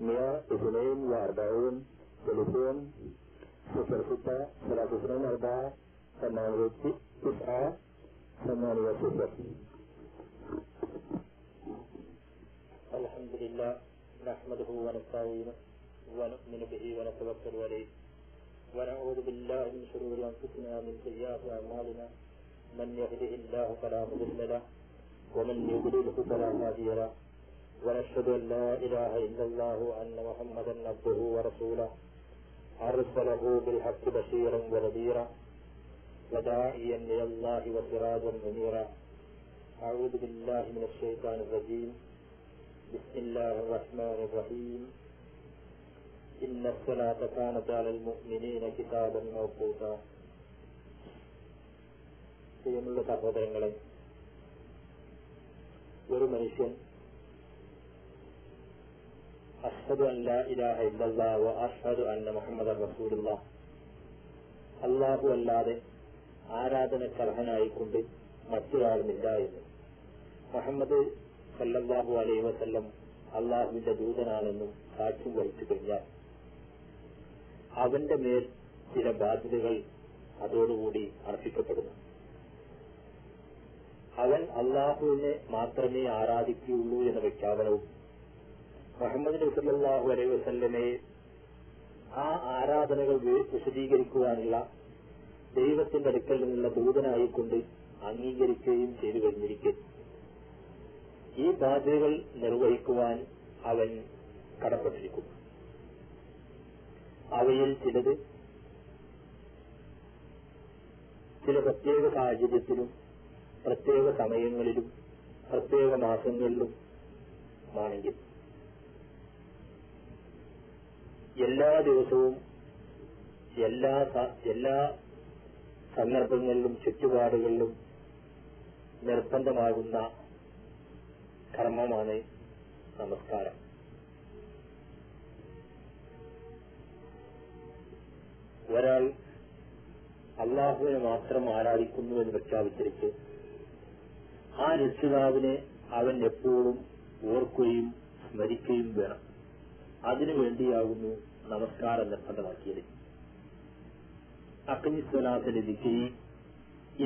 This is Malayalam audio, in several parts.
142 تليفون 06 32 4 8 9 8 0 الحمد لله نحمده ونستعينه ونؤمن به ونتوكل عليه ونعوذ بالله من شرور انفسنا ومن سيئات اعمالنا من يهده الله فلا مضل له ومن يضلله فلا هادي له ونشهد ان لا اله الا الله وان محمدا عبده ورسوله ارسله بالحق بشيرا ونذيرا وداعيا الى الله وسراجا منيرا اعوذ بالله من الشيطان الرجيم بسم الله الرحمن الرحيم إن الصلاة كانت على المؤمنين كتابا موقوتا പ്രിയമുള്ള സഹോദരങ്ങളെ ഒരു മനുഷ്യൻ അഷ്ഹദു അൻ ലാ ഇലാഹ ഇല്ലല്ലാ വ അഷ്ഹദു അന്ന മുഹമ്മദ റസൂലുള്ള അല്ലാഹു അല്ലാതെ ആരാധനക്കർഹനായിക്കൊണ്ട് മറ്റൊരാളുമില്ല എന്ന്. മുഹമ്മദ് സല്ലല്ലാഹു അലൈഹി വസല്ലം അള്ളാഹുവിന്റെ ദൂതനാണെന്നും സാക്ഷ്യം വഹിച്ചു കഴിഞ്ഞാൽ അവന്റെ മേൽ ചില ബാധ്യതകൾ അതോടുകൂടി അർപ്പിക്കപ്പെടുന്നു. അവൻ അള്ളാഹുവിനെ മാത്രമേ ആരാധിക്കുകയുള്ളൂ എന്ന പ്രഖ്യാപനവും മുഹമ്മദ് നബി സല്ലല്ലാഹു അലൈഹി വസല്ലമയെ ആ ആരാധനകൾ വിശദീകരിക്കുവാനുള്ള ദൈവത്തിന്റെ അടുക്കൽ നിന്നുള്ള ദൂതനായിക്കൊണ്ട് അംഗീകരിക്കുകയും ചെയ്തു കഴിഞ്ഞിരിക്കെ. ഈ ബാധ്യതകൾ നിർവഹിക്കുവാൻ അവൻ കടപ്പെട്ടിരിക്കുന്നു അവയിൽ ചിലത് ചില പ്രത്യേക സാഹചര്യത്തിലും പ്രത്യേക സമയങ്ങളിലും പ്രത്യേക മാസങ്ങളിലും ആണെങ്കിൽ എല്ലാ ദിവസവും എല്ലാ എല്ലാ സന്ദർഭങ്ങളിലും ചുറ്റുപാടുകളിലും നിർബന്ധമാകുന്ന കർമ്മമാണ് നമസ്കാരം. ഒരാൾ അള്ളാഹുവിനെ മാത്രം ആരാധിക്കുന്നു എന്ന് പ്രഖ്യാപിച്ചിരിച്ച് ആ രക്ഷിതാവിനെ അവൻ എപ്പോഴും ഓർക്കുകയും സ്മരിക്കുകയും വേണം. അതിനുവേണ്ടിയാകുന്നു നമസ്കാരം നിർബന്ധമാക്കിയത് അഗ്നിസ്വലാത്തിന്റെ ദിക്കരി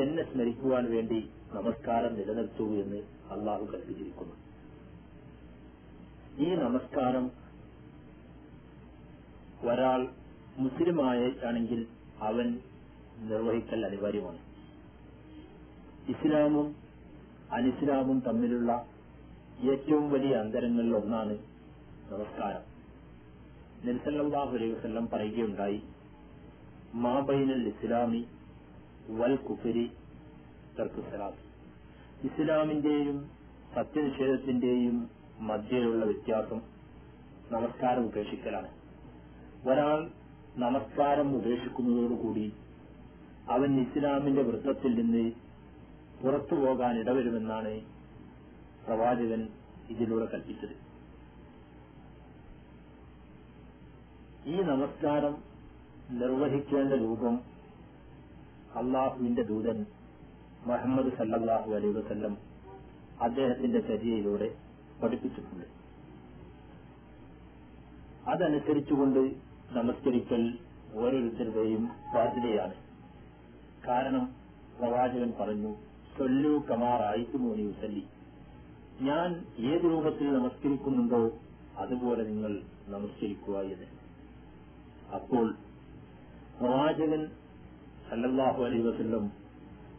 എന്നെ സ്മരിക്കുവാൻ വേണ്ടി നമസ്കാരം നിലനിർത്തൂ എന്ന് അള്ളാഹു കൽപ്പിച്ചിരിക്കുന്നു. ഈ നമസ്കാരം ഒരാൾ മുസ്ലിമായാണെങ്കിൽ അവൻ നിർവഹിക്കൽ അനിവാര്യമാണ്. ഇസ്ലാമും അനിസ്ലാമും തമ്മിലുള്ള ഏറ്റവും വലിയ അന്തരങ്ങളിൽ ഒന്നാണ് നമസ്കാരം. നിർസല്ലാഹു അലൈഹി പറയുകയുണ്ടായി മാബൈനൽ ഇസ്ലാമി വൽ കുഫരി തർക്കുസലാത്ത് ഇസ്ലാമിന്റെയും സത്യനിഷേധത്തിന്റെയും മധ്യയിലുള്ള വ്യത്യാസം നമസ്കാരം ഉപേക്ഷിക്കലാണ്. ഒരാൾ നമസ്കാരം ഉപേക്ഷിക്കുന്നതോടുകൂടി അവൻ ഇസ്ലാമിന്റെ വൃത്തത്തിൽ നിന്ന് പുറത്തു പോകാൻ ഇടവരുമെന്നാണ് പ്രവാചകൻ ഇതിലൂടെ കൽപ്പിച്ചത്. ഈ നമസ്കാരം നിർവഹിക്കേണ്ട രൂപം അള്ളാഹുവിന്റെ ദൂതൻ മുഹമ്മദ് സല്ലാഹു അലൈ വസ്ല്ലം അദ്ദേഹത്തിന്റെ ചര്യയിലൂടെ പഠിപ്പിച്ചിട്ടുണ്ട്. അതനുസരിച്ചുകൊണ്ട് നമസ്കരിക്കൽ ഓരോരുത്തരുടെയും ബാധ്യതയാണ് കാരണം പ്രവാചകൻ പറഞ്ഞു സൊല്ലു കമാർ ആയിക്കുമോനി ഉസല്ലി ഞാൻ ഏത് രൂപത്തിൽ നമസ്കരിക്കുന്നുണ്ടോ അതുപോലെ നിങ്ങൾ നമസ്കരിക്കുക എന്ന്. അപ്പോൾ പ്രവാചകൻ സല്ലല്ലാഹു അലൈ വസല്ലം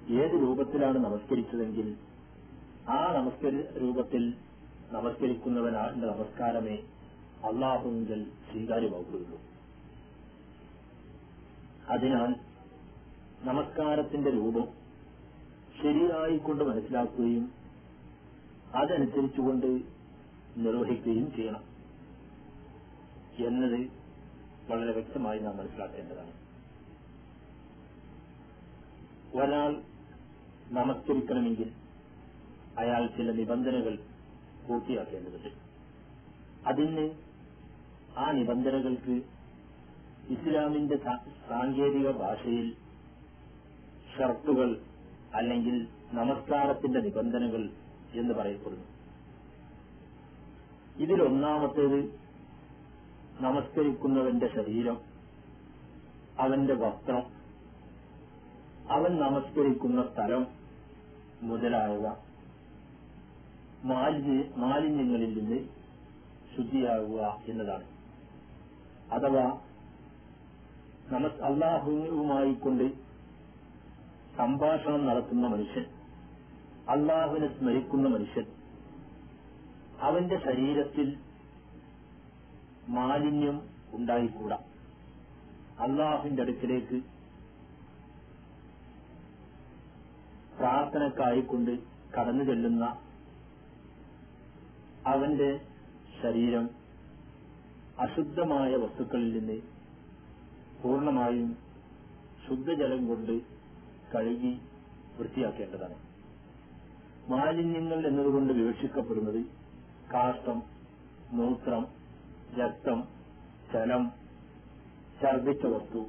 ഏത് രൂപത്തിലാണ് നമസ്കരിച്ചതെങ്കിൽ ആ നമസ്കര രൂപത്തിൽ നമസ്കരിക്കുന്നവനാന്റെ നമസ്കാരമേ അള്ളാഹുവിൽ സ്വീകാര്യമാവുകയുള്ളൂ. അതിനാൽ നമസ്കാരത്തിന്റെ രൂപം ശരിയായിക്കൊണ്ട് മനസ്സിലാക്കുകയും അതനുസരിച്ചുകൊണ്ട് നിർവഹിക്കുകയും ചെയ്യണം. എന്നത് വളരെ വ്യക്തമായി നാം മനസ്സിലാക്കേണ്ടതാണ്. ഒരാൾ നമസ്കരിക്കണമെങ്കിൽ അയാൾ ചില നിബന്ധനകൾ പൂർത്തിയാക്കേണ്ടതുണ്ട്. അതിന് ആ നിബന്ധനകൾക്ക് ഇസ്ലാമിന്റെ സാങ്കേതിക ഭാഷയിൽ ഷർത്തുകൾ അല്ലെങ്കിൽ നമസ്കാരത്തിന്റെ നിബന്ധനകൾ എന്ന് പറയപ്പെടുന്നു. ഇതിലൊന്നാമത്തേത് നമസ്കരിക്കുന്നവന്റെ ശരീരം അവന്റെ വസ്ത്രം അവൻ നമസ്കരിക്കുന്ന സ്ഥലം മുതലായവ. മാലിന്യ മാലിന്യങ്ങളിൽ നിന്ന് ശുദ്ധിയാകുക എന്നതാണ്. അഥവാ നമസ് അള്ളാഹുവുമായി കൊണ്ട് സംഭാഷണം നടത്തുന്ന മനുഷ്യൻ അള്ളാഹുവിനെ സ്മരിക്കുന്ന മനുഷ്യൻ അവന്റെ ശരീരത്തിൽ മാലിന്യം ഉണ്ടായിക്കൂടാ. അള്ളാഹുവിന്റെ അടുക്കിലേക്ക് പ്രാർത്ഥനക്കായിക്കൊണ്ട് കടന്നു ചെല്ലുന്ന അവന്റെ ശരീരം അശുദ്ധമായ വസ്തുക്കളിൽ നിന്ന് പൂർണമായും ശുദ്ധജലം കൊണ്ട് കഴുകി വൃത്തിയാക്കേണ്ടതാണ്. മാലിന്യങ്ങൾ എന്നതുകൊണ്ട് വിവക്ഷിക്കപ്പെടുന്നത് കാഷ്ടം മൂത്രം രക്തം ജലം ഛർദിച്ച വസ്തു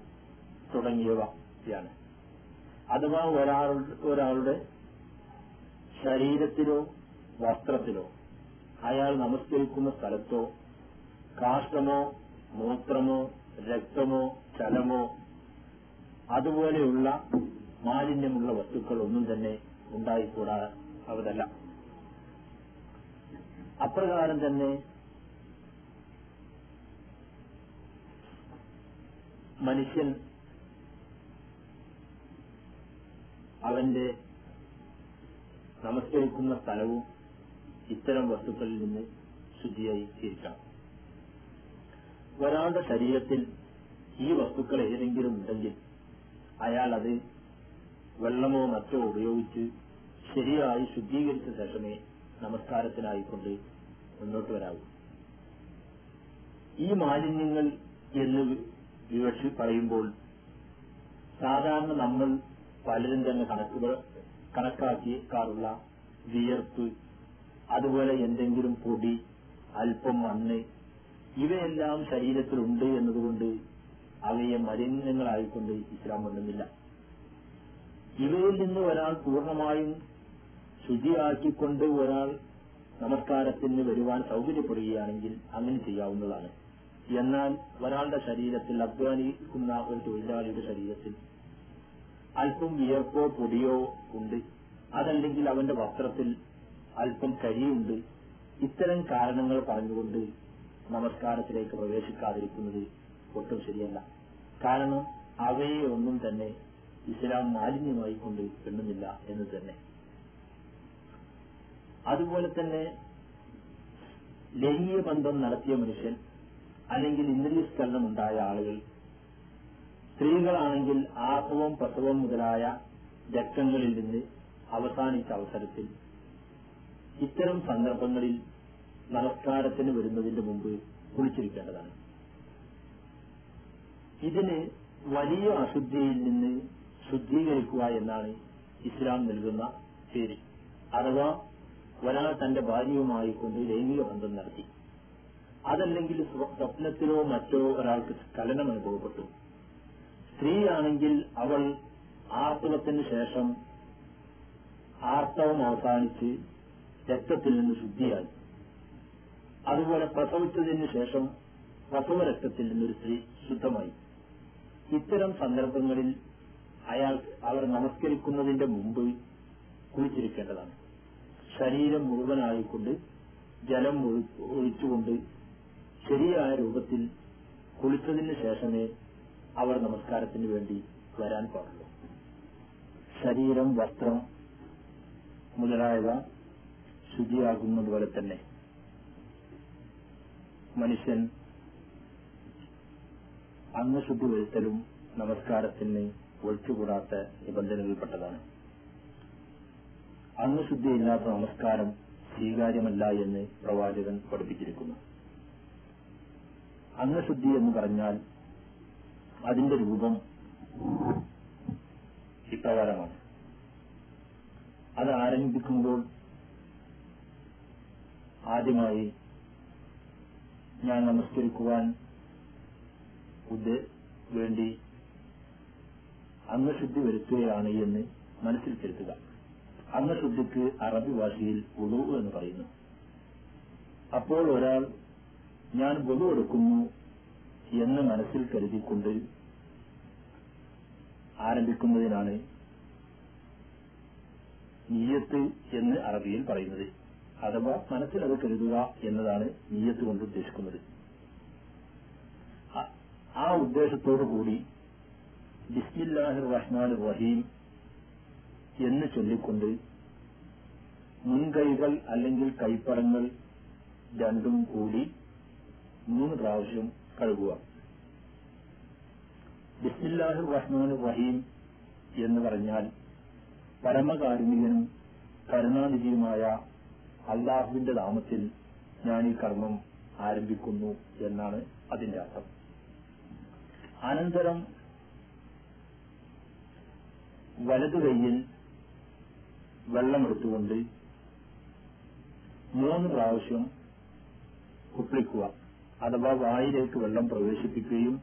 തുടങ്ങിയവയാണ് അഥവാ ഒരാൾ ഒരാളുടെ ശരീരത്തിലോ വസ്ത്രത്തിലോ അയാൾ നമസ്കരിക്കുന്ന സ്ഥലത്തോ കാഷ്ടമോ മൂത്രമോ രക്തമോ ചലമോ അതുപോലെയുള്ള മാലിന്യമുള്ള വസ്തുക്കൾ ഒന്നും തന്നെ ഉണ്ടായിക്കൂടാ അവതല്ല. അപ്രകാരം തന്നെ മനുഷ്യൻ അവന്റെ നമസ്കരിക്കുന്ന സ്ഥലവും ഇത്തരം വസ്തുക്കളിൽ നിന്ന് ശുദ്ധിയായി ഇരിക്കണം ഒരാളുടെ ശരീരത്തിൽ ഈ വസ്തുക്കൾ ഏതെങ്കിലും ഉണ്ടെങ്കിൽ അയാൾ അത് വെള്ളമോ മറ്റോ ഉപയോഗിച്ച് ശരിയായി ശുദ്ധീകരിച്ച ശേഷമേ നമസ്കാരത്തിനായിക്കൊണ്ട് മുന്നോട്ട് വരാവൂ. ഈ മാലിന്യങ്ങൾ എന്ന് വിവക്ഷി പറയുമ്പോൾ സാധാരണ നമ്മൾ പലരും തന്നെ കണക്കുകൾ കണക്കാക്കിയേക്കാറുള്ള വിയർപ്പ് അതുപോലെ എന്തെങ്കിലും പൊടി അല്പം മണ്ണ് ഇവയെല്ലാം ശരീരത്തിലുണ്ട് എന്നതുകൊണ്ട് അവയെ മലിനങ്ങളായിക്കൊണ്ട് ഇസ്ലാം എണ്ണുന്നില്ല ഇവയിൽ നിന്ന് ഒരാൾ പൂർണമായും ശുചിയാക്കിക്കൊണ്ട് ഒരാൾ നമസ്കാരത്തിന് വരുവാൻ സൗകര്യപ്പെടുകയാണെങ്കിൽ അങ്ങനെ ചെയ്യാവുന്നതാണ്. എന്നാൽ ഒരാളുടെ ശരീരത്തിൽ അധ്വാനിക്കുന്ന ഒരു തൊഴിലാളിയുടെ ശരീരത്തിൽ അല്പം വിയർപ്പോ പൊടിയോ ഉണ്ട്. അതല്ലെങ്കിൽ അവന്റെ വസ്ത്രത്തിൽ അല്പം കരിയുണ്ട്. ഇത്തരം കാരണങ്ങൾ പറഞ്ഞുകൊണ്ട് നമസ്കാരത്തിലേക്ക് പ്രവേശിക്കാതിരിക്കുന്നത് ഒട്ടും ശരിയല്ല. കാരണം അവയെ ഒന്നും തന്നെ ഇസ്ലാം മാലിന്യമായി കൊണ്ട് എണ്ണുന്നില്ല എന്ന് തന്നെ. അതുപോലെ തന്നെ ലൈംഗിക ബന്ധം നടത്തിയ മനുഷ്യൻ അല്ലെങ്കിൽ ഇന്ദ്രിയസ്ഖലനം ഉണ്ടായ ആളുകൾ സ്ത്രീകളാണെങ്കിൽ ആർത്തവം പ്രസവം മുതലായ രക്തങ്ങളിൽ നിന്ന് അവസാനിച്ച അവസരത്തിൽ ഇത്തരം സന്ദർഭങ്ങളിൽ നമസ്കാരത്തിന് വരുന്നതിന് മുമ്പ് കുളിച്ചിരിക്കേണ്ടതാണ്. ഇതിന് വലിയ അശുദ്ധിയിൽ നിന്ന് ശുദ്ധീകരിക്കുക എന്നാണ് ഇസ്ലാം നൽകുന്ന പേര്. അഥവാ ഒരാൾ തന്റെ ഭാര്യയുമായി കൊണ്ട് ലൈംഗിക ബന്ധം നടത്തി. അതല്ലെങ്കിൽ സ്വ- സ്വപ്നത്തിലോ മറ്റോ ഒരാൾക്ക് സ്ഖലനം അനുഭവപ്പെട്ടു. സ്ത്രീയാണെങ്കിൽ അവൾ ആർത്തവത്തിന് ശേഷം ആർത്തവം അവസാനിച്ച് രക്തത്തിൽ നിന്ന് ശുദ്ധിയായി. അതുപോലെ പ്രസവിച്ചതിന് ശേഷം പ്രസവ രക്തത്തിൽ നിന്നൊരു സ്ത്രീ ശുദ്ധമായി. ഇത്തരം സന്ദർഭങ്ങളിൽ അയാൾ അവർ നമസ്കരിക്കുന്നതിന്റെ മുമ്പ് കുളിച്ചിരിക്കേണ്ടതാണ്. ശരീരം മുഴുവനായിക്കൊണ്ട് ജലം ഒഴി- ഒഴിച്ചുകൊണ്ട് ശരിയായ രൂപത്തിൽ കുളിച്ചതിന് ശേഷമേ അവർ നമസ്കാരത്തിന് വേണ്ടി വരാൻ പാടുള്ളൂ. ശരീരം വസ്ത്രം മുതലായവ ശുചിയാകുന്നതുപോലെ തന്നെ മനുഷ്യൻ അംഗശുദ്ധി വരുത്തലും നമസ്കാരത്തിന് ഒഴിച്ചുകൂടാത്ത നിബന്ധനകളിൽപ്പെട്ടതാണ്. അംഗശുദ്ധിയില്ലാത്ത നമസ്കാരം സ്വീകാര്യമല്ല എന്ന് പ്രവാചകൻ പഠിപ്പിച്ചിരിക്കുന്നു. അംഗശുദ്ധി എന്ന് പറഞ്ഞാൽ അതിന്റെ രൂപം ഇപ്രകാരമാണ്. അത് ആരംഭിക്കുമ്പോൾ ആദ്യമായി ഞാൻ നമസ്കരിക്കുവാൻ വേണ്ടി അംഗശുദ്ധി വരുത്തുകയാണ് എന്ന് മനസ്സിൽ കരുതുക. അംഗശുദ്ധിക്ക് അറബി ഭാഷയിൽ ഉളു എന്ന് പറയുന്നു. അപ്പോൾ ഒരാൾ ഞാൻ ബലു എടുക്കുന്നു എന്ന് മനസ്സിൽ കരുതിക്കൊണ്ട് ആരംഭിക്കുന്നതിനാണ് നീയത്ത് എന്ന് അറബിയിൽ പറയുന്നത്. അഥവാ മനസ്സിൽ അത് കരുതുക എന്നതാണ് നീയത്ത് കൊണ്ട് ഉദ്ദേശിക്കുന്നത്. ആ ഉദ്ദേശത്തോടു കൂടി ബിസ്മില്ലാഹിർ റഹ്മാൻ റഹീം എന്ന് ചൊല്ലിക്കൊണ്ട് മുൻകൈകൾ അല്ലെങ്കിൽ കൈപ്പടങ്ങൾ രണ്ടും കൂടി മൂന്ന് പ്രാവശ്യം കഴുകുക. ബിസ്മില്ലാഹു റഹ്മാൻ റഹീം എന്ന് പറഞ്ഞാൽ പരമകാരുണികനും കരുണാനിധിയുമായ അള്ളാഹുവിന്റെ നാമത്തിൽ ഞാൻ ഈ കർമ്മം ആരംഭിക്കുന്നു എന്നാണ് അതിന്റെ അർത്ഥം. അനന്തരം വലതു കൈയിൽ വെള്ളമെടുത്തുകൊണ്ട് മൂന്ന് പ്രാവശ്യം കുപ്പിളിക്കുക. അഥവാ വായിലേക്ക് വെള്ളം പ്രവേശിപ്പിക്കുകയും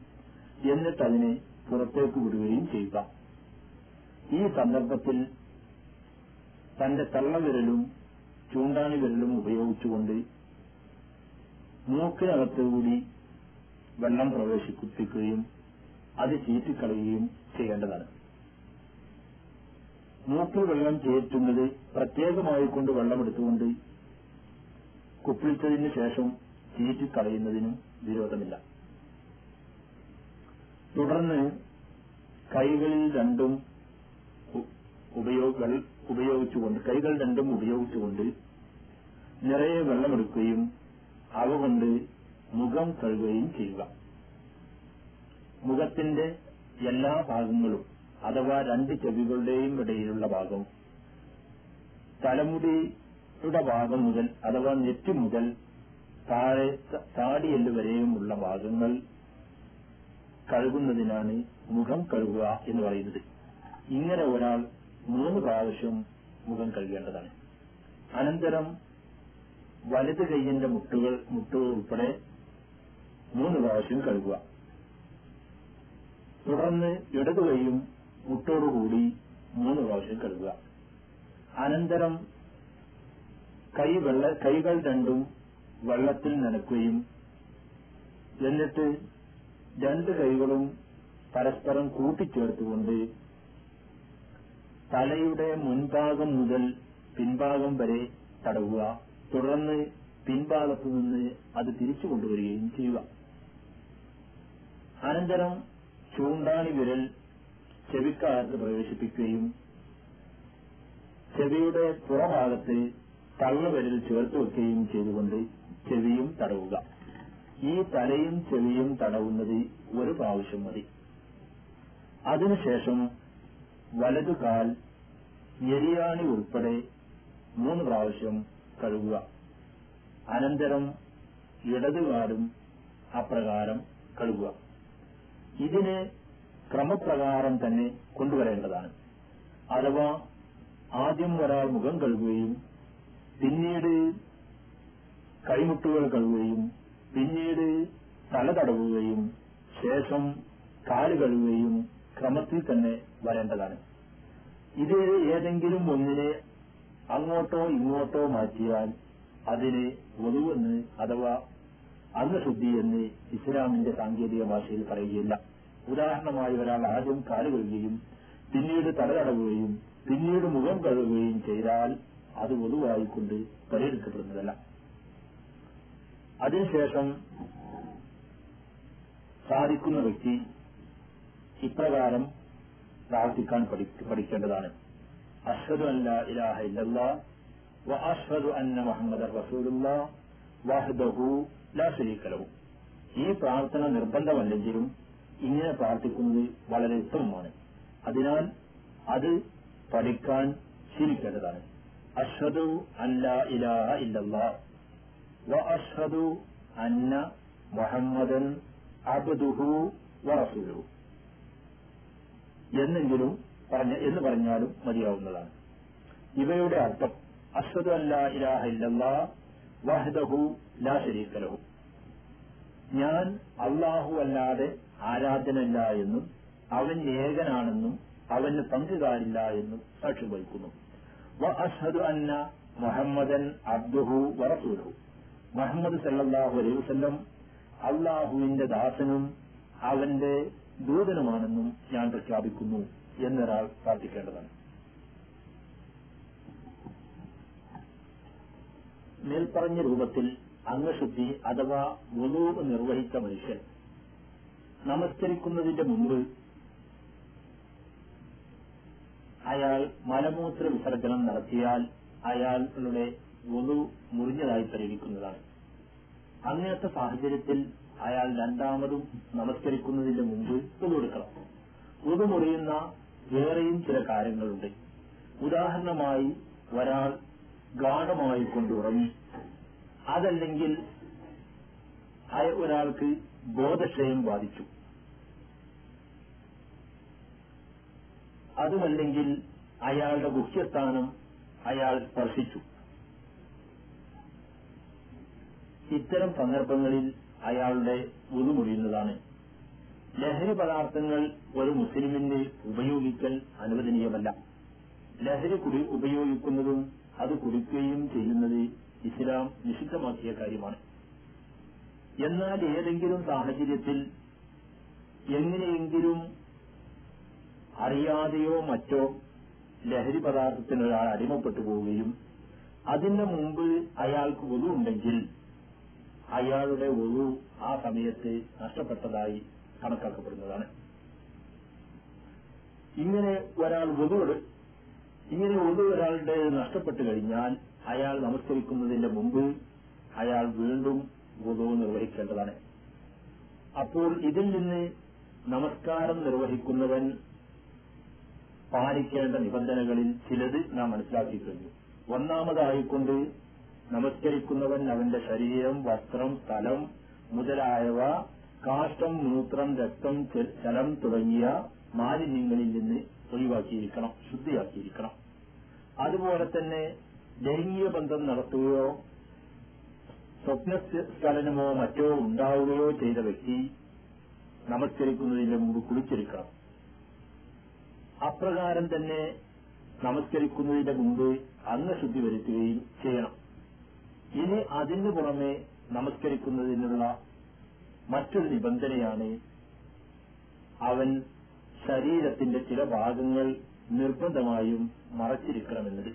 എന്നിട്ട് അതിനെ പുറത്തേക്ക് വിടുകയും ചെയ്യുക ഈ സന്ദർഭത്തിൽ തന്റെ തള്ളവിരലും ചൂണ്ടാണി വിരലും ഉപയോഗിച്ചുകൊണ്ട് മൂക്കിനകത്തുകൂടി വെള്ളം പ്രവേശിപ്പിക്കുകയും അത് ചീറ്റിക്കളയുകയും ചെയ്യേണ്ടതാണ്. മൂക്കിൽ വെള്ളം ചേറ്റുന്നത് പ്രത്യേകമായി കൊണ്ട് വെള്ളമെടുത്തുകൊണ്ട് കുപ്പിളിച്ചതിന് ശേഷം ചീറ്റിക്കളയുന്നതിനും വിരോധമില്ല. തുടർന്ന് കൈകളിൽ രണ്ടും ഉപയോഗങ്ങൾ ഉപയോഗിച്ചുകൊണ്ട് കൈകൾ രണ്ടും ഉപയോഗിച്ചുകൊണ്ട് നിറയെ വെള്ളമെടുക്കുകയും അവ കൊണ്ട് മുഖം കഴുകുകയും ചെയ്യുക. മുഖത്തിന്റെ എല്ലാ ഭാഗങ്ങളും അഥവാ രണ്ട് ചെവികളുടെയും ഇടയിലുള്ള ഭാഗം തലമുടിയുടെ ഭാഗം മുതൽ അഥവാ നെറ്റി മുതൽ താഴെ ത- താടിയെല്ല് വരെയുമുള്ള ഭാഗങ്ങൾ കഴുകുന്നതിനാണ് മുഖം കഴുകുക എന്ന് പറയുന്നത്. ഇങ്ങനെ ഒരാൾ മൂന്ന് പ്രാവശ്യം മുഖം കഴുകേണ്ടതാണ്. അനന്തരം വലത് കൈയിന്റെ മുട്ടുകൾ മുട്ടുകൾ ഉൾപ്പെടെ മൂന്ന് പ്രാവശ്യം കഴുകുക. തുടർന്ന് ഇടതു കൈയും മുട്ടോടുകൂടി മൂന്ന് പ്രാവശ്യം കഴുകുക. അനന്തരം കൈ വെള്ള കൈകൾ രണ്ടും വെള്ളത്തിൽ നനക്കുകയും എന്നിട്ട് രണ്ട് കൈകളും പരസ്പരം കൂട്ടിച്ചേർത്തുകൊണ്ട് തലയുടെ മുൻഭാഗം മുതൽ പിൻഭാഗം വരെ തടവുക തുടർന്ന് പിൻഭാഗത്തു നിന്ന് അത് തിരിച്ചു കൊണ്ടുവരികയും ചെയ്യുക. അനന്തരം ചൂണ്ടാണി വിരൽ ചെവിക്കാലത്ത് പ്രവേശിപ്പിക്കുകയും ചെവിയുടെ പുറഭാഗത്ത് തള്ളുവിരൽ ചേർത്ത് വെക്കുകയും ചെയ്തുകൊണ്ട് ചെവിയും തടവുക. ഈ തലയും ചെവിയും തടവുന്നത് ഒരു പ്രാവശ്യം മതി. അതിനുശേഷം വലതു കാൽ ഞെരിയാണി ഉൾപ്പെടെ മൂന്ന് പ്രാവശ്യം കഴുകുക. അനന്തരം ഇടതുകാലും അപ്രകാരം കഴുകുക. ഇതിന് ക്രമപ്രകാരം തന്നെ കൊണ്ടുവരേണ്ടതാണ്. അഥവാ ആദ്യം ഒരാൾ മുഖം കഴുകുകയും പിന്നീട് കൈമുട്ടുകൾ കഴുകുകയും പിന്നീട് തല തടവുകയും ശേഷം കാൽ കഴുകുകയും ക്രമത്തിൽ തന്നെ വരേണ്ടതാണ്. ഇത് ഏതെങ്കിലും ഒന്നിനെ അങ്ങോട്ടോ ഇങ്ങോട്ടോ മാറ്റിയാൽ അതിന് ഒതുവെന്ന് അഥവാ അംഗശുദ്ധി എന്ന് ഇസ്ലാമിന്റെ സാങ്കേതിക ഭാഷയിൽ പറയുകയില്ല. ഉദാഹരണമായി ഒരാൾ ആദ്യം കാൽ കഴുകുകയും പിന്നീട് തല തടവുകയും പിന്നീട് മുഖം കഴുകുകയും ചെയ്താൽ അത് ഒതുവായിക്കൊണ്ട് പരിഹരിക്കപ്പെടുന്നതല്ല. അതിനുശേഷം സാധിക്കുന്ന വ്യക്തി ഇപ്രകാരം പ്രാർത്ഥിക്കാൻ പഠിക്കേണ്ടതാണ്. അഷ്ഹദു അല്ല ഇലാഹ ഇല്ലല്ലാ വ അഷ്ഹദു അന്ന മുഹമ്മദ് റസൂലുള്ളാ വഹ്ദഹു ലാ ശരീക ലഹു. ഈ പ്രാർത്ഥന നിർബന്ധമല്ലെങ്കിലും ഇങ്ങനെ പ്രാർത്ഥിക്കുന്നത് വളരെ ഉത്തമമാണ്. അതിനാൽ അത് പഠിക്കാൻ ശീലിക്കേണ്ടതാണ്. അഷ്ഹദു അല്ല ഇലാഹ ഇല്ലല്ലാ അഷ്ഹദു അന്ന മുഹമ്മദൻ അബ്ദുഹു വറസൂലുഹു എന്നെങ്കിലും പറഞ്ഞ എന്ന് പറഞ്ഞാലും മതിയാവുന്നതാണ്. ഇവയുടെ അർത്ഥം അഷ്ഹദു അല്ലാ ഇലാഹ ഇല്ലല്ലാ വഹ്ദഹു ലാ ശരീക ലഹു. ഞാൻ അള്ളാഹു അല്ലാതെ ആരാധനല്ല എന്നും അവൻ ഏകനാണെന്നും അവന് പങ്കുകാരില്ല എന്നും സാക്ഷ്യം വഹിക്കുന്നു. വ അഷ്ഹദു അന്ന മുഹമ്മദൻ അബ്ദുഹു വറസൂലുഹു. മുഹമ്മദ് സല്ലാഹു അലൈഹി വസല്ലം അള്ളാഹുവിന്റെ ദാസനും അവന്റെ ദൂതനുമാണെന്നും ഞാൻ പ്രഖ്യാപിക്കുന്നു എന്നൊരാൾ പ്രാർത്ഥിക്കേണ്ടതാണ്. മേൽപ്പറഞ്ഞ രൂപത്തിൽ അംഗശുദ്ധി അഥവാ വുളു നിർവഹിച്ച മനുഷ്യൻ നമസ്കരിക്കുന്നതിന്റെ മുമ്പ് അയാൾ മലമൂത്ര വിസർജനം നടത്തിയാൽ അയാളുടെ വുളു മുറിഞ്ഞതായി പരിഗണിക്കുന്നതാണ്. അങ്ങനത്തെ സാഹചര്യത്തിൽ അയാൾ രണ്ടാമതും നമസ്കരിക്കുന്നതിന്റെ മുമ്പ് ഉതുകൊടുക്കണം വുളു മുറിയുന്ന വേറെയും ചില കാര്യങ്ങളുണ്ട്. ഉദാഹരണമായി ഒരാൾ ഗാഠമായി കൊണ്ടുറങ്ങി. അതല്ലെങ്കിൽ ഒരാൾക്ക് ബോധക്ഷയം ബാധിച്ചു. അതുമല്ലെങ്കിൽ അയാളുടെ ഗുഹ്യസ്ഥാനം അയാൾ സ്പർശിച്ചു. ഇത്തരം സന്ദർഭങ്ങളിൽ അയാളുടെ മുറിയുന്നതാണ് ലഹരി പദാർത്ഥങ്ങൾ ഒരു മുസ്ലിമിന് ഉപയോഗിക്കൽ അനുവദനീയമല്ല. ലഹരി കുടി ഉപയോഗിക്കുന്നതും അത് കുടിക്കുകയും ചെയ്യുന്നത് ഇസ്ലാം നിഷിദ്ധമാക്കിയ കാര്യമാണ്. എന്നാൽ ഏതെങ്കിലും സാഹചര്യത്തിൽ എങ്ങനെയെങ്കിലും അറിയാതെയോ മറ്റോ ലഹരി പദാർത്ഥത്തിന് ഒരാൾ അടിമപ്പെട്ടു പോവുകയും അതിന് മുമ്പ് അയാൾക്ക് ഉണ്ടെങ്കിൽ അയാളുടെ ഒഴു ആ സമയത്ത് നഷ്ടപ്പെട്ടതായി കണക്കാക്കപ്പെടുന്നതാണ്. ഇങ്ങനെ ഒരാൾ ഒതുവോട് ഇങ്ങനെ ഒതു ഒരാളുടെ നഷ്ടപ്പെട്ടു കഴിഞ്ഞാൽ അയാൾ നമസ്കരിക്കുന്നതിന്റെ മുമ്പ് അയാൾ വീണ്ടും ഒതു നിർവഹിക്കേണ്ടതാണ്. അപ്പോൾ ഇതിൽ നിന്ന് നമസ്കാരം നിർവഹിക്കുന്നവൻ പാലിക്കേണ്ട നിബന്ധനകളിൽ ചിലത് നാം മനസ്സിലാക്കി കഴിഞ്ഞു. ഒന്നാമതായിക്കൊണ്ട് നമസ്കരിക്കുന്നവൻ അവന്റെ ശരീരം വസ്ത്രം സ്ഥലം മുതലായവ കാഷ്ടം മൂത്രം രക്തം ജലം തുടങ്ങിയ മാലിന്യങ്ങളിൽ നിന്ന് ഒഴിവാക്കിയിരിക്കണം ശുദ്ധിയാക്കിയിരിക്കണം. അതുപോലെ തന്നെ ലൈംഗിക ബന്ധം നടത്തുകയോ സ്വപ്നസ്ഖലനമോ മറ്റോ ഉണ്ടാവുകയോ ചെയ്ത വ്യക്തി നമസ്കരിക്കുന്നതിന് മുമ്പ് കുളിച്ചിരിക്കണം. അപ്രകാരം തന്നെ നമസ്കരിക്കുന്നതിന്റെ മുമ്പ് അംഗശുദ്ധി വരുത്തുകയും ചെയ്യണം. ഇനി അതിന് പുറമെ നമസ്കരിക്കുന്നതിനുള്ള മറ്റൊരു നിബന്ധനയാണ് അവൻ ശരീരത്തിന്റെ ചില ഭാഗങ്ങൾ നിർബന്ധമായും മറച്ചിരിക്കണമെന്നത്.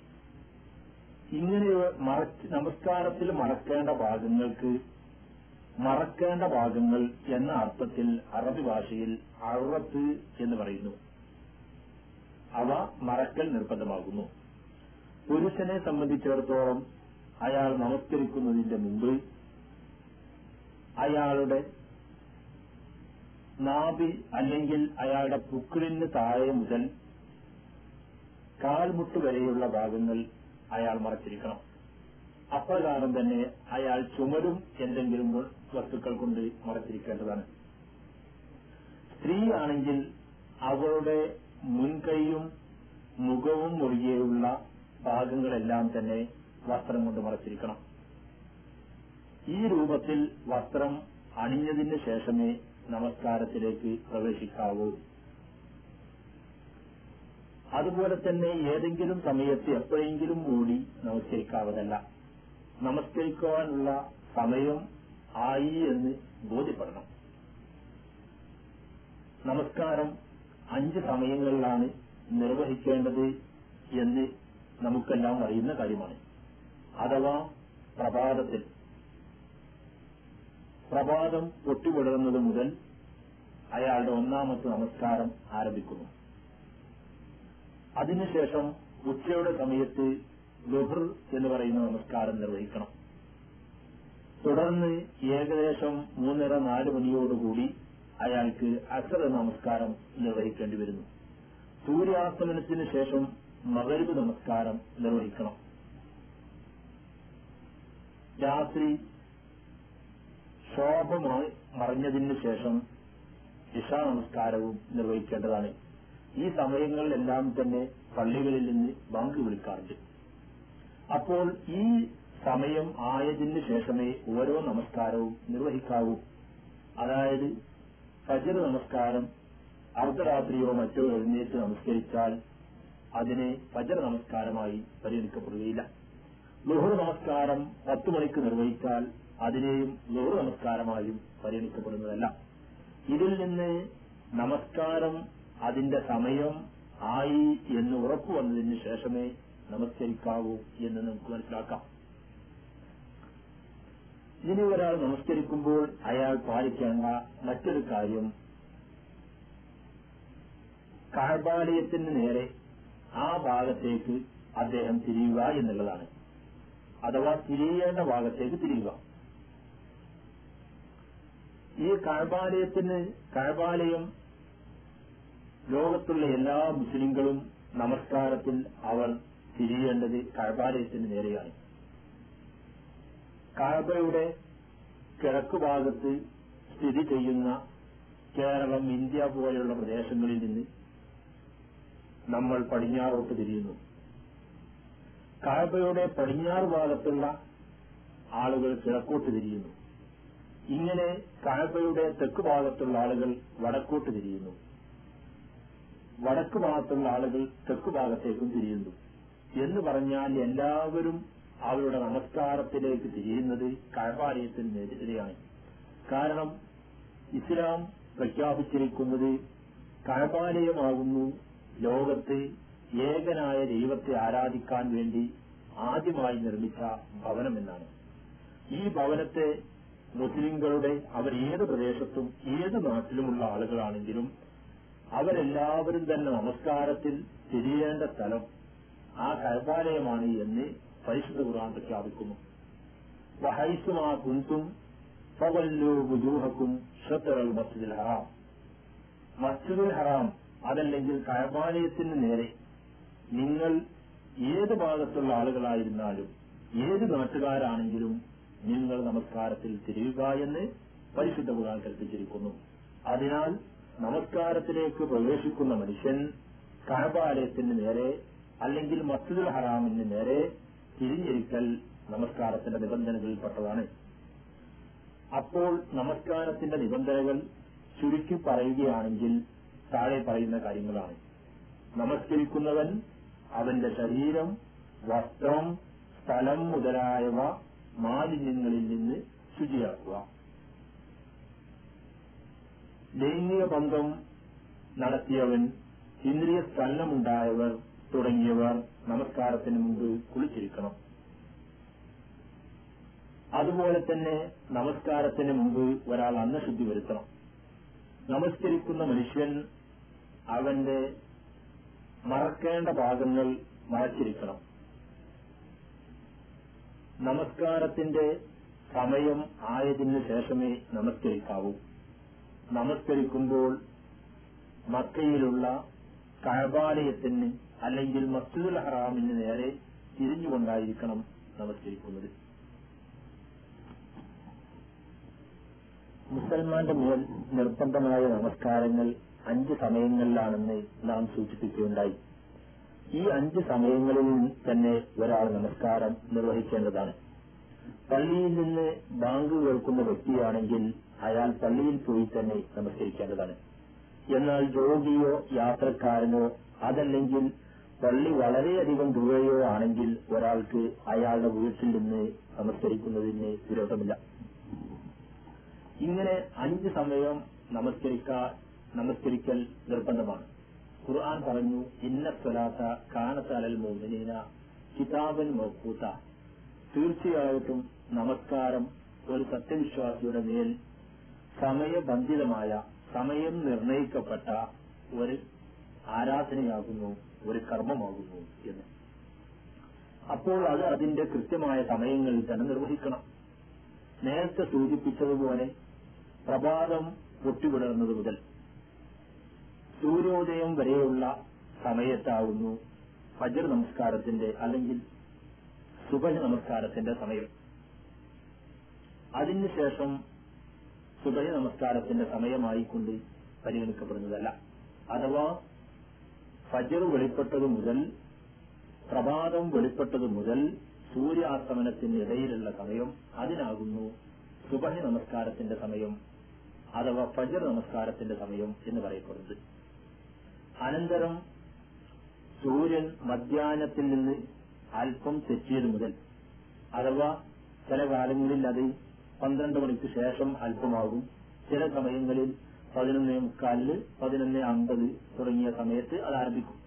ഇങ്ങനെ മറച്ച് നമസ്കാരത്തിൽ മറക്കേണ്ട ഭാഗങ്ങൾക്ക് മറക്കേണ്ട ഭാഗങ്ങൾ എന്ന അർത്ഥത്തിൽ അറബി ഭാഷയിൽ അറുപത്ത് എന്ന് പറയുന്നു. അവ മറക്കൽ നിർബന്ധമാകുന്നു. പുരുഷനെ സംബന്ധിച്ചിടത്തോളം അയാൾ നമസ്കരിക്കുന്നതിന്റെ മുമ്പ് അയാളുടെ നാഭി അല്ലെങ്കിൽ അയാളുടെ പുക്കിളിന് താഴെ മുതൽ കാൽമുട്ട് വരെയുള്ള ഭാഗങ്ങൾ അയാൾ മറച്ചിരിക്കണം. അപ്രകാരം തന്നെ അയാൾ ചുമരും എന്തെങ്കിലും വസ്തുക്കൾ കൊണ്ട് മറച്ചിരിക്കേണ്ടതാണ്. സ്ത്രീയാണെങ്കിൽ അവളുടെ മുൻകൈയും മുഖവും ഒഴികെയുള്ള ഭാഗങ്ങളെല്ലാം തന്നെ വസ്ത്രം കൊണ്ട് മറച്ചിരിക്കണം. ഈ രൂപത്തിൽ വസ്ത്രം അണിഞ്ഞതിന് ശേഷമേ നമസ്കാരത്തിലേക്ക് പ്രവേശിക്കാവൂ. അതുപോലെ തന്നെ ഏതെങ്കിലും സമയത്ത് എപ്പോഴെങ്കിലും കൂടി നമസ്കരിക്കാവതല്ല. നമസ്കരിക്കുവാനുള്ള സമയം ആയി എന്ന് ബോധ്യപ്പെടണം. നമസ്കാരം അഞ്ച് സമയങ്ങളിലാണ് നിർവഹിക്കേണ്ടത് എന്ന് നമുക്കെല്ലാം അറിയുന്ന കാര്യമാണ്. അഥവാ പ്രഭാതത്തിൽ. പ്രഭാതം പൊട്ടിവിടുന്നത് മുതൽ അയാളുടെ ഒന്നാമത്തെ നമസ്കാരം ആരംഭിക്കുന്നു. അതിനുശേഷം ഉച്ചയുടെ സമയത്ത് ലുഹർ എന്ന് പറയുന്ന നമസ്കാരം നിർവഹിക്കണം. തുടർന്ന് ഏകദേശം മൂന്നര നാല് മണിയോടുകൂടി അയാൾക്ക് അസർ നമസ്കാരം നിർവഹിക്കേണ്ടി വരുന്നു. സൂര്യാസ്തമനത്തിന് ശേഷം മകരുവ് നമസ്കാരം നിർവഹിക്കണം. രാത്രി ശോഭ മറിഞ്ഞതിന് ശേഷം ഇഷാ നമസ്കാരവും നിർവഹിക്കേണ്ടതാണ്. ഈ സമയങ്ങളിലെല്ലാം തന്നെ പള്ളികളിൽ നിന്ന് ബാങ്ക് വിളിക്കാറുണ്ട്. അപ്പോൾ ഈ സമയം ആയതിന് ശേഷമേ ഓരോ നമസ്കാരവും നിർവഹിക്കാവൂ. അതായത് ഫജർ നമസ്കാരം അർദ്ധരാത്രിയോ മറ്റോ എഴുന്നേറ്റ് നമസ്കരിച്ചാൽ അതിനെ ഫജർ നമസ്കാരമായി പരിഗണിക്കപ്പെടുകയില്ല. ലുഹർ നമസ്കാരം പത്തു മണിക്ക് നിർവഹിച്ചാൽ അതിനെയും ലുഹർ നമസ്കാരമായും പരിഗണിക്കപ്പെടുന്നതല്ല. ഇതിൽ നിന്ന് നമസ്കാരം അതിന്റെ സമയം ആയി എന്ന് ഉറപ്പു വന്നതിന് ശേഷമേ നമസ്കരിക്കാവൂ എന്ന് നമുക്ക് മനസ്സിലാക്കാം. ഇനി ഒരാൾ നമസ്കരിക്കുമ്പോൾ അയാൾ പാലിക്കേണ്ട മറ്റൊരു കാര്യം കാർബാലയത്തിന് നേരെ ആ ഭാഗത്തേക്ക് അദ്ദേഹം തിരിയുക എന്നുള്ളതാണ്. അഥവാ തിരിയേണ്ട ഭാഗത്തേക്ക് തിരിയുക. ഈ കഴബാലയത്തിന് കഴബാലയം ലോകത്തുള്ള എല്ലാ മുസ്ലിങ്ങളും നമസ്കാരത്തിൽ അവർ തിരിയേണ്ടത് കഴബാലയത്തിന് നേരെയാണ്. കഴബയുടെ കിഴക്ക് ഭാഗത്ത് സ്ഥിതി ചെയ്യുന്ന കേരളം ഇന്ത്യ പോലെയുള്ള പ്രദേശങ്ങളിൽ നിന്ന് നമ്മൾ പടിഞ്ഞാറോട്ട് തിരിയുന്നു. കാഴ്ബയുടെ പടിഞ്ഞാറ് ഭാഗത്തുള്ള ആളുകൾ കിഴക്കോട്ട് തിരിയുന്നു. ഇങ്ങനെ കാഴ്ബയുടെ തെക്ക് ഭാഗത്തുള്ള ആളുകൾ വടക്കോട്ട് തിരിയുന്നു. വടക്ക് ഭാഗത്തുള്ള ആളുകൾ തെക്ക് ഭാഗത്തേക്കും തിരിയുന്നു. എന്ന് പറഞ്ഞാൽ എല്ലാവരും അവരുടെ നമസ്കാരത്തിലേക്ക് തിരിയുന്നത് കഴബാലയത്തിനെതിരെയാണ് കാരണം ഇസ്ലാം പ്രഖ്യാപിച്ചിരിക്കുന്നത് കഴപാലയമാകുന്നു ലോകത്ത് ഏകനായ ദൈവത്തെ ആരാധിക്കാൻ വേണ്ടി ആദ്യമായി നിർമ്മിച്ച ഭവനമെന്നാണ്. ഈ ഭവനത്തെ മുസ്ലിങ്ങളുടെ അവർ ഏത് പ്രദേശത്തും ഏത് നാട്ടിലുമുള്ള ആളുകളാണെങ്കിലും അവരെല്ലാവരും തന്നെ നമസ്കാരത്തിൽ തിരിയേണ്ട സ്ഥലം ആ കരപാലയമാണ് എന്ന് പരിശുദ്ധ ഖുർആൻ പ്രഖ്യാപിക്കുന്നു. വഹൈസുമാ കുന്തും ഫവല്ലു ബുജൂഹക്കും ഷത്തറൽ മസ്ജിദുൽ ഹറാം. മസ്ജിദുൽ ഹറാം അതല്ലെങ്കിൽ കരപാലയത്തിന് നേരെ നിങ്ങൾ ഏത് ഭാഗത്തുള്ള ആളുകളായിരുന്നാലും ഏത് നാട്ടുകാരാണെങ്കിലും നിങ്ങൾ നമസ്കാരത്തിൽ തിരിയുക എന്ന് പരിശുദ്ധ ഖുർആൻ കൽപ്പിച്ചിരിക്കുന്നു. അതിനാൽ നമസ്കാരത്തിലേക്ക് പ്രവേശിക്കുന്ന മനുഷ്യൻ കഹബാലയത്തിന് നേരെ അല്ലെങ്കിൽ മസ്ജിദുൽ ഹറാമിന് നേരെ തിരിഞ്ഞിരിക്കൽ നമസ്കാരത്തിന്റെ നിബന്ധനകളിൽപ്പെട്ടതാണ്. അപ്പോൾ നമസ്കാരത്തിന്റെ നിബന്ധനകൾ ചുരുക്കി പറയുകയാണെങ്കിൽ താഴെ പറയുന്ന കാര്യങ്ങളാണ്. നമസ്കരിക്കുന്നവൻ അവന്റെ ശരീരം വസ്ത്രം സ്ഥലം മുതലായവ മാലിന്യങ്ങളിൽ നിന്ന് ശുചിയാക്കുക. ലൈംഗിക ബന്ധം നടത്തിയവൻ ഇന്ദ്രിയ സ്ഥലമുണ്ടായവർ തുടങ്ങിയവർ നമസ്കാരത്തിന് മുമ്പ് കുളിച്ചിരിക്കണം. അതുപോലെ തന്നെ നമസ്കാരത്തിന് മുമ്പ് ഒരാൾ അന്നശുദ്ധി വരുത്തണം. നമസ്കരിക്കുന്ന മനുഷ്യൻ അവന്റെ മറക്കേണ്ട ഭാഗങ്ങൾ മറച്ചിരിക്കണം. നമസ്കാരത്തിന്റെ സമയം ആയതിനു ശേഷമേ നമസ്കരിക്കാവൂ. നമസ്കരിക്കുമ്പോൾ മക്കയിലുള്ള കഴബാലയത്തിന് അല്ലെങ്കിൽ മസ്ജിദുൽ ഹറാമിന് നേരെ തിരിഞ്ഞുകൊണ്ടായിരിക്കണം നമസ്കരിക്കുന്നത്. മുസൽമാന്റെ മേൽ നിർബന്ധമായ നമസ്കാരങ്ങൾ അഞ്ച് സമയങ്ങളിലാണെന്ന് നാം സൂചിപ്പിക്കുകയുണ്ടായി. ഈ അഞ്ച് സമയങ്ങളിൽ തന്നെ ഒരാൾ നമസ്കാരം നിർവഹിക്കേണ്ടതാണ്. പള്ളിയിൽ നിന്ന് ബാങ്ക് കേൾക്കുന്ന വ്യക്തിയാണെങ്കിൽ അയാൾ പള്ളിയിൽ പോയി തന്നെ നമസ്കരിക്കേണ്ടതാണ്. എന്നാൽ രോഗിയോ യാത്രക്കാരനോ അതല്ലെങ്കിൽ പള്ളി വളരെയധികം ദൂരെയോ ആണെങ്കിൽ ഒരാൾക്ക് അയാളുടെ വീട്ടിൽ നിന്ന് നമസ്കരിക്കുന്നതിന് വിരോധമില്ല. ഇങ്ങനെ അഞ്ച് സമയം നമസ്കരിക്കാ നമസ്കരിക്കൽ നിർബന്ധമാണ്. ഖുർആൻ പറഞ്ഞു ഇന്ന സ്വലാത്ത കാനത്തലൽ മോമിനീന കിതാബൻ മൗക്കൂത്ത തീർച്ചയായിട്ടും നമസ്കാരം ഒരു സത്യവിശ്വാസിയുടെ മേൽ സമയബന്ധിതമായ സമയം നിർണയിക്കപ്പെട്ട ഒരു ആരാധനയാകുന്നു ഒരു കർമ്മമാകുന്നു എന്ന്. അപ്പോൾ അത് അതിന്റെ കൃത്യമായ സമയങ്ങളിൽ തന്നെ നിർവഹിക്കണം. നേരത്തെ സൂചിപ്പിച്ചതുപോലെ പ്രഭാതം പൊട്ടിവിടർന്നത് മുതൽ സൂര്യോദയം വരെയുള്ള സമയത്താവുന്നു ഫജർ നമസ്കാരത്തിന്റെ അല്ലെങ്കിൽ സുബഹ നമസ്കാരത്തിന്റെ സമയം. അതിനുശേഷം സുബഹി നമസ്കാരത്തിന്റെ സമയമായിക്കൊണ്ട് പരിഗണിക്കപ്പെടുന്നതല്ല. അഥവാ ഫജർ വെളിപ്പെട്ടത് മുതൽ പ്രഭാതം വെളിപ്പെട്ടത് മുതൽ സൂര്യാസ്തമനത്തിന് ഇടയിലുള്ള സമയം അതിനാകുന്നു സുബഹി നമസ്കാരത്തിന്റെ സമയം അഥവാ ഫജർ നമസ്കാരത്തിന്റെ സമയം എന്ന് പറയപ്പെടുന്നത്. അനന്തരം സൂര്യൻ മധ്യാനത്തിൽ നിന്ന് അല്പം തെറ്റിയത് മുതൽ അഥവാ ചില കാലങ്ങളിൽ അത് പന്ത്രണ്ട് മണിക്ക് ശേഷം അല്പമാകും. ചില സമയങ്ങളിൽ പതിനൊന്നേ മുക്കാലിൽ പതിനൊന്ന് അമ്പത് തുടങ്ങിയ സമയത്ത് അത് ആരംഭിക്കും.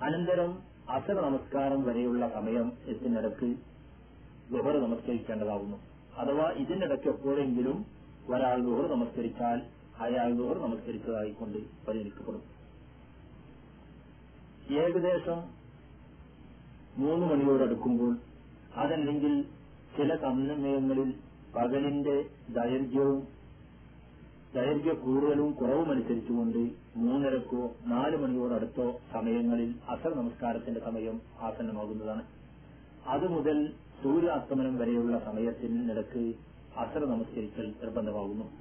അനന്തരം അസർ നമസ്കാരം വരെയുള്ള സമയം എത്തിനിടക്ക് ഗുഹർ നമസ്കരിക്കേണ്ടതാകുന്നു. അഥവാ ഇതിനിടയ്ക്ക് എപ്പോഴെങ്കിലും ഒരാൾ ഗുഹർ നമസ്കരിച്ചാൽ അയാൾ ഗുഹർ നമസ്കരിച്ചതായിക്കൊണ്ട് പരിഗണിക്കപ്പെടും. ഏകദേശം മൂന്ന് മണിയോടടുക്കുമ്പോൾ അതല്ലെങ്കിൽ ചില സമയങ്ങളിൽ പകലിന്റെ ദൈർഘ്യവും ദൈർഘ്യ കൂടുതലും കുറവും അനുസരിച്ചുകൊണ്ട് മൂന്നരക്കോ നാല് മണിയോടടുത്തോ സമയങ്ങളിൽ അസർ നമസ്കാരത്തിന്റെ സമയം ആസന്നമാകുന്നതാണ്. അതുമുതൽ സൂര്യാസ്തമനം വരെയുള്ള സമയത്തിനിടക്ക് അസർ നമസ്കരിക്കൽ നിർബന്ധമാകുന്നു.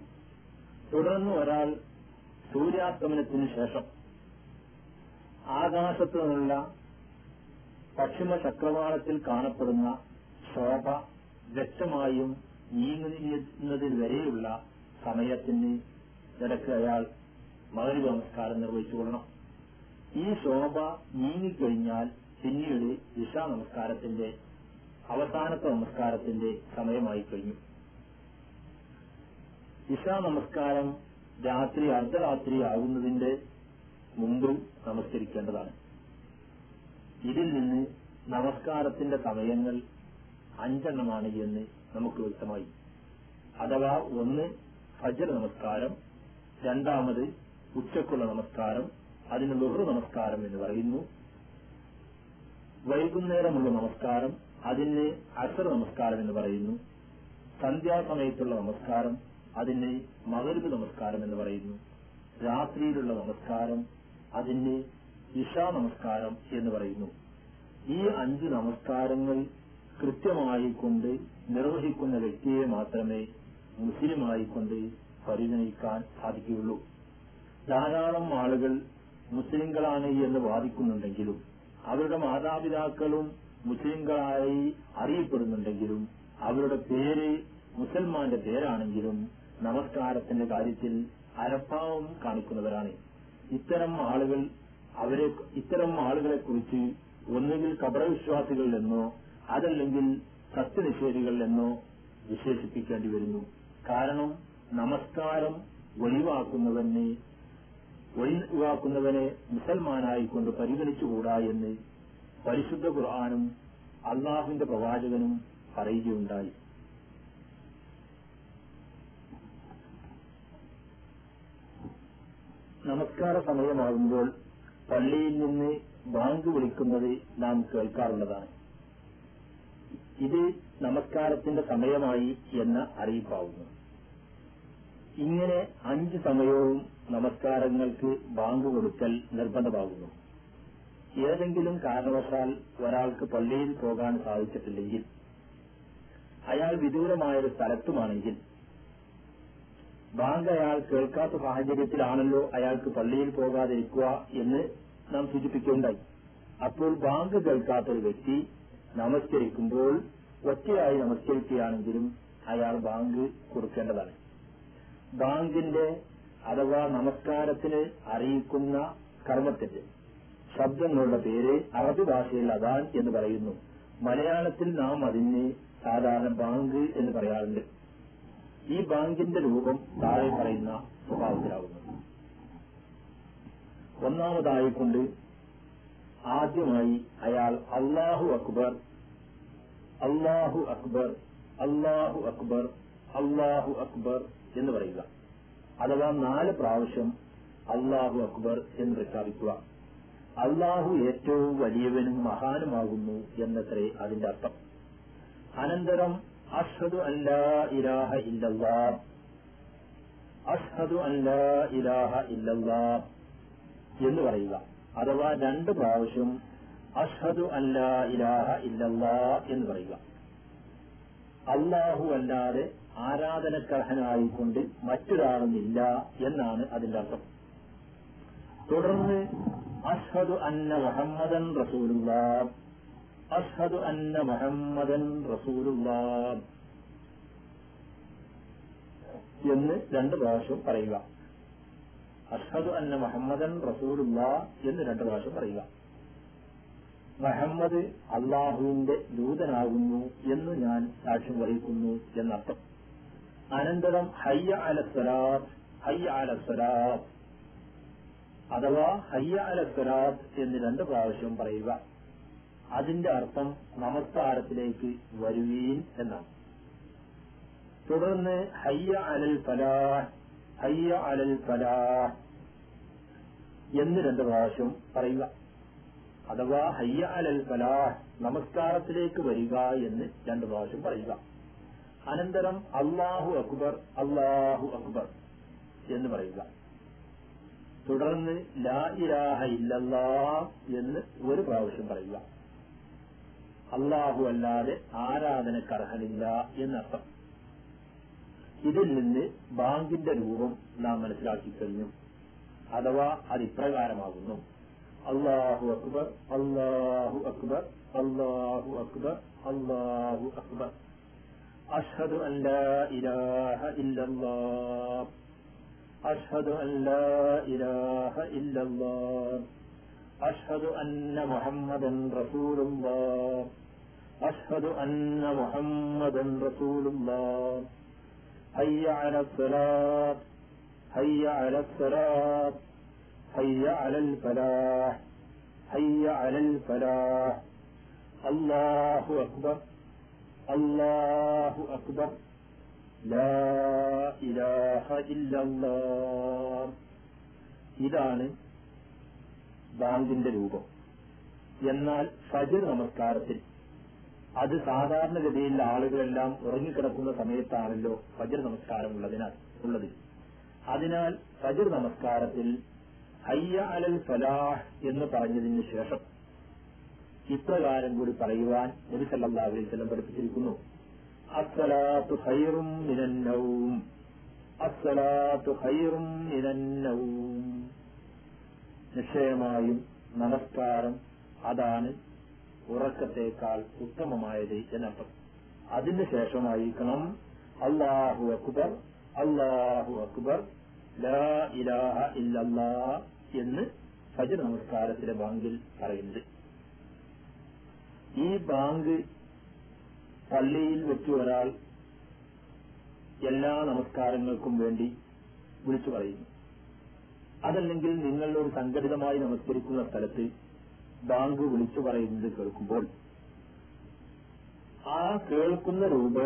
തുടർന്ന് ഒരാൾ സൂര്യാസ്തമനത്തിന് ശേഷം ആകാശത്തു നിന്നുള്ള പശ്ചിമ ചക്രവാളത്തിൽ കാണപ്പെടുന്ന ശോഭ വ്യക്തമായും നീങ്ങുന്നതിൽ വരെയുള്ള സമയത്തിന് ഇടയ്ക്ക് അയാൾ മകരി നമസ്കാരം നിർവഹിച്ചുകൊള്ളണം ഈ ശോഭ നീങ്ങിക്കഴിഞ്ഞാൽ പിന്നീട് ദിശാ നമസ്കാരത്തിന്റെ അവസാനത്തെ നമസ്കാരത്തിന്റെ സമയമായി കഴിഞ്ഞു. ഇഷാ നമസ്കാരം രാത്രി അർദ്ധരാത്രി ആകുന്നതിന്റെ മുമ്പ് നമസ്കരിക്കേണ്ടതാണ്. ഇതിൽ നിന്ന് നമസ്കാരത്തിന്റെ സമയങ്ങൾ അഞ്ചെണ്ണമാണ് എന്ന് നമുക്ക് വ്യക്തമായി. അഥവാ ഒന്ന് ഫജർ നമസ്കാരം രണ്ടാമത് ഉച്ചക്കുള്ള നമസ്കാരം അതിന് ലുഹ്റു നമസ്കാരം എന്ന് പറയുന്നു. വൈകുന്നേരമുള്ള നമസ്കാരം അതിന് അസർ നമസ്കാരം എന്ന് പറയുന്നു. സന്ധ്യാസമയത്തുള്ള നമസ്കാരം അതിന് മകരുത് നമസ്കാരം എന്ന് പറയുന്നു. രാത്രിയിലുള്ള നമസ്കാരം അതിന് ഇഷാ നമസ്കാരം എന്ന് പറയുന്നു. ഈ അഞ്ച് നമസ്കാരങ്ങൾ കൃത്യമായി കൊണ്ട് നിർവഹിക്കുന്ന വ്യക്തിയെ മാത്രമേ മുസ്ലിമായിക്കൊണ്ട് പരിഗണിക്കാൻ സാധിക്കുകയുള്ളൂ. ധാരാളം ആളുകൾ മുസ്ലിങ്ങളാണ് എന്ന് വാദിക്കുന്നുണ്ടെങ്കിലും അവരുടെ മാതാപിതാക്കളും മുസ്ലിങ്ങളായി അറിയപ്പെടുന്നുണ്ടെങ്കിലും അവരുടെ പേര് മുസൽമാന്റെ പേരാണെങ്കിലും നമസ്കാരത്തിന്റെ കാര്യത്തിൽ അലപ്പാവം കാണിക്കുന്നവരാണ്. ഇത്തരം ആളുകൾ അവരെ ഇത്തരം ആളുകളെ കുറിച്ച് ഒന്നുകിൽ കബറവിശ്വാസികളിൽ എന്നോ അതല്ലെങ്കിൽ സത്യനിഷേധികൾ എന്നോ വിശേഷിപ്പിക്കേണ്ടി വരുന്നു. കാരണം നമസ്കാരം ഒഴിവാക്കുന്നവനെ ഒഴിവാക്കുന്നവനെ മുസൽമാനായിക്കൊണ്ട് പരിഗണിച്ചുകൂടാ എന്ന് പരിശുദ്ധ ഖുർആാനും അള്ളാഹുവിന്റെ പ്രവാചകനും പറയുകയുണ്ടായി. നമസ്കാര സമയമാകുമ്പോൾ പള്ളിയിൽ നിന്ന് ബാങ്ക് വിളിക്കുന്നത് നാം കേൾക്കാറുള്ളതാണ്. ഇത് നമസ്കാരത്തിന്റെ സമയമായി എന്ന അറിയിപ്പാവുന്നു. ഇങ്ങനെ അഞ്ച് സമയവും നമസ്കാരങ്ങൾക്ക് ബാങ്ക് കൊടുക്കൽ നിർബന്ധമാകുന്നു. ഏതെങ്കിലും കാരണവശാൽ ഒരാൾക്ക് പള്ളിയിൽ പോകാൻ സാധിച്ചിട്ടില്ലെങ്കിൽ അയാൾ വിദൂരമായൊരു സ്ഥലത്തുമാണെങ്കിൽ ബാങ്ക് അയാൾ കേൾക്കാത്ത സാഹചര്യത്തിലാണല്ലോ അയാൾക്ക് പള്ളിയിൽ പോകാതിരിക്കുക എന്ന് നാം സൂചിപ്പിക്കുകയുണ്ടായി അപ്പോൾ ബാങ്ക് കേൾക്കാത്ത ഒരു വ്യക്തി നമസ്കരിക്കുമ്പോൾ ഒറ്റയായി നമസ്കരിക്കുകയാണെങ്കിലും അയാൾ ബാങ്ക് കൊടുക്കേണ്ടതാണ്. ബാങ്കിന്റെ അഥവാ നമസ്കാരത്തിന് അറിയിക്കുന്ന കർമ്മത്തിന്റെ ശബ്ദങ്ങളുടെ പേര് അറബി ഭാഷയിൽ അദാൻ എന്ന് പറയുന്നു. മലയാളത്തിൽ നാം അതിന് സാധാരണ ബാങ്ക് എന്ന് പറയാറുണ്ട്. ഈ ബാങ്കിന്റെ രൂപം താഴെ പറയുന്ന സ്വഭാവത്തിലാവുന്നു ഒന്നാമതായിക്കൊണ്ട് ആദ്യമായി അയാൾ അള്ളാഹു അക്ബർ അള്ളാഹു അക്ബർ അള്ളാഹു അക്ബർ അള്ളാഹു അക്ബർ എന്ന് പറയുക. അഥവാ നാല് പ്രാവശ്യം അള്ളാഹു അക്ബർ എന്ന് പ്രഖ്യാപിക്കുക. അള്ളാഹു ഏറ്റവും വലിയവനും മഹാനുമാകുന്നു എന്നത്രേ അതിന്റെ അർത്ഥം. അനന്തരം അഷ്ഹദു എന്ന് പറയുക. അഥവാ രണ്ട് പ്രാവശ്യം അഷ്ഹദു അല്ലാ ഇലാഹ ഇല്ലല്ലാ എന്ന് പറയുക. അള്ളാഹു അല്ലാതെ ആരാധനക്കർഹനായിക്കൊണ്ട് മറ്റൊരാളുമില്ല എന്നാണ് അതിന്റെ അർത്ഥം. തുടർന്ന് അഷ്ഹദു അന്ന മുഹമ്മദൻ റസൂലുള്ള. അഷ്ഹദു അന്ന മുഹമ്മദൻ റസൂലുള്ള എന്ന് രണ്ട് പ്രാവശ്യം പറയുക. അഷ്ഹദു അന്ന മുഹമ്മദൻ റസൂലുള്ള എന്ന് രണ്ട് പ്രാവശ്യം പറയുക. മുഹമ്മദ് അള്ളാഹുവിന്റെ ദൂതനാകുന്നു എന്ന് ഞാൻ സാക്ഷ്യം വഹിക്കുന്നു എന്നർത്ഥം. അനന്തരം ഹയ്യ അലസ്വലാത്ത് ഹയ്യ അലസ്വലാത്ത് അഥവാ ഹയ്യ അലസ്വലാത്ത് എന്ന് രണ്ട് പ്രാവശ്യം പറയുക. അതിന്റെ അർത്ഥം നമസ്കാരത്തിലേക്ക് വരുവീൻ എന്നാണ്. തുടർന്ന് ഹയ്യ അലൽ ഫലാഹ് ഹയ്യ അലൽ ഫലാഹ് എന്ന് രണ്ട് പ്രാവശ്യം പറയുക. അഥവാ ഹയ്യ അലൽ ഫലാഹ് നമസ്കാരത്തിലേക്ക് വരിക എന്ന് രണ്ട് പ്രാവശ്യം പറയുക. അനന്തരം അള്ളാഹു അക്ബർ അള്ളാഹു അക്ബർ എന്ന് പറയുക. തുടർന്ന് ലാ ഇലാഹ ഇല്ലല്ലാ എന്ന് ഒരു പ്രാവശ്യം പറയുക. അള്ളാഹു അല്ലാതെ ആരാധനക്കർഹനില്ല എന്നർത്ഥം. ഇതിൽ നിന്ന് ബാങ്കിന്റെ രൂപം നാം മനസ്സിലാക്കി കഴിഞ്ഞു. അഥവാ അത് ഇപ്രകാരമാകുന്നു. അള്ളാഹു അക്ബർ അള്ളാഹു അക്ബർ അള്ളാഹു അക്ബർ അള്ളാഹു അക്ബർ. അഷ്ഹദു ഇലാഹ ഇല്ലല്ലാഹ്. അഷ്ഹദു ഇലാഹ ഇല്ലല്ലാഹ്. أشهد أن لا إله إلا الله أشهد أن محمدا رسول الله أشهد أن محمدا رسول الله حي على الصلاة حي على الصلاة حي على الفلاح حي على الفلاح الله أكبر الله أكبر لا إله إلا الله ഇതാണ് ബാങ്കിന്റെ രൂപം. എന്നാൽ ഫജർ നമസ്കാരത്തിൽ അത് സാധാരണഗതിയിൽ ആളുകളെല്ലാം ഉറങ്ങിക്കിടക്കുന്ന സമയത്താണല്ലോ ഫജർ നമസ്കാരം ഉള്ളതിനാൽ ഉള്ളത്. അതിനാൽ ഫജർ നമസ്കാരത്തിൽ ഹയ്യ അലൽ ഫലാഹ് എന്ന് പറഞ്ഞതിന് ശേഷം ഇപ്രകാരം കൂടി പറയുവാൻ നബി സല്ലല്ലാഹു അലൈഹി വസല്ലം പഠിപ്പിച്ചിരിക്കുന്നു. അസ്സലാത്തു ഹൈറും മിനൻ നൗം. അസ്സലാത്തു ഹൈറും മിനൻ നൗം. നിശ്ചയമായും നമസ്കാരം അതാണ് ഉറക്കത്തേക്കാൾ ഉത്തമമായത് എന്നർത്ഥം. അതിന് ശേഷമായിരിക്കണം അള്ളാഹു അക്ബർ അള്ളാഹു അക്ബർ ലാ ഇലാഹ ഇല്ലല്ലാ എന്ന് ഫജർ നമസ്കാരത്തിലെ ബാങ്കിൽ പറയുന്നത്. ഈ ബാങ്ക് പള്ളിയിൽ വെച്ച് ഒരാൾ എല്ലാ നമസ്കാരങ്ങൾക്കും വേണ്ടി വിളിച്ചു പറയുന്നു. അതല്ലെങ്കിൽ നിങ്ങൾ ഒരു സംഘടിതമായി നമസ്കരിക്കുന്ന സ്ഥലത്ത് ബാങ്ക് വിളിച്ചു പറയുന്നത് കേൾക്കുമ്പോൾ ആ കേൾക്കുന്ന രൂപ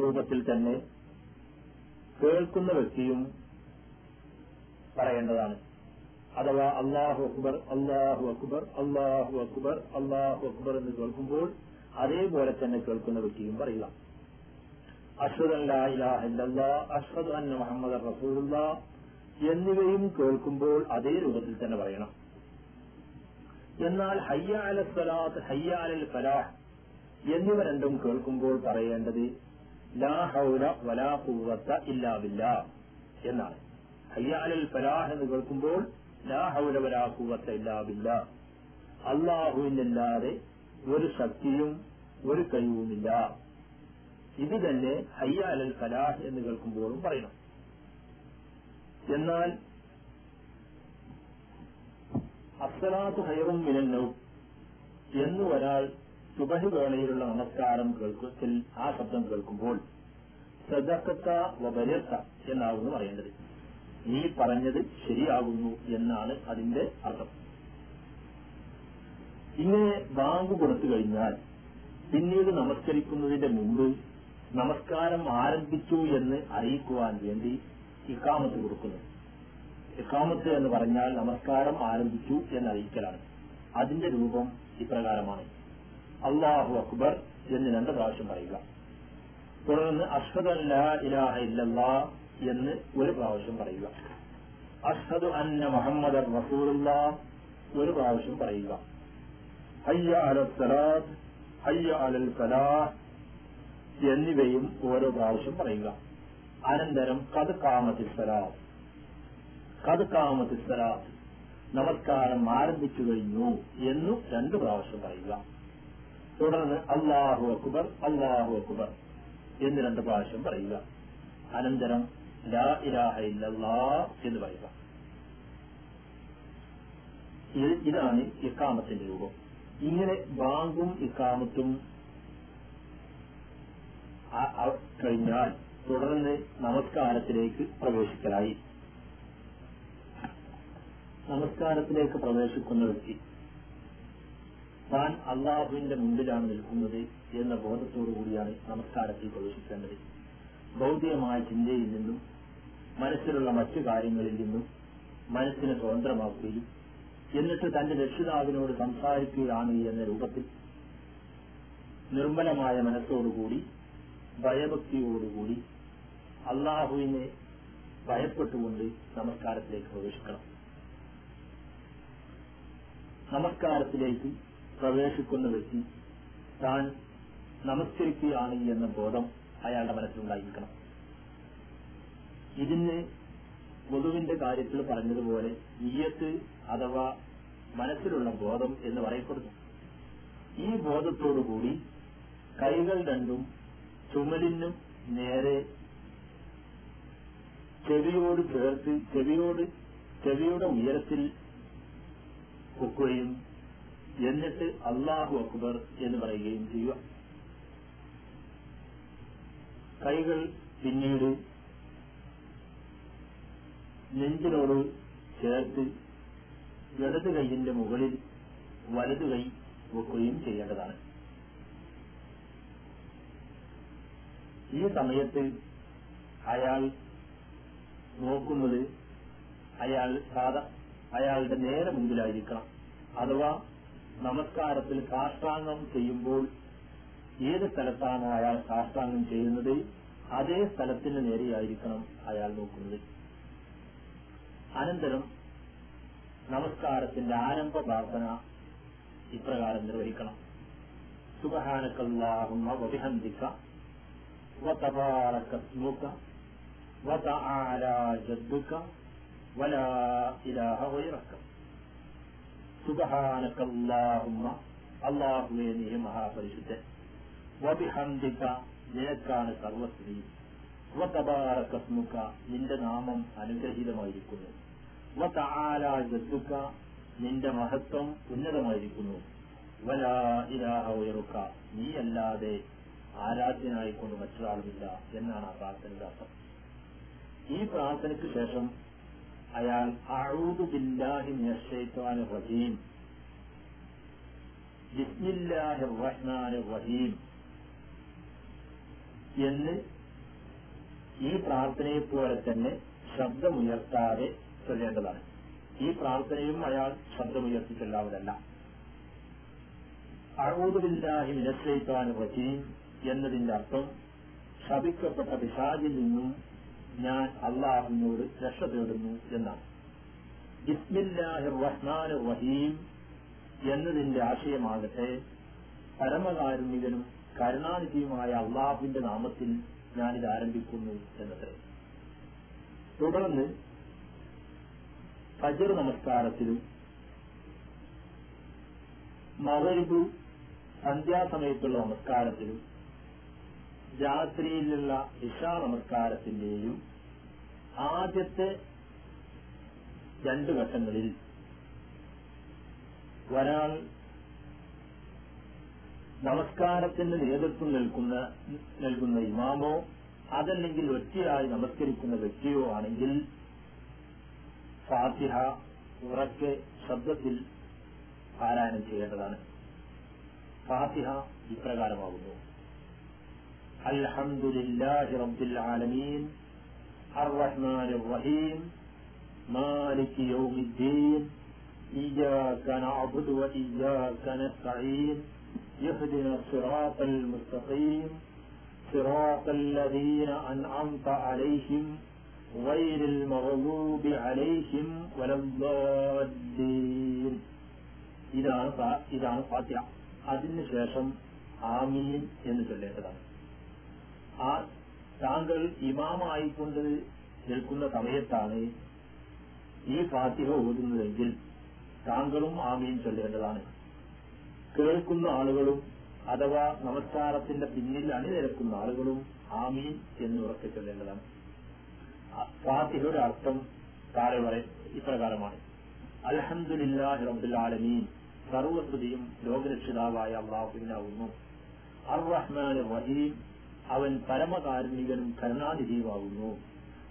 രൂപത്തിൽ തന്നെ കേൾക്കുന്ന വ്യക്തിയും പറയേണ്ടതാണ്. അഥവാ അള്ളാഹു അക്ബർ അള്ളാഹു അക്ബർ അള്ളാഹു അക്ബർ അള്ളാഹു അക്ബർ എന്ന് കേൾക്കുമ്പോൾ അതേപോലെ തന്നെ കേൾക്കുന്ന വ്യക്തിയും പറയുക. അൻ ലാ ഇലാഹ ഇല്ലല്ലാ അഷ്ഹദു അന്ന മുഹമ്മദ് റസൂലുള്ള എന്നിവയും കേൾക്കുമ്പോൾ അതേ രൂപത്തിൽ തന്നെ പറയണം. എന്നാൽ ഹയ്യ അല സ്വലാത്ത് അലൽ ഫലാഹ് എന്നിവ രണ്ടും കേൾക്കുമ്പോൾ പറയേണ്ടത് ലാ ഹൗല വലാ ഖുവത്ത ഇല്ലാ ബില്ലാ എന്നാണ്. ഹയ്യ അലൽ ഫലാഹ് എന്ന് കേൾക്കുമ്പോൾ ലാ ഹൗല വലാ ഖുവത്ത ഇല്ലാ ബില്ലാ. അള്ളാഹുവിനല്ലാതെ ഒരു ശക്തിയും ഒരു കഴിവുമില്ല. ഇത് തന്നെ ഹയ്യ അലൽ ഫലാഹ് എന്ന് കേൾക്കുമ്പോഴും പറയണം. എന്നാൽ അസ്സലാത്ത് ഹൈറും മിനന്നു എന്ന് ഒരാൾ സുബഹി വേളയിലുള്ള നമസ്കാരം കേൾക്കത്തിൽ ആ ശബ്ദം കേൾക്കുമ്പോൾ സദക്കത്ത വബരത്ത എന്നാകുന്നു പറയേണ്ടത്. നീ പറഞ്ഞത് ശരിയാകുന്നു എന്നാണ് അതിന്റെ അർത്ഥം. ഇങ്ങനെ ബാങ്ക് കൊടുത്തു കഴിഞ്ഞാൽ പിന്നീട് നമസ്കരിക്കുന്നതിന്റെ മുമ്പ് നമസ്കാരം ആരംഭിച്ചു എന്ന് അറിയിക്കുവാൻ വേണ്ടി ഇക്കാമത്ത് കൊടുക്കുന്നു ഇക്കാമത്ത് എന്ന് പറഞ്ഞാൽ നമസ്കാരം ആരംഭിച്ചു എന്നറിയിക്കലാണ്. അതിന്റെ രൂപം ഇപ്രകാരമാണ്. അള്ളാഹു അക്ബർ എന്ന് രണ്ട് പ്രാവശ്യം പറയുക. തുടർന്ന് അഷ്ഹദ് ഇലാഹ ഇല്ലല്ലാ എന്ന് ഒരു പ്രാവശ്യം പറയുക. അഷ്ഹദ് അന്ന മുഹമ്മദ് റസൂലുള്ള ഒരു പ്രാവശ്യം പറയുക. ഹയ്യ അലത്തലാദ് ഹയ്യ അലൽ കലാ എന്നിവയും ഓരോ പ്രാവശ്യം പറയുക. അനന്തരം കത് കാമത്തിസ്വരാം കത് കാമത്തിസ്വരാം നമസ്കാരം ആരംഭിച്ചു കഴിഞ്ഞു എന്നു രണ്ടു പ്രാവശ്യം പറയുക. തുടർന്ന് അള്ളാഹു അക്ബർ അള്ളാഹു അക്ബർ എന്ന് രണ്ട് പ്രാവശ്യം പറയുക. അനന്തരം ലാ ഇലാഹ എന്ന് പറയുക. ഇത് ഇതാണ് ഇക്കാമത്തിന്റെ രൂപം. ഇങ്ങനെ ബാങ്കും ഇക്കാമത്തും കഴിഞ്ഞാൽ തുടർന്ന് നമസ്കാരത്തിലേക്ക് പ്രവേശിക്കലായി. നമസ്കാരത്തിലേക്ക് പ്രവേശിക്കുന്ന വ്യക്തി താൻ അള്ളാഹുവിന്റെ മുമ്പിലാണ് നിൽക്കുന്നത് എന്ന ബോധത്തോടു കൂടിയാണ് നമസ്കാരത്തിൽ പ്രവേശിക്കേണ്ടത്. ഭൗതികമായ ചിന്തയിൽ നിന്നും മനസ്സിലുള്ള മറ്റു കാര്യങ്ങളിൽ നിന്നും മനസ്സിനെ സ്വതന്ത്രമാക്കുകയും എന്നിട്ട് തന്റെ രക്ഷിതാവിനോട് സംസാരിക്കുകയാണ് എന്ന രൂപത്തിൽ നിർമ്മലമായ മനസ്സോടുകൂടി ഭയഭക്തിയോടുകൂടി അള്ളാഹുവിനെ ഭയപ്പെട്ടുകൊണ്ട് നമസ്കാരത്തിലേക്ക് പ്രവേശിക്കണം. നമസ്കാരത്തിലേക്ക് പ്രവേശിക്കുന്ന വ്യക്തി താൻ നമസ്കരിക്കുകയാണ് എന്ന ബോധം അയാളുടെ മനസ്സിലുണ്ടായിരിക്കണം. ഇതിന് പൊതുവിന്റെ കാര്യത്തിൽ പറഞ്ഞതുപോലെ നീയത്ത് അഥവാ മനസ്സിലുള്ള ബോധം എന്ന് പറയപ്പെടുന്നു. ഈ ബോധത്തോടുകൂടി കൈകൾ രണ്ടും ചുമലിനും നേരെ ചെവിയോട് ചേർത്ത് ചെവിയോട് ചെവിയുടെ ഉയരത്തിൽ പൊക്കുകയും എന്നിട്ട് അള്ളാഹു അക്ബർ എന്ന് പറയുകയും ചെയ്യുക. കൈകൾ പിന്നീട് നെഞ്ചിനോട് ചേർത്ത് ഇടത് കൈയിന്റെ മുകളിൽ വലതു കൈ വെക്കുകയും ചെയ്യേണ്ടതാണ്. ഈ സമയത്ത് അയാൾ നോക്കുന്നത് അയാൾ സാധ അയാളുടെ നേരെ മുമ്പിലായിരിക്കണം. അഥവാ നമസ്കാരത്തിൽ സാഷ്ടാംഗം ചെയ്യുമ്പോൾ ഏത് സ്ഥലത്താണ് അയാൾ സാഷ്ടാംഗം ചെയ്യുന്നത്? അതേ സ്ഥലത്തിന് നേരെയായിരിക്കണം അയാൾ നോക്കുന്നത്. അനന്തരം നമസ്കാരത്തിന്റെ ആരംഭ പ്രാർത്ഥന ഇപ്രകാരം നിർവഹിക്കണം. സുബഹാനക്കല്ലാഹുമ്മ വബിഹന്ദിക്ക വതബാറക وتعالى جدك ولا إله غيرك سبحانك اللهم അള്ളാഹുവെ നീ മഹാപരിശുദ്ധൻ വബിഹംദിക നിനക്കാണ് സർവസ്ത്രീയും വതബാറകസ്മുക നിന്റെ നാമം അനുഗ്രഹീതമായിരിക്കുന്നു വതആല ജദ്ദുക നിന്റെ മഹത്വം ഉന്നതമായിരിക്കുന്നു വലാ ഇലാഹ ഉയറുക നീയല്ലാതെ ആരാധ്യനായിക്കൊണ്ട് മറ്റൊരാളുമില്ല എന്നാണ് ആ പ്രാർത്ഥനയുടെ അർത്ഥം ഈ പ്രാർത്ഥനയ്ക്ക് ശേഷം അയാൾ അഴൂതു ബില്ലാഹി മിനശ്ശൈത്വാനിർ റഹീം ബിസ്മില്ലാഹി റഹ്മാനിർ റഹീം. എന്ന് ഈ പ്രാർത്ഥനയെ പോലെ തന്നെ ശബ്ദമുയർത്താതെ ചൊല്ലേണ്ടതാണ്. ഈ പ്രാർത്ഥനയും അയാൾ ശബ്ദമുയർത്തി ചൊല്ലാവതല്ല അഴൂതുബില്ലാഹി മിനശ്ശൈത്വാനിർ റഹീം എന്നതിന്റെ അർത്ഥം ശപിക്കപ്പെട്ട പിശാചിൽ നിന്നും ഞാൻ അള്ളാഹുവിനോട് രക്ഷ തേടുന്നു എന്നാണ്. ബിസ്മില്ലാഹിർ റഹ്മാൻ റഹീം എന്നതിന്റെ ആശയമാകട്ടെ പരമകാരുണികനും കരുണാനിധിയുമായ അള്ളാഹുവിന്റെ നാമത്തിൽ ഞാനിത് ആരംഭിക്കുന്നു എന്നത്രേ. തുടർന്ന് ഫജർ നമസ്കാരത്തിലും മകരിബ് സന്ധ്യാസമയത്തുള്ള നമസ്കാരത്തിലും രാത്രിയിലുള്ള ഇഷാ നമസ്കാരത്തിന്റെയും ആദ്യത്തെ രണ്ടു ഘട്ടങ്ങളിൽ ഒരാൾ നമസ്കാരത്തിന് നേതൃത്വം നൽകുന്ന നൽകുന്ന ഇമാമോ അതല്ലെങ്കിൽ ഒറ്റയായി നമസ്കരിക്കുന്ന വ്യക്തിയോ ആണെങ്കിൽ ഫാത്തിഹ ഉറക്കെ ശബ്ദത്തിൽ പാരായണം ചെയ്യേണ്ടതാണ്. ഫാത്തിഹ ഇപ്രകാരമാകുന്നു. الحمد لله رب العالمين الرحمن الرحيم مالك يوم الدين إياك نعبد وإياك نستعين يهدنا الصراط المستقيم صراط الذين أنعمت عليهم غير المغضوب عليهم ولا الضالين ഇതാണ് ഫാ- ഇതാണ് ഫാത്തിഹ അതിനുശേഷം ആമീൻ എന്ന് ചൊല്ലേണ്ടതാണ് ആ താങ്കൾ ഇമാമായിക്കൊണ്ട് നിൽക്കുന്ന സമയത്താണ് ഈ ഫാത്തിഹ ഓതുന്നതെങ്കിൽ താങ്കളും ആമീൻ ചൊല്ലേണ്ടതാണ്. കേൾക്കുന്ന ആളുകളും അഥവാ നമസ്കാരത്തിന്റെ പിന്നിൽ അണിനിരക്കുന്ന ആളുകളും ആമീൻ എന്ന് ഉറക്കെ ചൊല്ലേണ്ടതാണ്. ഫാത്തിഹയുടെ അർത്ഥം താഴെ പറയും ഇപ്രകാരമാണ്. ആലമീൻ. സർവസ്തുതിയും ലോകരക്ഷിതാവായ അള്ളാഹുവിനാവുന്നു. അർ റഹ്മാൻ റഹീം. അവൻ പരമകാരുണികനും കരുണാനിധിയുമാകുന്നു.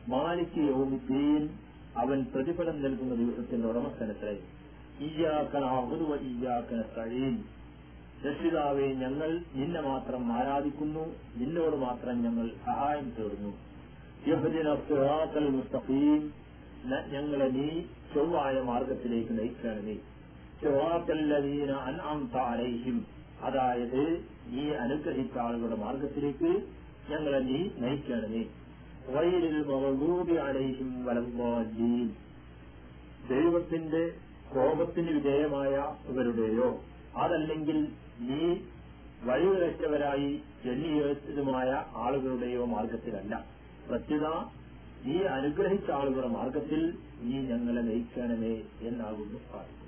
മാലിക് യോമിദ്ദീൻ അവൻ പ്രതിഫലം നൽകുന്ന ദിവസത്തിന്റെ ഉടമസ്ഥലത്തെ ഇയ്യാക്കന അഹുദുവ സഴീൻ രക്ഷിതാവെ ഞങ്ങൾ നിന്നെ മാത്രം ആരാധിക്കുന്നു. നിന്നോട് മാത്രം ഞങ്ങൾ സഹായം തേടുന്നു. ഞങ്ങളെ നീ ചൊവ്വായ മാർഗത്തിലേക്ക് നയിക്കണമേ. സിറാത്തല്ലദീന അൻഅംത അലൈഹിം. അതായത് നീ അനുഗ്രഹിച്ച ആളുകളുടെ മാർഗത്തിലേക്ക് ഞങ്ങളെ നീ നയിക്കണമേ. വയലിൽ മഹബൂബി അലൈഹിം വലംബീൻ ദൈവത്തിന്റെ കോപത്തിന് വിധേയമായ ഇവരുടെയോ? അതല്ലെങ്കിൽ നീ വഴിവിളച്ചവരായി എണ്ണിയേറ്റതുമായ ആളുകളുടെയോ മാർഗത്തിലല്ല. പ്രത്യുത ഈ അനുഗ്രഹിച്ച ആളുകളുടെ മാർഗത്തിൽ നീ ഞങ്ങളെ നയിക്കണമേ എന്നാകുന്നു. പ്രാർത്ഥിക്കുന്നത്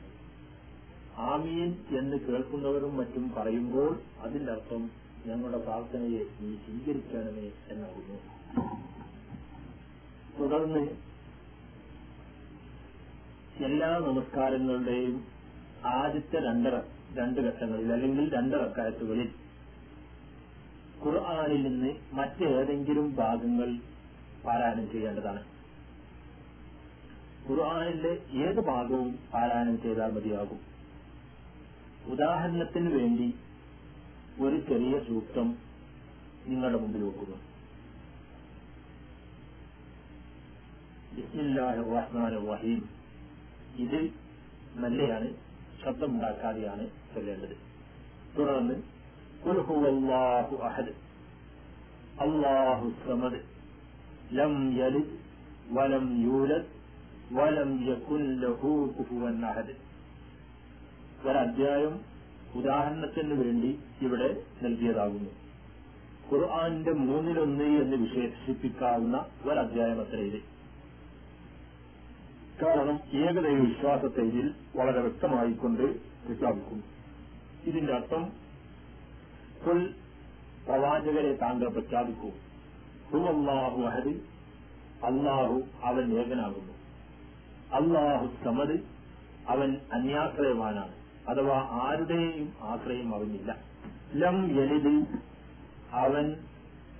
ആമീൻ എന്ന് കേൾക്കുന്നവരും മറ്റും പറയുമ്പോൾ അതിന്റെ അർത്ഥം ഞങ്ങളുടെ പ്രാർത്ഥനയെ നീ സ്വീകരിക്കണമേ എന്നാകുന്നു. തുടർന്ന് എല്ലാ നമസ്കാരങ്ങളുടെയും ആദ്യത്തെ രണ്ടര രണ്ട് ഘട്ടങ്ങളിൽ അല്ലെങ്കിൽ രണ്ടറക്കായത്തുകളിൽ ഖുർആാനിൽ നിന്ന് മറ്റേതെങ്കിലും ഭാഗങ്ങൾ പാരായണം ചെയ്യേണ്ടതാണ്. ഖുർആാനിലെ ഏത് ഭാഗവും പാരായണം ചെയ്താൽ മതിയാകും. ഉദാഹരണത്തിന് വേണ്ടി ഒരു ചെറിയ സൂക്തം നിങ്ങളുടെ മുമ്പിൽ വെക്കുക. റഹീം നല്ലയാണ് ശബ്ദമുണ്ടാക്കാതെയാണ് ചൊല്ലേണ്ടത്. തുടർന്ന് കുൽഹുവല്ലാഹു അഹദ് അല്ലാഹു സമദ് ലം യലിദ് വലം യൂലദ് വലം യകുൻ ലഹു കുഫുവൻ അഹദ് ഒരധ്യായം ഉദാഹരണത്തിന് വേണ്ടി ഇവിടെ നൽകിയതാകുന്നു. ഖുർആാനിന്റെ മൂന്നിലൊന്ന് എന്ന് വിശേഷിപ്പിക്കാവുന്ന ഒരധ്യായം അത്ര ഇത് കാരണം ഏകദൈവ വിശ്വാസത്തെ ഇതിൽ വളരെ വ്യക്തമായിക്കൊണ്ട് പ്രഖ്യാപിക്കുന്നു ഇതിന്റെ അർത്ഥം കുൽ പ്രവാചകരെ താങ്കൾ പ്രഖ്യാപിക്കൂ. ഹുവല്ലാഹു അഹദ് അള്ളാഹു അവൻ ഏകനാകുന്നു. അള്ളാഹു സമദ് അവൻ അന്യാശ്രയവാനാണ്. അഥവാ ആരുടെയും ആശ്രയം അവനില്ല ലം ജലിത് അവൻ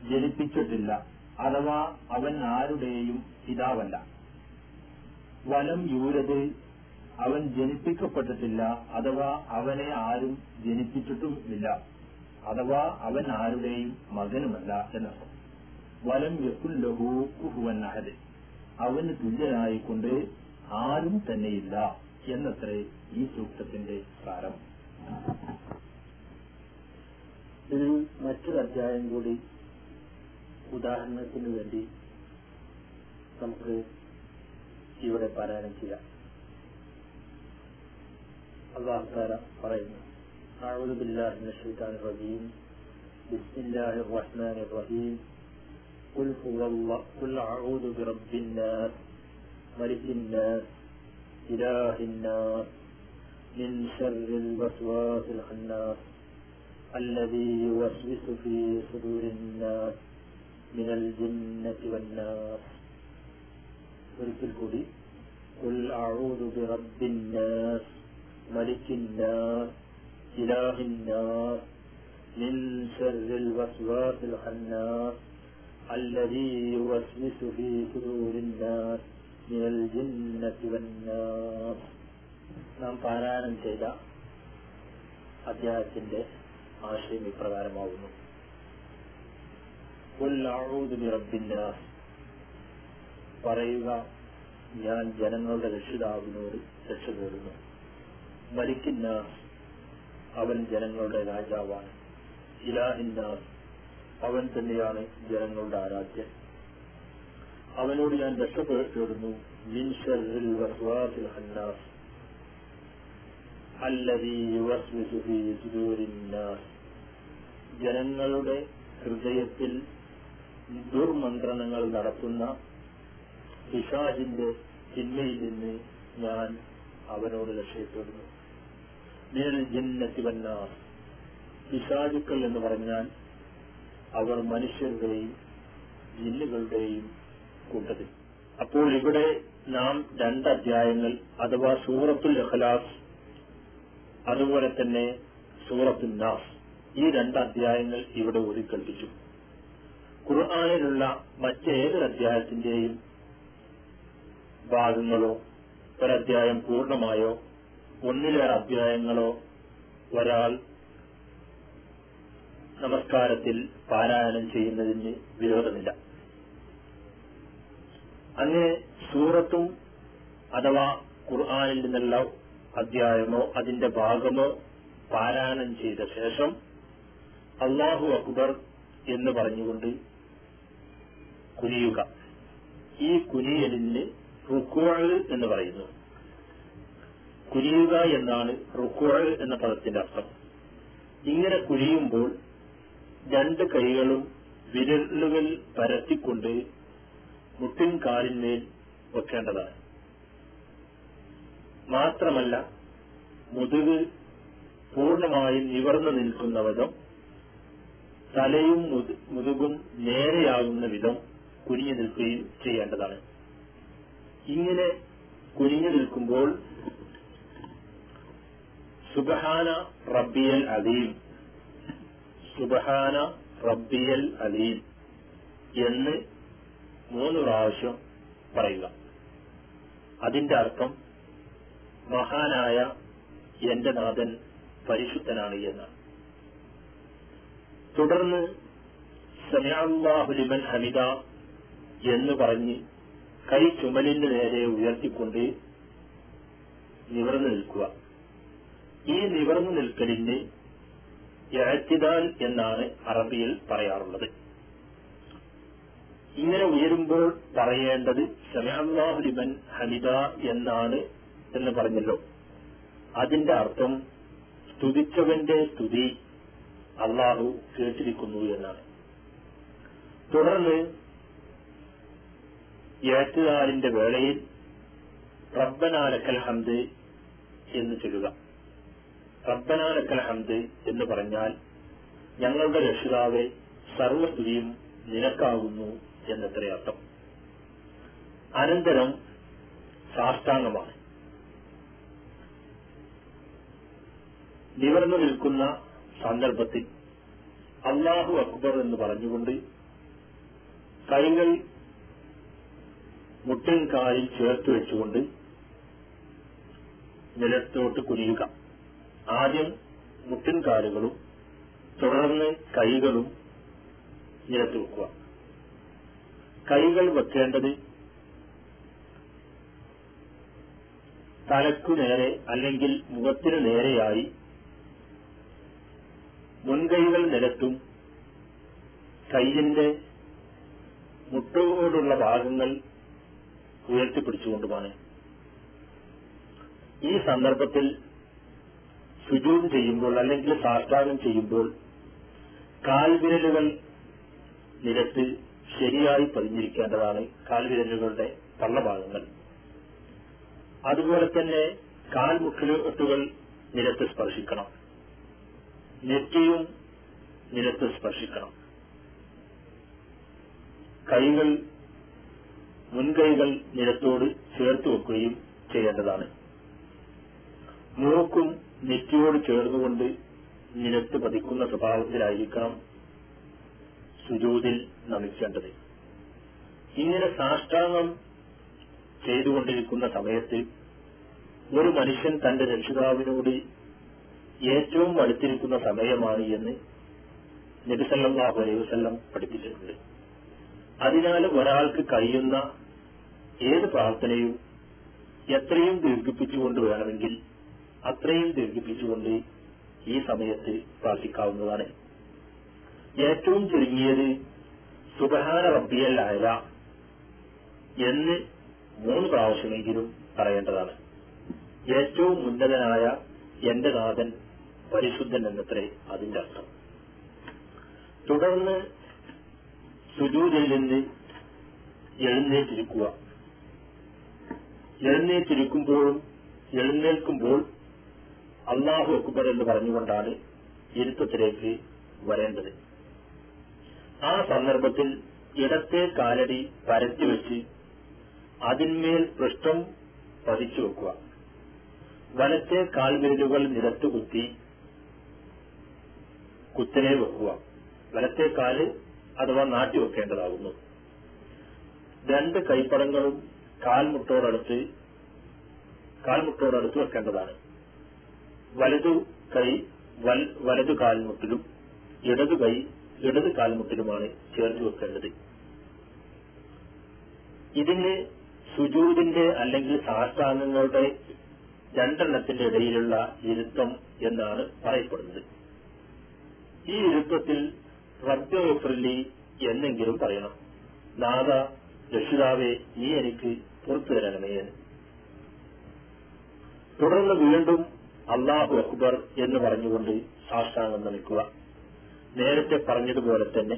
ജനിപ്പിച്ചിട്ടില്ല. അഥവാ അവൻ ആരുടെയും പിതാവല്ല. വലം യൂരത് അവൻ ജനിപ്പിക്കപ്പെട്ടിട്ടില്ല. അഥവാ അവനെ ആരും ജനിപ്പിച്ചിട്ടും ഇല്ല. അഥവാ അവൻ ആരുടെയും മകനുമല്ല എന്നർത്ഥം. വലം യക്കുൽ ലഹു കുഹുവൻ അഹദ്. അവന് തുല്യനായിക്കൊണ്ട് ആരും തന്നെയില്ല. എന്നത്രേ ഈ സൂക്തത്തിന്റെ സാരം ഇതിൽ മറ്റൊരു അധ്യായം കൂടി ഉദാഹരണത്തിന് വേണ്ടി നമുക്ക് ഇവിടെ പാരായണം ചെയ്യാം അള്ളാഹു താര പറയുന്നു أعوذ بالله من الشيطان الرجيم بسم الله الرحمن الرحيم قل هو الله قل أعوذ برب الناس ملك الناس إله الناس من شر الوسواس الخناس الذي يوسوس في صدور الناس من الجنة والناس. قلت الهدي. قل أعوذ برب الناس ملك الناس إله الناس من شر الوسواس الخناس الذي يوسوس في صدور الناس. നാം പാരായണം ചെയ്ത അദ്ദേഹത്തിന്റെ ആശയം ഇപ്രകാരമാകുന്നു പറയുക ഞാൻ ജനങ്ങളുടെ രക്ഷിതാവിനോട് രക്ഷ തേടുന്നു. മരിക്കുന്ന അവൻ ജനങ്ങളുടെ രാജാവാണ്. ഇലാഹിന്ന അവൻ തന്നെയാണ് ജനങ്ങളുടെ ആരാധ്യൻ. അവനോട് ഞാൻ രക്ഷ തേടുന്നു മിൻ ഷർറിൽ വസ്വാസിൽ ഹന്നാസ് അല്ലദീ യുവസ്വിസു ഫീ സുദൂരിന്നാസ് ജനങ്ങളുടെ ഹൃദയത്തിൽ ദുർമന്ത്രണങ്ങൾ നടത്തുന്ന പിശാജിന്റെ ചിന്മയിൽ നിന്ന് ഞാൻ അവനോട് രക്ഷപ്പെടുന്നു നിഴൽ പിശാചുക്കൾ എന്ന് പറഞ്ഞാൽ അവർ മനുഷ്യരുടെയും ജിന്നുകളുടെയും കൂട്ടത്തിൽ. അപ്പോൾ ഇവിടെ നാം രണ്ട് അധ്യായങ്ങൾ അഥവാ സൂറത്തുൽ അഖലാസ് അതുപോലെ തന്നെ സൂറത്തുൽ നാസ് ഈ രണ്ട് അധ്യായങ്ങൾ ഇവിടെ ഒതുക്കൽപ്പിച്ചു ഖുർആാനിലുള്ള മറ്റേത് അധ്യായത്തിന്റെയും ഭാഗങ്ങളോ ഒരധ്യായം പൂർണമായോ ഒന്നിലേറെ അധ്യായങ്ങളോ ഒരാൾ നമസ്കാരത്തിൽ പാരായണം ചെയ്യുന്നതിന് വിരോധമില്ല. അങ്ങനെ സൂറത്തും അഥവാ ഖുർആാനിൽ നിന്നുള്ള അധ്യായമോ അതിന്റെ ഭാഗമോ പാരായണം ചെയ്ത ശേഷം അള്ളാഹു അക്ബർ എന്ന് പറഞ്ഞുകൊണ്ട് കുനിയുക. ഈ കുനിയലിന് റുക്കുഴ് എന്ന് പറയുന്നു. കുനിയുക എന്നാണ് റുക്കുഴ് എന്ന പദത്തിന്റെ അർത്ഥം. ഇങ്ങനെ കുനിയുമ്പോൾ രണ്ട് കൈകളും വിരലുകൾ പരത്തിക്കൊണ്ട് മുട്ടിൻ കാലിന്മേൽ വെക്കേണ്ടതാണ്. മാത്രമല്ല മുതുക് പൂർണമായും നിവർന്നു നിൽക്കുന്ന വിധം തലയും മുതുകും നേരെയാകുന്ന വിധം കുനിഞ്ഞു നിൽക്കുകയും ചെയ്യേണ്ടതാണ്. ഇങ്ങനെ കുനിഞ്ഞു നിൽക്കുമ്പോൾ സുബഹാന റബ്ബിയൽ അലീം സുബഹാന റബ്ബിയൽ അലീം എന്ന് മൂന്ന് പ്രാവശ്യം പറയുക. അതിന്റെ അർത്ഥം മഹാനായ എന്റെ നാഥൻ പരിശുദ്ധനാണ് എന്നാണ് തുടർന്ന് സമയാഹുലിമൻ ഹമിത എന്ന് പറഞ്ഞ് കൈ ചുമലിന് നേരെ ഉയർത്തിക്കൊണ്ട് നിവർന്നു നിൽക്കുക. ഈ നിവർന്നു നിൽക്കലിന് എഴത്തിദാൽ എന്നാണ് അറബിയിൽ പറയാറുള്ളത്. ഇങ്ങനെ ഉയരുമ്പോൾ പറയേണ്ടത് ലിമൻ ഹമിദ എന്നാണ് എന്ന് പറഞ്ഞല്ലോ. അതിന്റെ അർത്ഥം സ്തുതിച്ചവന്റെ സ്തുതി അള്ളാഹു കേട്ടിരിക്കുന്നു എന്നാണ്. തുടർന്ന് ഏറ്റുകാലിന്റെ വേളയിൽ റബ്ബനാലക്കൽ ഹംദ് എന്ന് ചൊല്ലുക. റബ്ബനാലക്കൽ ഹംദ് എന്ന് പറഞ്ഞാൽ ഞങ്ങളുടെ രക്ഷിതാവെ സർവസ്തുതിയും നിനക്കാകുന്നു എന്നത്ര അർത്ഥം. അനന്തരം സാഷ്ടാംഗമാണ്. നിവർന്നു നിൽക്കുന്ന സന്ദർഭത്തിൽ അള്ളാഹു അക്ബർ എന്ന് പറഞ്ഞുകൊണ്ട് കൈകൾ മുട്ടൻ കാലിൽ ചേർത്ത് വെച്ചുകൊണ്ട് നിലത്തോട്ട് കുനിയുക. ആദ്യം മുട്ടൻ കാലുകളും തുടർന്ന് കൈകളും നിലത്ത് വെക്കുക. കൈകൾ വെക്കേണ്ടത് തലക്കു നേരെ അല്ലെങ്കിൽ മുഖത്തിനു നേരെയായി മുൻകൈകൾ നിലത്തും കൈയിന്റെ മുട്ടുകളോടുള്ള ഭാഗങ്ങൾ ഉയർത്തിപ്പിടിച്ചുകൊണ്ടുമാണ്. ഈ സന്ദർഭത്തിൽ സുജൂത് ചെയ്യുമ്പോൾ അല്ലെങ്കിൽ സാഷ്ടാനം ചെയ്യുമ്പോൾ കാൽവിരലുകൾ നിലത്ത് ശരിയായി പതിഞ്ഞിരിക്കേണ്ടതാണ് കാൽവിരലുകളുടെ തള്ളഭാഗങ്ങൾ അതുപോലെ തന്നെ കാൽമുക്കിലോട്ടുകൾ നിലത്ത് സ്പർശിക്കണം. നെറ്റിയും നിലത്ത് സ്പർശിക്കണം. കൈകൾ മുൻകൈകൾ നിരത്തോട് ചേർത്ത് വെക്കുകയും ചെയ്യേണ്ടതാണ്. മൂക്കും നെറ്റിയോട് ചേർന്നുകൊണ്ട് നിലത്ത് പതിക്കുന്ന സ്വഭാവത്തിലായിരിക്കണം സുജൂതിൽ നമിക്കേണ്ടത്. ഇങ്ങനെ സാഷ്ടാംഗം ചെയ്തുകൊണ്ടിരിക്കുന്ന സമയത്ത് ഒരു മനുഷ്യൻ തന്റെ രക്ഷിതാവിനോട് ഏറ്റവും അടുത്തിരിക്കുന്ന സമയമാണ് എന്ന് നബിസല്ലാഹു അലൈഹി വസ്ല്ലം പഠിപ്പിച്ചിട്ടുണ്ട്. അതിനാൽ ഒരാൾക്ക് കഴിയുന്ന ഏത് പ്രാർത്ഥനയും എത്രയും ദീർഘിപ്പിച്ചുകൊണ്ട് വേണമെങ്കിൽ അത്രയും ദീർഘിപ്പിച്ചുകൊണ്ട് ഈ സമയത്ത് പ്രാർത്ഥിക്കാവുന്നതാണ്. ഏറ്റവും ചുരുങ്ങിയത് സുബഹാന റബ്ബിയൽ അയല എന്ന് മൂന്ന് പ്രാവശ്യമെങ്കിലും പറയേണ്ടതാണ്. ഏറ്റവും ഉന്നതനായ എന്റെ നാഥൻ പരിശുദ്ധൻ എന്നത്രേ അതിന്റെ അർത്ഥം. തുടർന്ന് സുജൂതിൽ നിന്ന് എഴുന്നേറ്റിരിക്കുക. എഴുന്നേറ്റിരിക്കുമ്പോഴും എഴുന്നേൽക്കുമ്പോൾ അള്ളാഹു അക്ബർ എന്ന് പറഞ്ഞുകൊണ്ടാണ് ഇരുത്തത്തിലേക്ക് വരേണ്ടത്. ആ സന്ദർഭത്തിൽ ഇടത്തെ കാലടി പരത്തി വെച്ച് അതിന്മേൽ പൃഷ്ഠം പതിച്ചു വെക്കുക. വലത്തെ കാൽവിരലുകൾ നിലത്ത് കുത്തി കുത്തനെ വെക്കുക. വലത്തെ കാൽ അഥവാ നാട്ടി വെക്കേണ്ടതാകുന്നു രണ്ട് കൈപ്പടങ്ങളും കാൽമുട്ടോടടുത്ത് കാൽമുട്ടോടടുത്ത് വെക്കേണ്ടതാണ്. വലതു കൈ വലതു കാൽമുട്ടിലും ഇടതു കൈ ഇടത് കാൽമുട്ടിലുമാണ് ചേർത്ത് വെക്കേണ്ടത്. ഇതിന് സുജൂദിന്റെ അല്ലെങ്കിൽ സാഷ്ടാംഗങ്ങളുടെ രണ്ടെണ്ണത്തിന്റെ ഇടയിലുള്ള ഇരുത്തം എന്നാണ് പറയപ്പെടുന്നത്. ഈ ഇരുത്തത്തിൽ റബ്ബി എന്നെങ്കിലും പറയണം. നാഥ രക്ഷിതാവെ നീ എനിക്ക് പുറത്തു തരണമേ തുടർന്ന് വീണ്ടും അള്ളാഹു അക്ബർ എന്ന് പറഞ്ഞുകൊണ്ട് സാഷ്ടാംഗം നമിക്കുക നേരത്തെ പറഞ്ഞതുപോലെ തന്നെ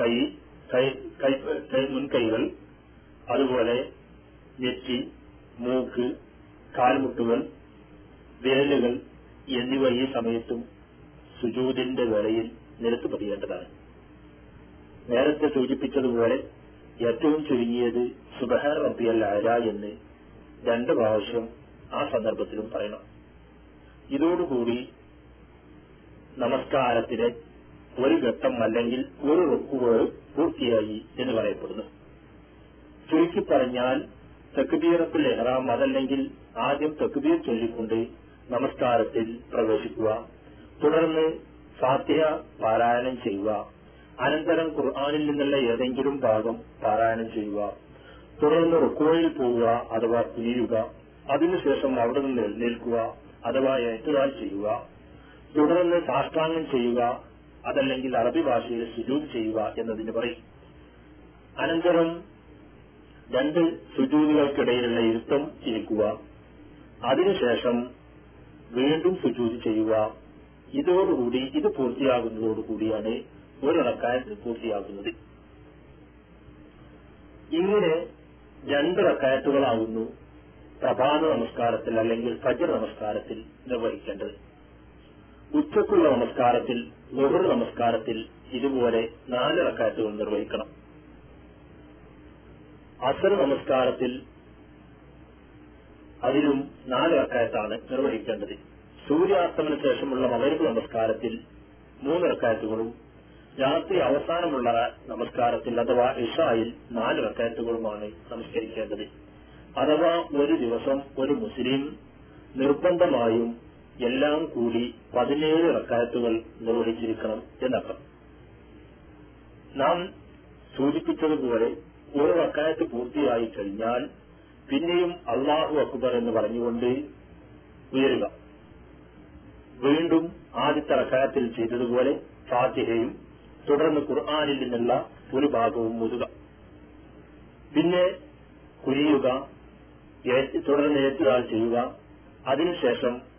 കൈ കൈ കൈ മുൻകൈകൾ അതുപോലെ നെറ്റി മൂക്ക് കാൽമുട്ടുകൾ വിരലുകൾ എന്നിവ ഈ സമയത്തും സുജൂതിന്റെ വേളയിൽ നിരത്ത് പതിയേണ്ടതാണ്. നേരത്തെ സൂചിപ്പിച്ചതുപോലെ ഏറ്റവും ചുരുങ്ങിയത് സുബഹാർ റബ്ബിയൽ ആര എന്ന് രണ്ട് പ്രാവശ്യം ആ സന്ദർഭത്തിലും പറയണം. ഇതോടുകൂടി നമസ്കാരത്തിന് ഒരു ഘട്ടം അല്ലെങ്കിൽ ഒരു റുക്കുകൾ പൂർത്തിയായി എന്ന് പറയപ്പെടുന്നു. ചുരുക്കി പറഞ്ഞാൽ തക്ബീറത്തുൽ എഹ്റാം അതല്ലെങ്കിൽ ആദ്യം തക്ബീർ ചൊല്ലിക്കൊണ്ട് നമസ്കാരത്തിൽ പ്രവേശിക്കുക തുടർന്ന് ഫാത്തിഹ പാരായണം ചെയ്യുക അനന്തരം ഖുർആാനിൽ നിന്നുള്ള ഏതെങ്കിലും ഭാഗം പാരായണം ചെയ്യുക തുടർന്ന് റുക്കോയിൽ പോവുക അഥവാ കുനിയുക അതിനുശേഷം അവിടെ നിന്ന് എഴുന്നേൽക്കുക അഥവാ ഏറ്റുകാൽ ചെയ്യുക തുടർന്ന് സാഷ്ടാംഗം ചെയ്യുക അതല്ലെങ്കിൽ അറബി ഭാഷയിൽ സുജൂദ് ചെയ്യുക എന്നതിന് പറയും. അനന്തരം രണ്ട് സുജൂദുകൾക്കിടയിലുള്ള ഇരുത്തം ഇരിക്കുക. അതിനുശേഷം വീണ്ടും സുജൂത് ചെയ്യുക. ഇതോടുകൂടി ഇത് പൂർത്തിയാകുന്നതോടുകൂടിയാണ് ഒരിറക്കായത്ത് പൂർത്തിയാകുന്നത്. ഇങ്ങനെ രണ്ട് റക്കായത്തുകളാകുന്നു പ്രഭാത നമസ്കാരത്തിൽ അല്ലെങ്കിൽ ഫജർ നമസ്കാരത്തിൽ നിർവഹിക്കേണ്ടത്. ഉച്ചക്കുള്ള നമസ്കാരത്തിൽ ലുഹർ നമസ്കാരത്തിൽ ഇതുപോലെ നാല് അക്കാറ്റുകൾ നിർവഹിക്കണം. അസർ നമസ്കാരത്തിൽ അതിലും നാല് അക്കാറ്റാണ് നിർവഹിക്കേണ്ടത്. സൂര്യാസ്തമന ശേഷമുള്ള മകരവ് നമസ്കാരത്തിൽ മൂന്ന് അക്കാറ്റുകളും രാത്രി അവസാനമുള്ള നമസ്കാരത്തിൽ അഥവാ ഇഷായിൽ നാല് അക്കാറ്റുകളുമാണ് നമസ്കരിക്കേണ്ടത്. അഥവാ ഒരു ദിവസം ഒരു മുസ്ലിം നിർബന്ധമായും എല്ലാം കൂടി പതിനേഴ് റക്കായത്തുകൾ നിർവഹിച്ചിരിക്കണം എന്നർത്ഥം. നാം സൂചിപ്പിച്ചതുപോലെ ഒരു റക്കായത്ത് പൂർത്തിയായി കഴിഞ്ഞാൽ പിന്നെയും അള്ളാഹു അക്ബർ എന്ന് പറഞ്ഞുകൊണ്ട് ഉയരുക. വീണ്ടും ആദ്യത്തെ റക്കായത്തിൽ ചെയ്തതുപോലെ ഫാത്തിഹയും തുടർന്ന് ഖുർആാനിൽ നിന്നുള്ള ഒരു ഭാഗവും മുതുക പിന്നെ ഏറ്റ് തുടർന്ന് ഏറ്റുകാൾ ചെയ്യുക. അതിനുശേഷം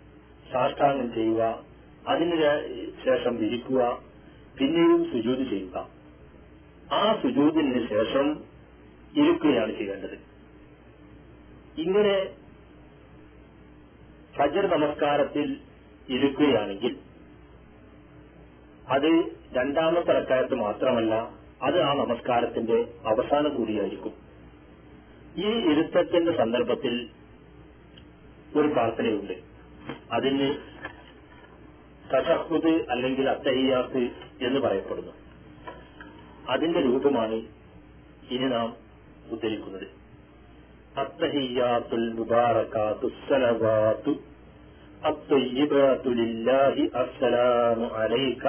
സാഷ്ടാംഗം ചെയ്യുക അതിനു ശേഷം വിരിക്കുക പിന്നെയും സുജൂത് ചെയ്യുക. ആ സുജൂതിന് ശേഷം ഇരിക്കുകയാണ് ചെയ്യേണ്ടത്. ഇങ്ങനെ ഫജർ നമസ്കാരത്തിൽ ഇരിക്കുകയാണെങ്കിൽ അത് രണ്ടാമത്തെ റക്കായത്ത് മാത്രമല്ല അത് ആ നമസ്കാരത്തിന്റെ അവസാനം കൂടിയായിരിക്കും. ഈ ഇരുത്തത്തിന്റെ സന്ദർഭത്തിൽ ഒരു പ്രാർത്ഥനയുണ്ട്. അതിന് തഷഹുദ് അല്ലെങ്കിൽ അത്തഹിയാത്ത് എന്ന് പറയപ്പെടുന്നു അതിന്റെ രൂപമാണ് ഇനി നാം ഉദ്ധരിക്കുന്നത് التحيات المباركات الصلوات الطيبات لله السلام عليك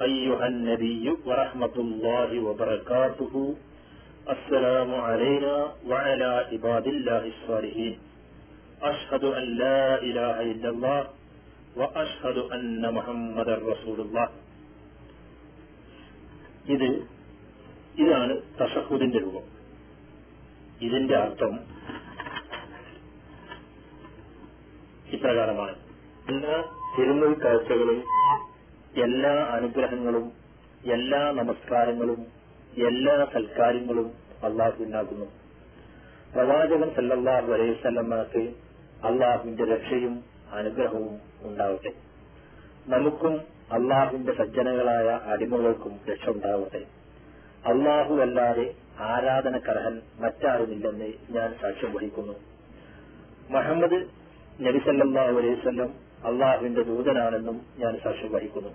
أيها النبي ورحمة الله وبركاته السلام علينا وعلى عباد الله الصالحين അഷ്ഹദു അല്ലാ ഇലാഹ ഇല്ലല്ലാഹ് വഅഷ്ഹദു അന്ന മുഹമ്മദർ റസൂലുള്ളാഹ് ഇത് ഇതാണ് തഷഹുദിന്റെ രൂപം. ഇതിന്റെ അർത്ഥം ഇപ്രകാരമാണ്. എല്ലാ തിരുമുൽ കാഴ്ചകളും എല്ലാ അനുഗ്രഹങ്ങളും എല്ലാ നമസ്കാരങ്ങളും എല്ലാ സൽക്കാര്യങ്ങളും അള്ളാഹുവിനാകുന്നു പ്രവാചകൻ സല്ലാഹു അലൈവല്ലമ്മക്ക് അള്ളാഹുവിന്റെ രക്ഷയും അനുഗ്രഹവും ഉണ്ടാവട്ടെ. നമുക്കും അള്ളാഹുവിന്റെ സജ്ജനങ്ങളായ അടിമകൾക്കും രക്ഷ ഉണ്ടാവട്ടെ. അള്ളാഹു അല്ലാതെ ആരാധനക്കർഹൻ മറ്റാരുമില്ലെന്ന് ഞാൻ സാക്ഷ്യം വഹിക്കുന്നു. മുഹമ്മദ് നബിസല്ലാഹു അലൈവല്ലം അള്ളാഹുവിന്റെ ദൂതനാണെന്നും ഞാൻ സാക്ഷ്യം വഹിക്കുന്നു.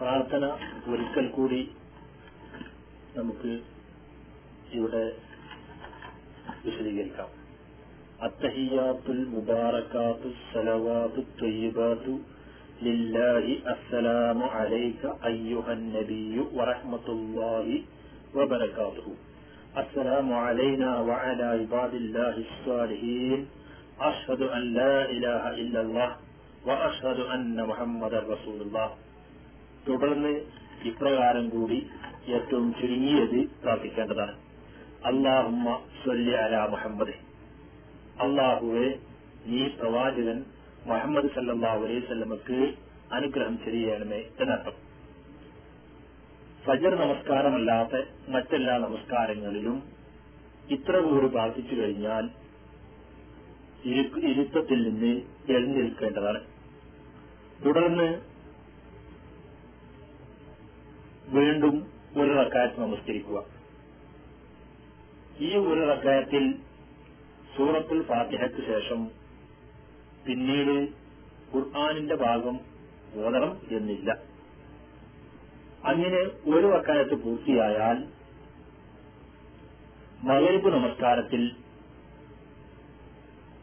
പ്രാർത്ഥന ഒരിക്കൽ കൂടി നമുക്ക് ഇവിടെ വിശദീകരിക്കാം. അത്തഹിയാത്തുൽ മുബാറക്കാത്തു സലവാത്തു ത്വയ്യിബാത്തു لله السلام عليك أيها النبي ورحمة الله وبركاته السلام علينا وعلى عباد الله الصالحين أشهد أن لا إله إلا الله وأشهد أن محمد رسول الله തുടർന്ന് ഇപ്രകാരം കൂടി ഏറ്റവും ചുരുങ്ങിയത് പ്രാർത്ഥിക്കേണ്ടതാണ് അള്ളാഹുമ്മ സ്വല്ലി അല മുഹമ്മദ് അള്ളാഹുവെ ഈ പ്രവാചകൻ മുഹമ്മദ് സല്ലാ അലൈഹി സ്വല്ലമക്ക് അനുഗ്രഹം ചെയ്യണമേ എന്നർത്ഥം. ഫജർ നമസ്കാരമല്ലാത്ത മറ്റെല്ലാ നമസ്കാരങ്ങളിലും ഇത്ര കൂടി പ്രാർത്ഥിച്ചു കഴിഞ്ഞാൽ ഇരുത്തത്തിൽ നിന്ന് എഴുന്നേൽക്കേണ്ടതാണ്. തുടർന്ന് വീണ്ടും ഒരു റക്കായത്ത് നമസ്കരിക്കുക. ഈ ഒരു റക്കായത്തിൽ സൂറത്തുൽ ഫാത്തിഹയ്ക്ക് ശേഷം പിന്നീട് ഖുർആാനിന്റെ ഭാഗം ഓതണം എന്നില്ല. അങ്ങനെ ഒരു വക്കാലത്ത് പൂർത്തിയായാൽ മകരിപ്പ് നമസ്കാരത്തിൽ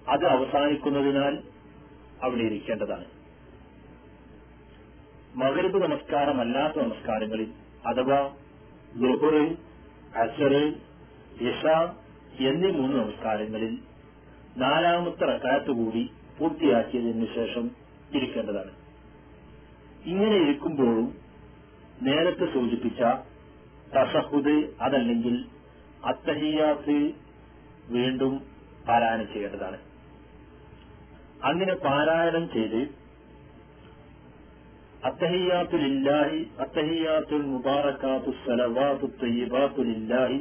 അത് അവസാനിക്കുന്നതിനാൽ അവിടെ ഇരിക്കേണ്ടതാണ്. മകരിപ്പ് നമസ്കാരമല്ലാത്ത നമസ്കാരങ്ങളിൽ അഥവാ ലുഹുർ അസർ ഇഷ എന്നീ മൂന്ന് നമസ്കാരങ്ങളിൽ നാലാമത്തെ റക്കാത്ത് കൂടി പൂർത്തിയാക്കിയതിനു ശേഷം ഇരിക്കേണ്ടതാണ്. ഇങ്ങനെ ഇരിക്കുമ്പോഴും നേരത്തെ സൂചിപ്പിച്ച തസഹുദ് അതല്ലെങ്കിൽ അത്തഹിയാത്ത് വീണ്ടും പാരായണം ചെയ്യേണ്ടതാണ്. അങ്ങനെ പാരായണം ചെയ്ത് അത്തഹിയാത്തുലില്ലാഹി അത്തഹിയാത്തുൽ മുബാറക്കാത്തു സലവാത്തു തയ്യിബാത്തുലില്ലാഹി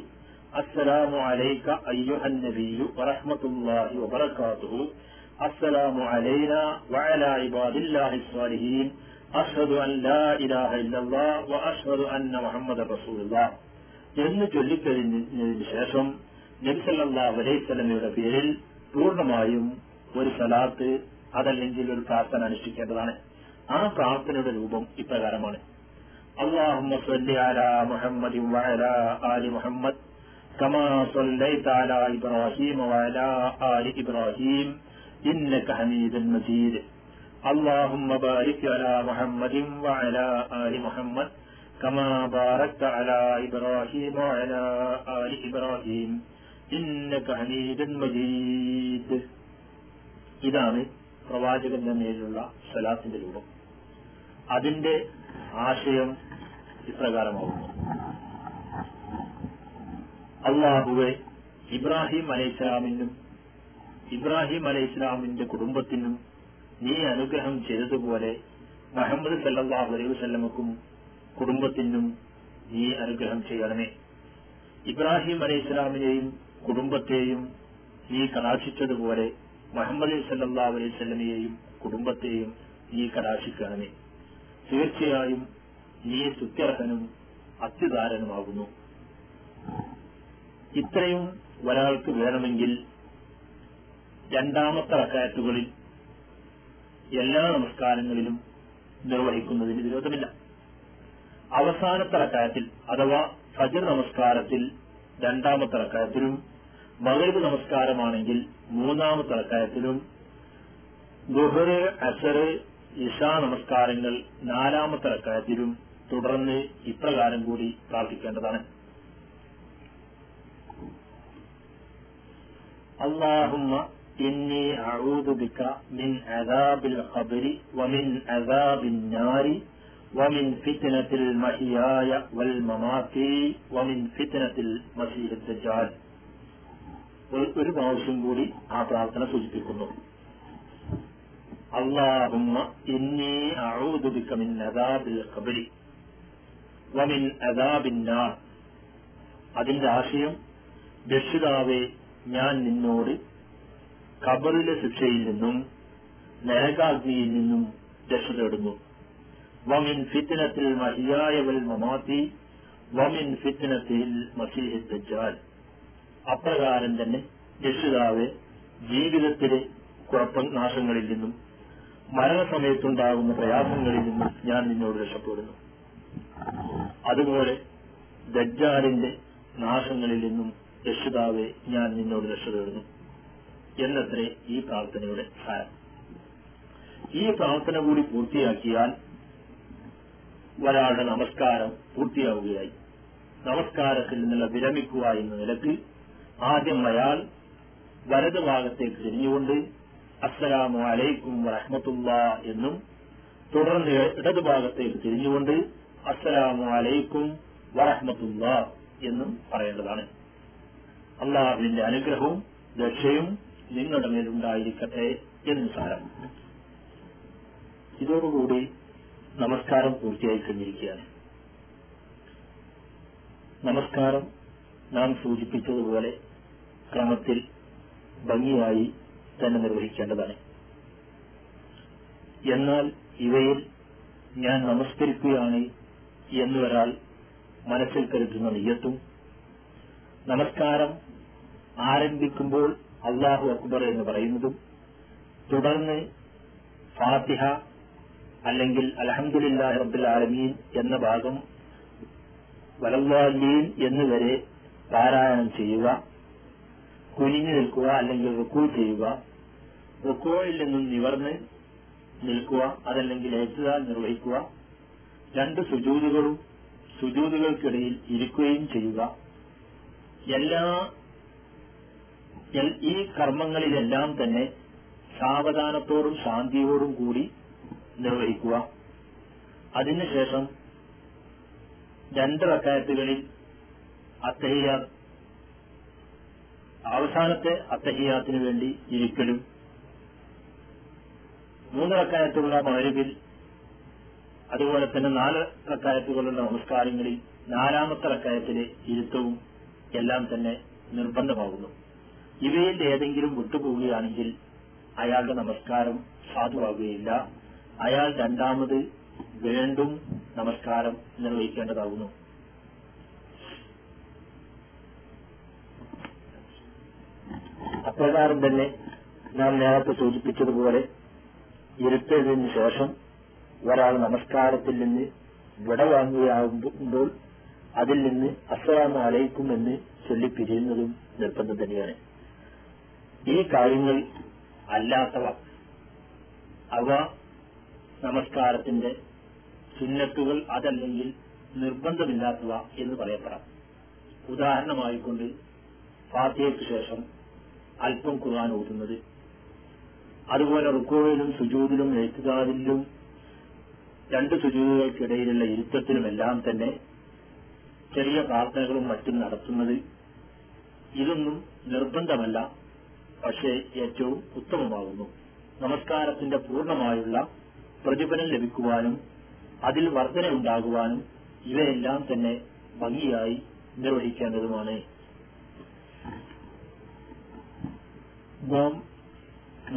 അസ്സലാമു അലൈക അയ്യുഹൻ നബിയു വറഹ്മത്തുള്ളാഹി വബറകാതുഹു. അസ്സലാമു അലൈനാ വഅലാ ഇബാദില്ലാഹി സ്വാലിഹീൻ അഷ്ഹദു അൻ ലാ ഇലാഹ ഇല്ലല്ലാഹ് വഅഷ്ഹദു അന്ന മുഹമ്മദ റസൂലുള്ളാഹ് എന്ന് ചൊല്ലിക്കഴിഞ്ഞതിനു ശേഷം നബി സല്ലല്ലാഹു അലൈഹി വസല്ലമയുടെ പേരിൽ പൂർണമായും ഒരു സലാത്ത് അതല്ലെങ്കിൽ ഒരു പ്രാർത്ഥന അനുഷ്ഠിക്കേണ്ടതാണ്. ആ പ്രാർത്ഥനയുടെ രൂപം ഇപ്രകാരമാണ്. അല്ലാഹുമ്മ സല്ലി അലാ മുഹമ്മദി വഅലാ ആലി മുഹമ്മദ് كما صليت على إبراهيم وعلى آل إبراهيم إنك حميد مجيد اللهم بارك على محمد وعلى آل محمد كما باركت على إبراهيم وعلى آل إبراهيم إنك حميد مجيد ഇതാണ് പ്രവാചകന്റെ മേലുള്ള സലാത്തിന്റെ രൂപം അതിന്റെ ആശയം ഇപ്രകാരമാകുന്നു അള്ളാഹുവെ ഇബ്രാഹിം അലൈഹിസ്ലാമിനും ഇബ്രാഹിം അലൈഹിസ്ലാമിന്റെ കുടുംബത്തിനും നീ അനുഗ്രഹം ചെയ്തതുപോലെ മുഹമ്മദ് സല്ലാഹു അലൈഹി വസ്ലമക്കും കുടുംബത്തിനും നീ അനുഗ്രഹം ചെയ്യണമേ. ഇബ്രാഹിം അലൈഹിസ്ലാമിനെയും കുടുംബത്തെയും നീ കടാക്ഷിച്ചതുപോലെ മുഹമ്മദ് സല്ലാഹു അലൈഹി സ്വലമിയെയും കുടുംബത്തെയും നീ കടാക്ഷിക്കണമേ. തീർച്ചയായും നീ സുത്യർഹനും അത്യുദാരനുമാകുന്നു ഇത്രയും ഒരാൾക്ക് വേണമെങ്കിൽ രണ്ടാമത്തെ റക്കായത്തുകളിൽ എല്ലാ നമസ്കാരങ്ങളിലും നിർവഹിക്കുന്നതിന് വിരോധമില്ല. അവസാനത്തെ റക്കായത്തിൽ അഥവാ ഫജർ നമസ്കാരത്തിൽ രണ്ടാമത്തെ റക്കായത്തിലും മകരവ് നമസ്കാരമാണെങ്കിൽ മൂന്നാമത്തെ റക്കായത്തിലും ദുഹറ് അസറ് ഇഷാ നമസ്കാരങ്ങൾ നാലാമത്തെ റക്കായത്തിലും തുടർന്ന് ഇപ്രകാരം കൂടി പ്രാർത്ഥിക്കേണ്ടതാണ്. اللهم إني أعوذ بك من عذاب القبر ومن عذاب النار ومن فتنة المحياي والممات ومن فتنة المسيح الدجال ഒരു പ്രാവശ്യം കൂടി ആ പ്രാർത്ഥന സൂചിപ്പിക്കുന്നു അള്ളാഹുമ്മ ഇന്നി അഊദു ബിക മിൻ അദാബിൽ ഖബരി വമിൻ അദാബിന്നാർ അതിന്റെ ആശയം രക്ഷിതാവെ ഞാൻ നിന്നോട് കബറിലെ ശിക്ഷയിൽ നിന്നും നരകാഗ്നിയിൽ നിന്നും രക്ഷ തേടുന്നു. വമിൻ ഫിത്തിനത്തിൽ മഹിയായവൽ മമാത്തി വമിൻ ഫിത്തിനത്തിൽ മസീഹ് ദജ്ജാൽ. അപ്രകാരം തന്നെ രക്ഷിതാവ് ജീവിതത്തിലെ കുഴപ്പനാശങ്ങളിൽ നിന്നും മരണസമയത്തുണ്ടാകുന്ന പ്രയാസങ്ങളിൽ നിന്നും ഞാൻ നിന്നോട് രക്ഷപ്പെടുന്നു. അതുപോലെ ദജ്ജാലിന്റെ നാശങ്ങളിൽ നിന്നും രക്ഷിതാവെ ഞാൻ നിന്നോട് രക്ഷ തേടുന്നു. എന്നത്രേ ഈ പ്രാർത്ഥനയുടെ സാരം ഈ പ്രാർത്ഥന കൂടി പൂർത്തിയാക്കിയാൽ ഒരാളുടെ നമസ്കാരം പൂർത്തിയാവുകയായി. നമസ്കാരത്തിൽ നിന്നുള്ള വിരമിക്കുക എന്ന നിലയ്ക്ക് ആദ്യം അയാൾ വലത് ഭാഗത്തേക്ക് തിരിഞ്ഞുകൊണ്ട് അസ്സലാമു അലൈക്കും വറഹ്മത്തുള്ള എന്നും തുടർന്ന് ഇടത് ഭാഗത്തേക്ക് തിരിഞ്ഞുകൊണ്ട് അസ്സലാമു അലൈക്കും വറഹ്മത്തുള്ള എന്നും പറയേണ്ടതാണ്. അള്ളാഹുവിന്റെ അനുഗ്രഹവും രക്ഷയും നിങ്ങളുടെ മേലുണ്ടായിരിക്കട്ടെ എന്ന് സാരം. ഇതോടുകൂടി നമസ്കാരം പൂർത്തിയായി കഴിഞ്ഞിരിക്കുകയാണ്. നമസ്കാരം നാം സൂചിപ്പിച്ചതുപോലെ ക്രമത്തിൽ ഭംഗിയായി തന്നെ നിർവഹിക്കേണ്ടതാണ്. എന്നാൽ ഇവയിൽ ഞാൻ നമസ്കരിക്കുകയാണ് എന്നൊരാൾ മനസ്സിൽ കരുതുന്ന നെയ്യത്തും നമസ്കാരം ആരംഭിക്കുമ്പോൾ അള്ളാഹു അക്ബർ എന്ന് പറയുന്നതും തുടർന്ന് ഫാത്തിഹ അല്ലെങ്കിൽ അലഹമുല്ലാ റബ്ബുൽ ആലമീൻ എന്ന ഭാഗം വലല്ലാലീൻ എന്നുവരെ പാരായണം ചെയ്യുക കുനിഞ്ഞു നിൽക്കുക അല്ലെങ്കിൽ റുക്കൂ ചെയ്യുക റുക്കോയിൽ നിന്നും നിവർന്ന് നിൽക്കുക അതല്ലെങ്കിൽ ഏറ്റുതാൽ നിർവഹിക്കുക. രണ്ട് സുജൂതുകളും സുജൂതുകൾക്കിടയിൽ ഇരിക്കുകയും ചെയ്യുക. എല്ലാ ഈ കർമ്മങ്ങളിലെല്ലാം തന്നെ സാവധാനത്തോടും ശാന്തിയോടും കൂടി നിർവഹിക്കുക. അതിനുശേഷം രണ്ട് റക്കായത്തുകളിൽ അത്തഹിയാ അവസാനത്തെ അത്തഹിയാത്തിന് വേണ്ടി ഇരിക്കലും. മൂന്ന് റക്കായത്തുള്ള അതുപോലെ തന്നെ നാല് റക്കായത്തുകളുള്ള നമസ്കാരങ്ങളിൽ നാലാമത്തെ റക്കായത്തിലെ ഇരുത്തവും. എല്ലാം തന്നെ നിർബന്ധമാകുന്നു. ഇവയിൽ ഏതെങ്കിലും വിട്ടുപോവുകയാണെങ്കിൽ അയാളുടെ നമസ്കാരം സാധുവാകുകയില്ല. അയാൾ രണ്ടാമത് വീണ്ടും നമസ്കാരം നിർവഹിക്കേണ്ടതാകുന്നു. അപ്രകാരം തന്നെ നാം നേരത്തെ സൂചിപ്പിച്ചതുപോലെ ഇരുത്തതിന് ശേഷം ഒരാൾ നമസ്കാരത്തിൽ നിന്ന് വിട വാങ്ങുകയാകുമ്പോൾ അതിൽ നിന്ന് അസ്സലാമു അലൈക്കും എന്ന് ചൊല്ലി പിരിയുന്നതും നിർബന്ധം തന്നെയാണ്. ഈ കാര്യങ്ങൾ അല്ലാത്തവ അവ നമസ്കാരത്തിന്റെ സുന്നത്തുകൾ അതല്ലെങ്കിൽ നിർബന്ധമില്ലാത്തവ എന്ന് പറയപ്പെടാം. ഉദാഹരണമായിക്കൊണ്ട് ഫാത്തിയയ്ക്ക് ശേഷം അല്പം ഖുർആൻ ഓതുന്നത്. അതുപോലെ റുക്കോയിലും സുജൂതിലും എഴുത്തുകാരിലും രണ്ട് സുജൂതുകൾക്കിടയിലുള്ള ഇരുത്തത്തിലുമെല്ലാം തന്നെ ചെറിയ പ്രാർത്ഥനകളും മറ്റും നടത്തുന്നത് ഇതൊന്നും നിർബന്ധമല്ല പക്ഷേ ഏറ്റവും ഉത്തമമാകുന്നു. നമസ്കാരത്തിന്റെ പൂർണമായുള്ള പ്രതിഫലം ലഭിക്കുവാനും അതിൽ വർധനയുണ്ടാകുവാനും ഇവയെല്ലാം തന്നെ ഭംഗിയായി നിർവഹിക്കേണ്ടതുമാണ്.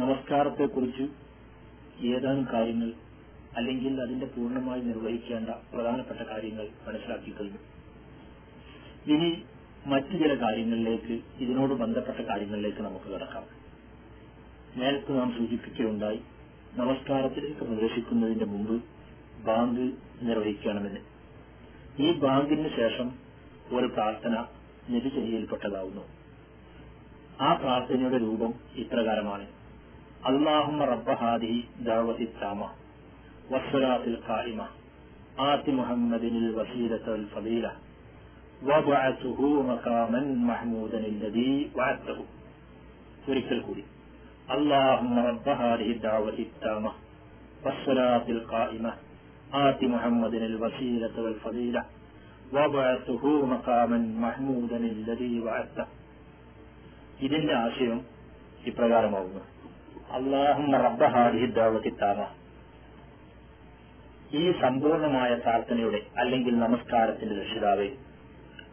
നമസ്കാരത്തെക്കുറിച്ച് ഏതാനും കാര്യങ്ങൾ അല്ലെങ്കിൽ അതിന്റെ പൂർണമായി നിർവഹിക്കേണ്ട പ്രധാനപ്പെട്ട കാര്യങ്ങൾ മനസ്സിലാക്കി കഴിഞ്ഞു. ഇനി മറ്റു ചില കാര്യങ്ങളിലേക്ക് ഇതിനോട് ബന്ധപ്പെട്ട കാര്യങ്ങളിലേക്ക് നമുക്ക് കിടക്കാം. നേരത്തെ നാം സൂചിപ്പിക്കുകയുണ്ടായി നമസ്കാരത്തിലേക്ക് പ്രവേശിക്കുന്നതിന്റെ മുമ്പ് ബാങ്ക് നിർവഹിക്കണമെന്ന്. ഈ ബാങ്കിന് ശേഷം ഒരു പ്രാർത്ഥന നിരുചര്യയിൽപ്പെട്ടതാവുന്നു ആ പ്രാർത്ഥനയുടെ രൂപം ഇപ്രകാരമാണ്. അള്ളാഹുമ റബ്ബഹാദി ദാവതി താമ വസ്വലാത്തിൽ കായിമ ആത്തി മുഹമ്മദിനിൽ വസീലത്തൽ ഫദീല. وبعثه مقاما محمودا الذي وعدته ഒരിക്കൽ കൂടി اللهم رب هذه الدعوة التامة والصلاة القائمة آت محمد الوسيلة والفضيلة وبعثه مقاما محمودا الذي وعدته ഇതിന്റെ ആശയം ഇപ്രകാരമാവുന്നു അള്ളാഹുമ്മ റബ്ബ ഹാദിഹി ദാവത്തി താമ ഈ സമ്പൂർണമായ പ്രാർത്ഥനയുടെ അല്ലെങ്കിൽ നമസ്കാരത്തിന്റെ രക്ഷിതാവേ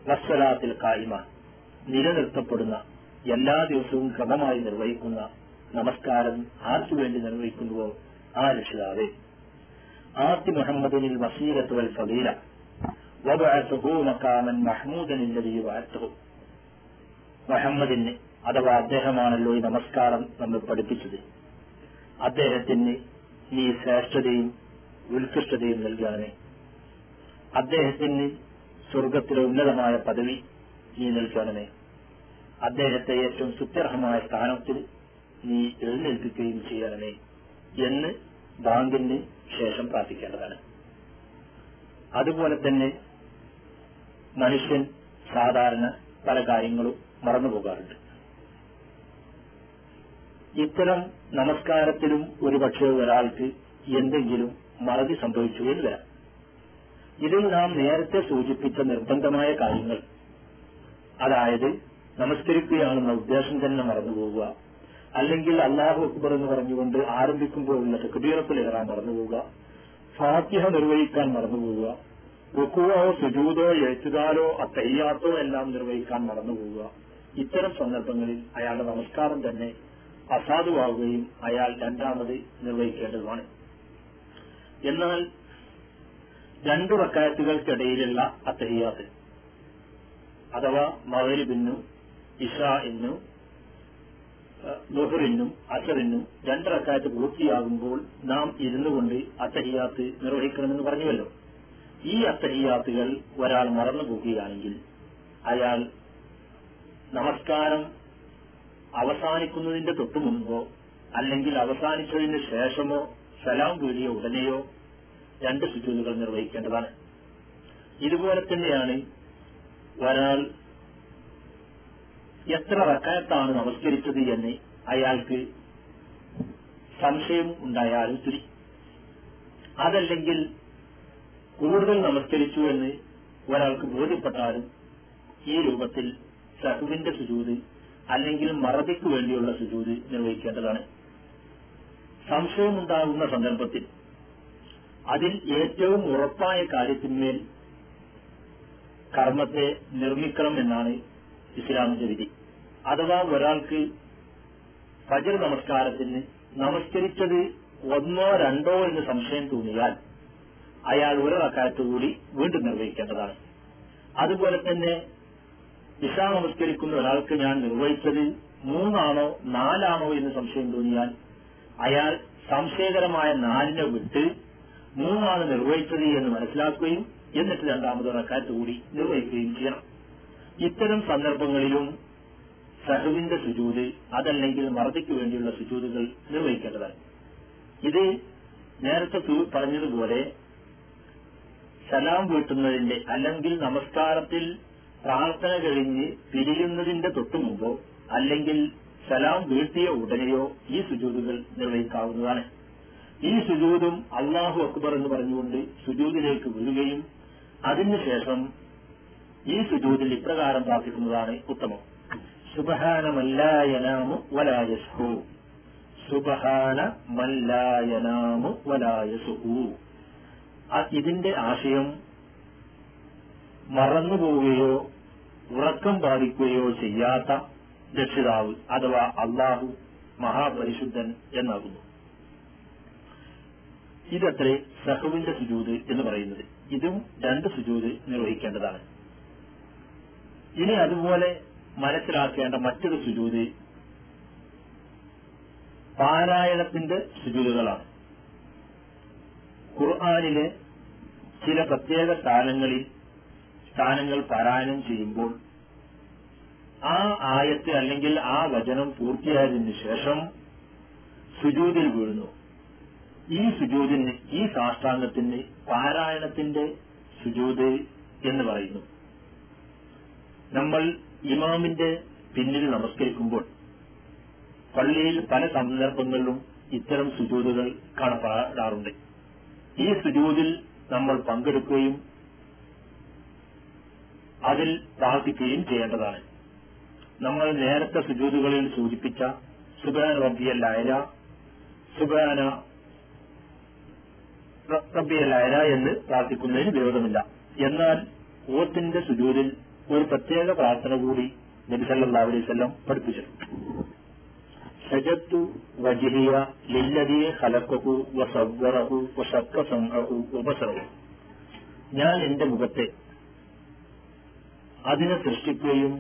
വസ്വലാത്തിൽ കായിമ നിലനിർത്തപ്പെടുന്ന എല്ലാ ദിവസവും ക്രമമായി നിർവഹിക്കുന്ന നമസ്കാരം ആർക്കു വേണ്ടി നിർവഹിക്കുന്നുവോ ആ രക്ഷിതാവേ. ആർത്തി മുഹമ്മദിനിൽ വസീരത്തുവൽ വൽ ഫലീല മഹ്മൂദൻ ഇല്ലദീ വഅത്തുഹു മുഹമ്മദിന് അഥവാ അദ്ദേഹമാണല്ലോ ഈ നമസ്കാരം നമ്മൾ പഠിപ്പിച്ചത്. അദ്ദേഹത്തിന് ഈ ശ്രേഷ്ഠതയും ഉത്കൃഷ്ടതയും നൽകണമേ അദ്ദേഹത്തിന് സ്വർഗത്തിലെ ഉന്നതമായ പദവി നീ നൽകണമേ അദ്ദേഹത്തെ ഏറ്റവും സുത്യർഹമായ സ്ഥാനത്തിൽ നീ എഴുന്നേൽപ്പിക്കുകയും ചെയ്യണമേ എന്ന് ബാങ്കിന് ശേഷം പ്രാർത്ഥിക്കേണ്ടതാണ്. അതുപോലെ തന്നെ മനുഷ്യൻ സാധാരണ പല കാര്യങ്ങളും മറന്നുപോകാറുണ്ട് ഇത്തരം നമസ്കാരത്തിലും ഒരുപക്ഷെ ഒരാൾക്ക് എന്തെങ്കിലും മറതി സംഭവിച്ചു എന്ന് വരാം. ഇതിൽ നാം നേരത്തെ സൂചിപ്പിച്ച നിർബന്ധമായ കാര്യങ്ങൾ. അതായത് നമസ്കരിക്കുകയാണെന്ന ഉദ്ദേശം തന്നെ മറന്നുപോവുക. അല്ലെങ്കിൽ അള്ളാഹു അക്ബർ എന്ന് പറഞ്ഞുകൊണ്ട് ആരംഭിക്കുമ്പോഴുള്ള തെക്കുബീറത്തിൽ ഇറാൻ മറന്നുപോവുക. ഫാത്തിഹ നിർവഹിക്കാൻ മറന്നുപോവുക. റുക്കുവോ സുജൂതോ എഴുത്തുകാരോ അത്തയ്യാത്തോ എല്ലാം നിർവഹിക്കാൻ മറന്നുപോവുക. ഇത്തരം സന്ദർഭങ്ങളിൽ അയാളുടെ നമസ്കാരം തന്നെ അസാധുവാകുകയും അയാൾ രണ്ടാമത് നിർവഹിക്കേണ്ടതുമാണ്. എന്നാൽ രണ്ടു റക്കായത്തുകൾക്കിടയിലുള്ള അത്തഹിയാത്ത് അഥവാ മവരിബിന്നു ഇഷ എന്നു ദുഹറിനും അസറിനും രണ്ട് റക്കായത്ത് പൂർത്തിയാകുമ്പോൾ നാം ഇരുന്നു കൊണ്ട് അത്തഹിയാത്ത് നിർവഹിക്കണമെന്ന് പറഞ്ഞുവല്ലോ. ഈ അത്തഹിയാത്തുകൾ ഒരാൾ മറന്നു പോകുകയാണെങ്കിൽ അയാൾ നമസ്കാരം അവസാനിക്കുന്നതിന്റെ തൊട്ടു മുൻപോ അല്ലെങ്കിൽ അവസാനിച്ചതിന് ശേഷമോ സലാം വീടിയ ഉടനെയോ രണ്ട് സുജൂതുകൾ നിർവഹിക്കേണ്ടതാണ്. ഇതുപോലെ തന്നെയാണ് ഒരാൾ എത്ര റക്കായത്താണ് നമസ്കരിച്ചത് എന്ന് അയാൾക്ക് സംശയം ഉണ്ടായാലും തിരി അതല്ലെങ്കിൽ കൂടുതൽ നമസ്കരിച്ചു എന്ന് ഒരാൾക്ക് ബോധ്യപ്പെട്ടാലും ഈ രൂപത്തിൽ സഹുവിന്റെ സുജൂത് അല്ലെങ്കിൽ മറതിക്ക് വേണ്ടിയുള്ള സുജൂത് നിർവഹിക്കേണ്ടതാണ്. സംശയമുണ്ടാകുന്ന സന്ദർഭത്തിൽ അതിൽ ഏറ്റവും ഉറപ്പായ കാര്യത്തിന്മേൽ കർമ്മത്തെ നിർമ്മിക്കണം എന്നാണ് ഇസ്ലാമിന്റെ വിധി. അഥവാ ഒരാൾക്ക് ഫജർ നമസ്കാരത്തിന് നമസ്കരിച്ചത് ഒന്നോ രണ്ടോ എന്ന് സംശയം തോന്നിയാൽ അയാൾ ഒരു റക്കാലത്ത് കൂടി വീണ്ടും നിർവഹിക്കേണ്ടതാണ്. അതുപോലെ തന്നെ ഇഷ നമസ്കരിക്കുന്ന ഒരാൾക്ക് ഞാൻ നിർവഹിച്ചത് മൂന്നാണോ നാലാണോ എന്ന് സംശയം തോന്നിയാൽ അയാൾ സംശയകരമായ നാലിനെ വിട്ട് മൂന്നാണ് നിർവഹിച്ചത് എന്ന് മനസ്സിലാക്കുകയും എന്നിട്ട് രണ്ടാമത് റക്കാറ്റ് കൂടി നിർവഹിക്കുകയും ചെയ്യണം. ഇത്തരം സന്ദർഭങ്ങളിലും സഹുവിന്റെ സുജൂത് അതല്ലെങ്കിൽ മറതിക്ക് വേണ്ടിയുള്ള സുജൂതുകൾ നിർവഹിക്കേണ്ടതാണ്. ഇത് നേരത്തെ പറഞ്ഞതുപോലെ സലാം വീട്ടുന്നതിന്റെ അല്ലെങ്കിൽ നമസ്കാരത്തിൽ പ്രാർത്ഥന കഴിഞ്ഞ് പിരിയുന്നതിന്റെ തൊട്ടു മുമ്പോ അല്ലെങ്കിൽ സലാം വീഴ്ത്തിയ ഉടനെയോ ഈ സുജൂതുകൾ നിർവഹിക്കാവുന്നതാണ്. ഈ സുജൂതും അള്ളാഹു അക്ബർ എന്ന് പറഞ്ഞുകൊണ്ട് സുജൂദിലേക്ക് വീഴുകയും അതിനുശേഷം ഈ സുജൂദിൽ ഇപ്രകാരം പ്രാർത്ഥിക്കുന്നതാണ് ഉത്തമം. സുബഹാനമല്ലായനാമു വലായസ്ഹു സുബഹാന മല്ലായനാമു വലായസുഹു ഇതിന്റെ ആശയം മറന്നുപോവുകയോ ഉറക്കം ബാധിക്കുകയോ ചെയ്യാത്ത രക്ഷിതാവ് അഥവാ അള്ളാഹു മഹാപരിശുദ്ധൻ എന്നാകുന്നു. ഇതത്രേ സഹുവിന്റെ സുജൂത് എന്ന് പറയുന്നത്. ഇതും രണ്ട് സുജൂത് നിർവഹിക്കേണ്ടതാണ്. ഇനി അതുപോലെ മനസ്സിലാക്കേണ്ട മറ്റൊരു സുജൂത് പാരായണത്തിന്റെ സുജൂതുകളാണ്. ഖുർആാനിലെ ചില പ്രത്യേക സ്ഥാനങ്ങളിൽ സ്ഥാനങ്ങൾ പാരായണം ചെയ്യുമ്പോൾ ആ ആയത്ത് അല്ലെങ്കിൽ ആ വചനം പൂർത്തിയായതിനു ശേഷം സുജൂതിൽ വീഴുന്നു. ഈ സുജൂതിന് ഈ സാഷ്ടാംഗത്തിന് പാരായണത്തിന്റെ സുജൂത് എന്ന് പറയുന്നു. നമ്മൾ ഇമാമിന്റെ പിന്നിൽ നമസ്കരിക്കുമ്പോൾ പള്ളിയിൽ പല സന്ദർഭങ്ങളിലും ഇത്തരം സുജൂതുകൾ കാണപ്പെടാറുണ്ട്. ഈ സുജൂതിൽ നമ്മൾ പങ്കെടുക്കുകയും അതിൽ പ്രാർത്ഥിക്കുകയും ചെയ്യേണ്ടതാണ്. നമ്മൾ നേരത്തെ സുജൂതുകളിൽ സൂചിപ്പിച്ച സുബാന റബ്ബിയൽ അയല സുബാന റബ്ബിയലായ എന്ന് പ്രാർത്ഥിക്കുന്നതിന് വിരോധമില്ല എന്നാൽ ഓത്തിന്റെ സുജൂരിൽ ഒരു പ്രത്യേക പ്രാർത്ഥന കൂടി നബി സല്ലല്ലാഹു അലൈഹി വസല്ലം പഠിപ്പിച്ചിട്ടുണ്ട് ഞാൻ എന്റെ മുഖത്തെ അതിനെ സൃഷ്ടിക്കുകയും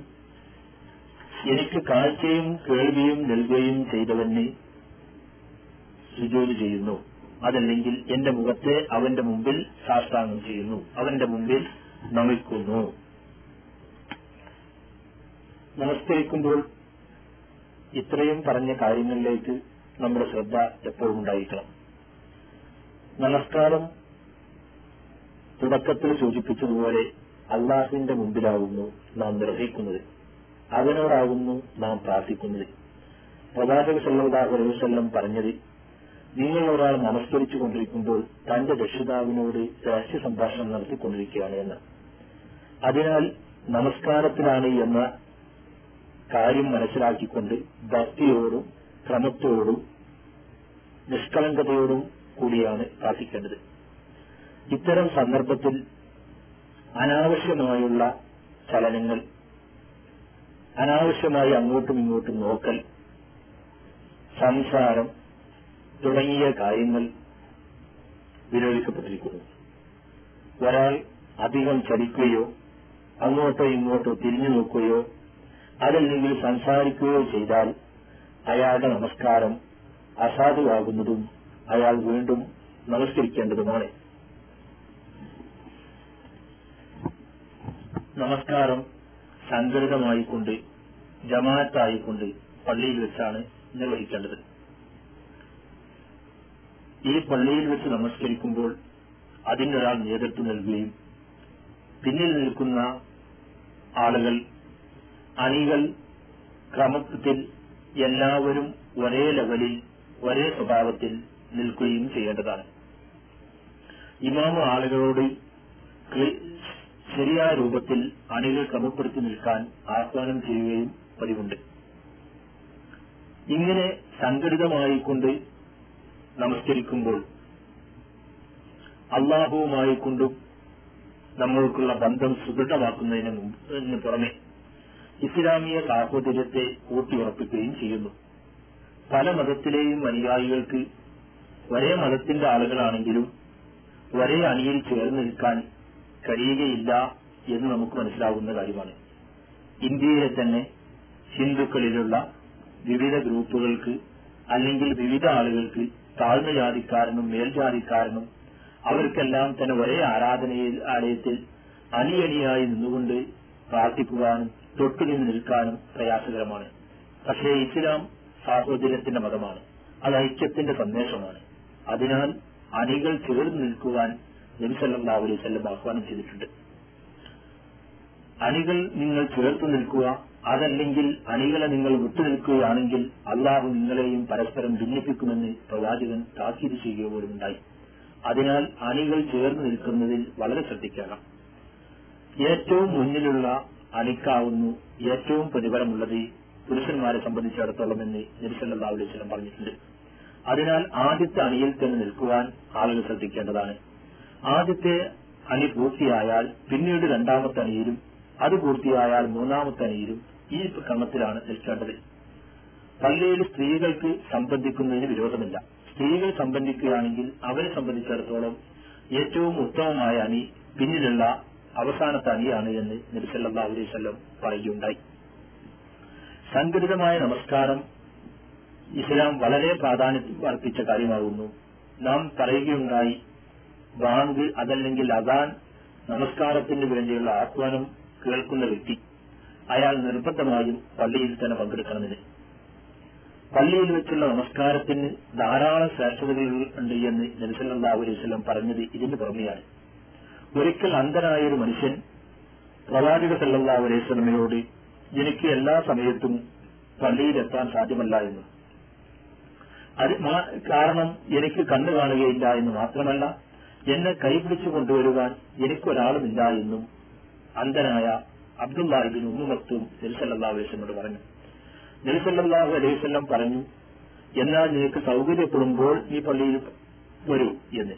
എനിക്ക് കാഴ്ചയും കേൾവിയും നൽകുകയും ചെയ്തവനെ സുജോലി ചെയ്യുന്നു. അതല്ലെങ്കിൽ എന്റെ മുഖത്തെ അവന്റെ മുമ്പിൽ സാഷ്ടാംഗം ചെയ്യുന്നു. അവന്റെ മുമ്പിൽ നമിക്കുന്നു. നമസ്കരിക്കുമ്പോൾ ഇത്രയും പറഞ്ഞ കാര്യങ്ങളിലേക്ക് നമ്മുടെ ശ്രദ്ധ എപ്പോഴും ഉണ്ടായിരിക്കണം. നമസ്കാരം തുടക്കത്തിൽ സൂചിപ്പിച്ചതുപോലെ അള്ളാഹുവിന്റെ മുമ്പിലാകുന്നു നാം നിർവഹിക്കുന്നത് അവനോടാകുന്നു നാം പ്രാർത്ഥിക്കുന്നത്. പ്രവാചക സല്ലാഹു അലൈവല്ലം പറഞ്ഞത് നിങ്ങൾ ഒരാൾ നമസ്കരിച്ചു കൊണ്ടിരിക്കുമ്പോൾ തന്റെ രക്ഷിതാവിനോട് രഹസ്യ സംഭാഷണം നടത്തിക്കൊണ്ടിരിക്കുകയാണ് എന്ന്. അതിനാൽ നമസ്കാരത്തിലാണ് എന്ന കാര്യം മനസ്സിലാക്കിക്കൊണ്ട് ഭക്തിയോടും ക്രമത്തോടും നിഷ്കളങ്കതയോടും കൂടിയാണ് പ്രാർത്ഥിക്കേണ്ടത്. ഇത്തരം സന്ദർഭത്തിൽ അനാവശ്യമായുള്ള ചലനങ്ങൾ അനാവശ്യമായി അങ്ങോട്ടും ഇങ്ങോട്ടും നോക്കൽ സംസാരം തുടങ്ങിയ കാര്യങ്ങൾ വിരോധിക്കപ്പെട്ടിരിക്കുന്നു. ഒരാൾ അധികം ചലിക്കുകയോ അങ്ങോട്ടോ ഇങ്ങോട്ടോ തിരിഞ്ഞു നോക്കുകയോ അതല്ലെങ്കിൽ സംസാരിക്കുകയോ ചെയ്താൽ അയാളുടെ നമസ്കാരം അസാധുവാകുന്നതും അയാൾ വീണ്ടും നമസ്കരിക്കേണ്ടതുമാണ്. നമസ്കാരം സംഘടിതമായിക്കൊണ്ട് ജമാഅത്തായിക്കൊണ്ട് പള്ളിയിൽ വെച്ചാണ് നിർവഹിക്കേണ്ടത്. ഈ പള്ളിയിൽ വെച്ച് നമസ്കരിക്കുമ്പോൾ അതിനൊരാൾ നേതൃത്വം നൽകുകയും പിന്നിൽ നിൽക്കുന്ന ആളുകൾ അണികൾ ക്രമത്തിൽ എല്ലാവരും ഒരേ ലെവലിൽ ഒരേ സ്വഭാവത്തിൽ നിൽക്കുകയും ചെയ്യേണ്ടതാണ്. ഇമാമ ആളുകളോട് ശരിയായ രൂപത്തിൽ അണികൾ ക്രമപ്പെടുത്തി നിൽക്കാൻ ആഹ്വാനം ചെയ്യുകയും പതിവുണ്ട്. ഇങ്ങനെ സംഘടിതമായിക്കൊണ്ട് നമസ്കരിക്കുമ്പോൾ അള്ളാഹുവുമായി കൊണ്ടും നമ്മൾക്കുള്ള ബന്ധം സുദൃഢമാക്കുന്നതിന് പുറമെ ഇസ്ലാമിക സാഹോദര്യത്തെ ഊട്ടിയുറപ്പിക്കുകയും ചെയ്യുന്നു. പല മതത്തിലെയും അനുയായികൾക്ക് ഒരേ മതത്തിന്റെ ആളുകളാണെങ്കിലും ഒരേ അണിയിൽ ചേർന്ന് നിൽക്കാൻ കഴിയുകയില്ല എന്ന് നമുക്ക് മനസ്സിലാവുന്ന കാര്യമാണ്. ഇന്ത്യയിലെ തന്നെ ഹിന്ദുക്കളിലുള്ള വിവിധ ഗ്രൂപ്പുകൾക്ക് അല്ലെങ്കിൽ വിവിധ ആളുകൾക്ക് താഴ്ന്ന ജാതിക്കാരനും മേൽജാതിക്കാരനും അവർക്കെല്ലാം തന്നെ ഒരേ ആരാധനയിൽ ആലയത്തിൽ അണിയണിയായി നിന്നുകൊണ്ട് പ്രാർത്ഥിക്കുവാനും തൊട്ടുനിന്ന് നിൽക്കാനും പ്രയാസകരമാണ്. പക്ഷേ ഇസ്ലാം സാഹോദര്യത്തിന്റെ മതമാണ്. അത് ഐക്യത്തിന്റെ സന്ദേശമാണ്. അതിനാൽ അണികൾ ചേർന്ന് നിൽക്കുവാൻ നബിസല്ലാ അലൈഹി സ്വല്ലം ആഹ്വാനം ചെയ്തിട്ടുണ്ട്. അണികൾ നിങ്ങൾ ചേർത്ത് നിൽക്കുക അതല്ലെങ്കിൽ അണികളെ നിങ്ങൾ വിട്ടുനിൽക്കുകയാണെങ്കിൽ അള്ളാഹു നിങ്ങളെയും പരസ്പരം ഭിന്നിപ്പിക്കുമെന്ന് പ്രവാചകൻ താക്കീത് ചെയ്യുക പോലും ഉണ്ടായി. അതിനാൽ അണികൾ ചേർന്ന് നിൽക്കുന്നതിൽ വളരെ ശ്രദ്ധിക്കണം. ഏറ്റവും മുന്നിലുള്ള അണിക്കാവുന്നു ഏറ്റവും പ്രതിഫലമുള്ളത് പുരുഷന്മാരെ സംബന്ധിച്ചിടത്തോളം എന്ന് നബിസല്ലാ അലൈഹി സ്വലം പറഞ്ഞിട്ടുണ്ട്. അതിനാൽ ആദ്യത്തെ അണിയിൽ തന്നെ നിൽക്കുവാൻ ആളുകൾ ശ്രദ്ധിക്കേണ്ടതാണ്. ആദ്യത്തെ അണി പൂർത്തിയായാൽ പിന്നീട് രണ്ടാമത്തെ അണിയിലും അത് പൂർത്തിയായാൽ മൂന്നാമത്തെ നീരും ഈ ക്രമത്തിലാണ് നിൽക്കേണ്ടത്. പള്ളിയിൽ സ്ത്രീകൾക്ക് സംബന്ധിക്കുന്നതിന് വിരോധമില്ല. സ്ത്രീകൾ സംബന്ധിക്കുകയാണെങ്കിൽ അവരെ സംബന്ധിച്ചിടത്തോളം ഏറ്റവും ഉത്തമമായ അണി പിന്നിലുള്ള അവസാനത്തെ അണിയാണ് എന്ന് നബിസല്ലാ പറയുകയുണ്ടായി. സംഘടിതമായ നമസ്കാരം ഇസ്ലാം വളരെ പ്രാധാന്യം അർപ്പിച്ച കാര്യമാകുന്നു. നാം പറയുകയുണ്ടായി ബാങ്ക് അതല്ലെങ്കിൽ അദാൻ നമസ്കാരത്തിന് വേണ്ടിയുള്ള ആഹ്വാനം കേൾക്കുന്ന വ്യക്തി അയാൾ നിർബന്ധമായും പള്ളിയിൽ തന്നെ പങ്കെടുക്കണമെന്ന് പള്ളിയിൽ വെച്ചുള്ള നമസ്കാരത്തിന് ധാരാളം ശ്രേഷ്ഠതകൾ ഉണ്ട് എന്ന് നബിസല്ലാ അലൈഹി വസല്ലം പറഞ്ഞത് ഇതിന് പുറമെയാണ്. ഒരിക്കൽ അന്ധനായ ഒരു മനുഷ്യൻ പ്രവാചക സല്ലാ അലൈഹി സ്വലമയോട് എനിക്ക് എല്ലാ സമയത്തും പള്ളിയിലെത്താൻ സാധ്യമല്ല എന്ന്. കാരണം എനിക്ക് കണ്ണു കാണുകയില്ല എന്ന് മാത്രമല്ല എന്നെ കൈപിടിച്ചു കൊണ്ടുവരുവാൻ എനിക്കൊരാളുമില്ല എന്നും അന്ധനായ അബ്ദുല്ലാഹിബിൻ ഉമ്മുമത്തും നെൽസല്ലാ അലൈസ്മോട് പറഞ്ഞു. നെൽസല്ലാഹു അലൈവല്ലം പറഞ്ഞു എന്നാൽ നിനക്ക് സൗകര്യപ്പെടുമ്പോൾ ഈ പള്ളിയിൽ വരൂ എന്ന്.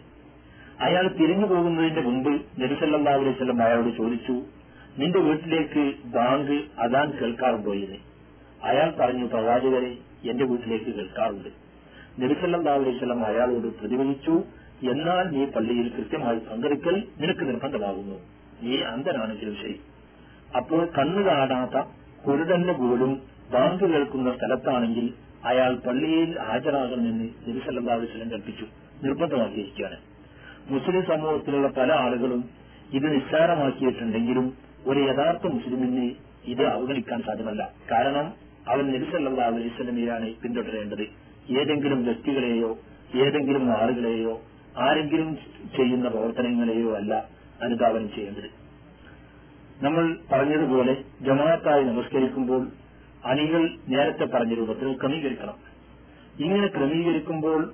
അയാൾ തിരിഞ്ഞു പോകുന്നതിന്റെ മുമ്പ് നബിസല്ലാ അലൈഹി സ്വലം അയാളോട് ചോദിച്ചു നിന്റെ വീട്ടിലേക്ക് ബാങ്ക് അതാൻ കേൾക്കാറുണ്ടോ? എന്ന്. അയാൾ പറഞ്ഞു പ്രവാചകരെ എന്റെ വീട്ടിലേക്ക് കേൾക്കാറുണ്ട്. നബിസല്ലാ അലൈഹി സ്വലം അയാളോട് പ്രതികരിച്ചു എന്നാൽ നീ പള്ളിയിൽ കൃത്യമായി പങ്കെടുക്കൽ നിനക്ക് നിർബന്ധമാകുന്നു. നീ അന്ധനാണെങ്കിലും ശരി അപ്പോൾ കണ്ണു കാണാത്ത കുരുടന്റെ പോലും ബാങ്ക് കേൾക്കുന്ന സ്ഥലത്താണെങ്കിൽ അയാൾ പള്ളിയിൽ ഹാജരാകണമെന്ന് നബിസല്ലാ അലൈഹി സ്വലം കൽപ്പിച്ചു. നിർബന്ധമാക്കിയിരിക്കുകയാണ്. മുസ്ലിം സമൂഹത്തിലുള്ള പല ആളുകളും ഇത് നിസ്സാരമാക്കിയിട്ടുണ്ടെങ്കിലും ഒരു യഥാർത്ഥ മുസ്ലിമിന് ഇത് അവഗണിക്കാൻ സാധ്യമല്ല. കാരണം അവൻ നബിസല്ലാ അലൈഹിസ്ലമിയാണ് പിന്തുടരേണ്ടത്. ഏതെങ്കിലും വ്യക്തികളെയോ ഏതെങ്കിലും ആളുകളെയോ ആരെങ്കിലും ചെയ്യുന്ന പ്രവർത്തനങ്ങളെയോ അല്ല. അനുധാവനം ചെയ്യേണ്ടത്. നമ്മൾ പറഞ്ഞതുപോലെ ജമാഅത്തായി നമസ്കരിക്കുമ്പോൾ അണികൾ നേരത്തെ പറഞ്ഞ രൂപത്തിൽ ക്രമീകരിക്കണം. ഇങ്ങനെ ക്രമീകരിക്കുമ്പോൾ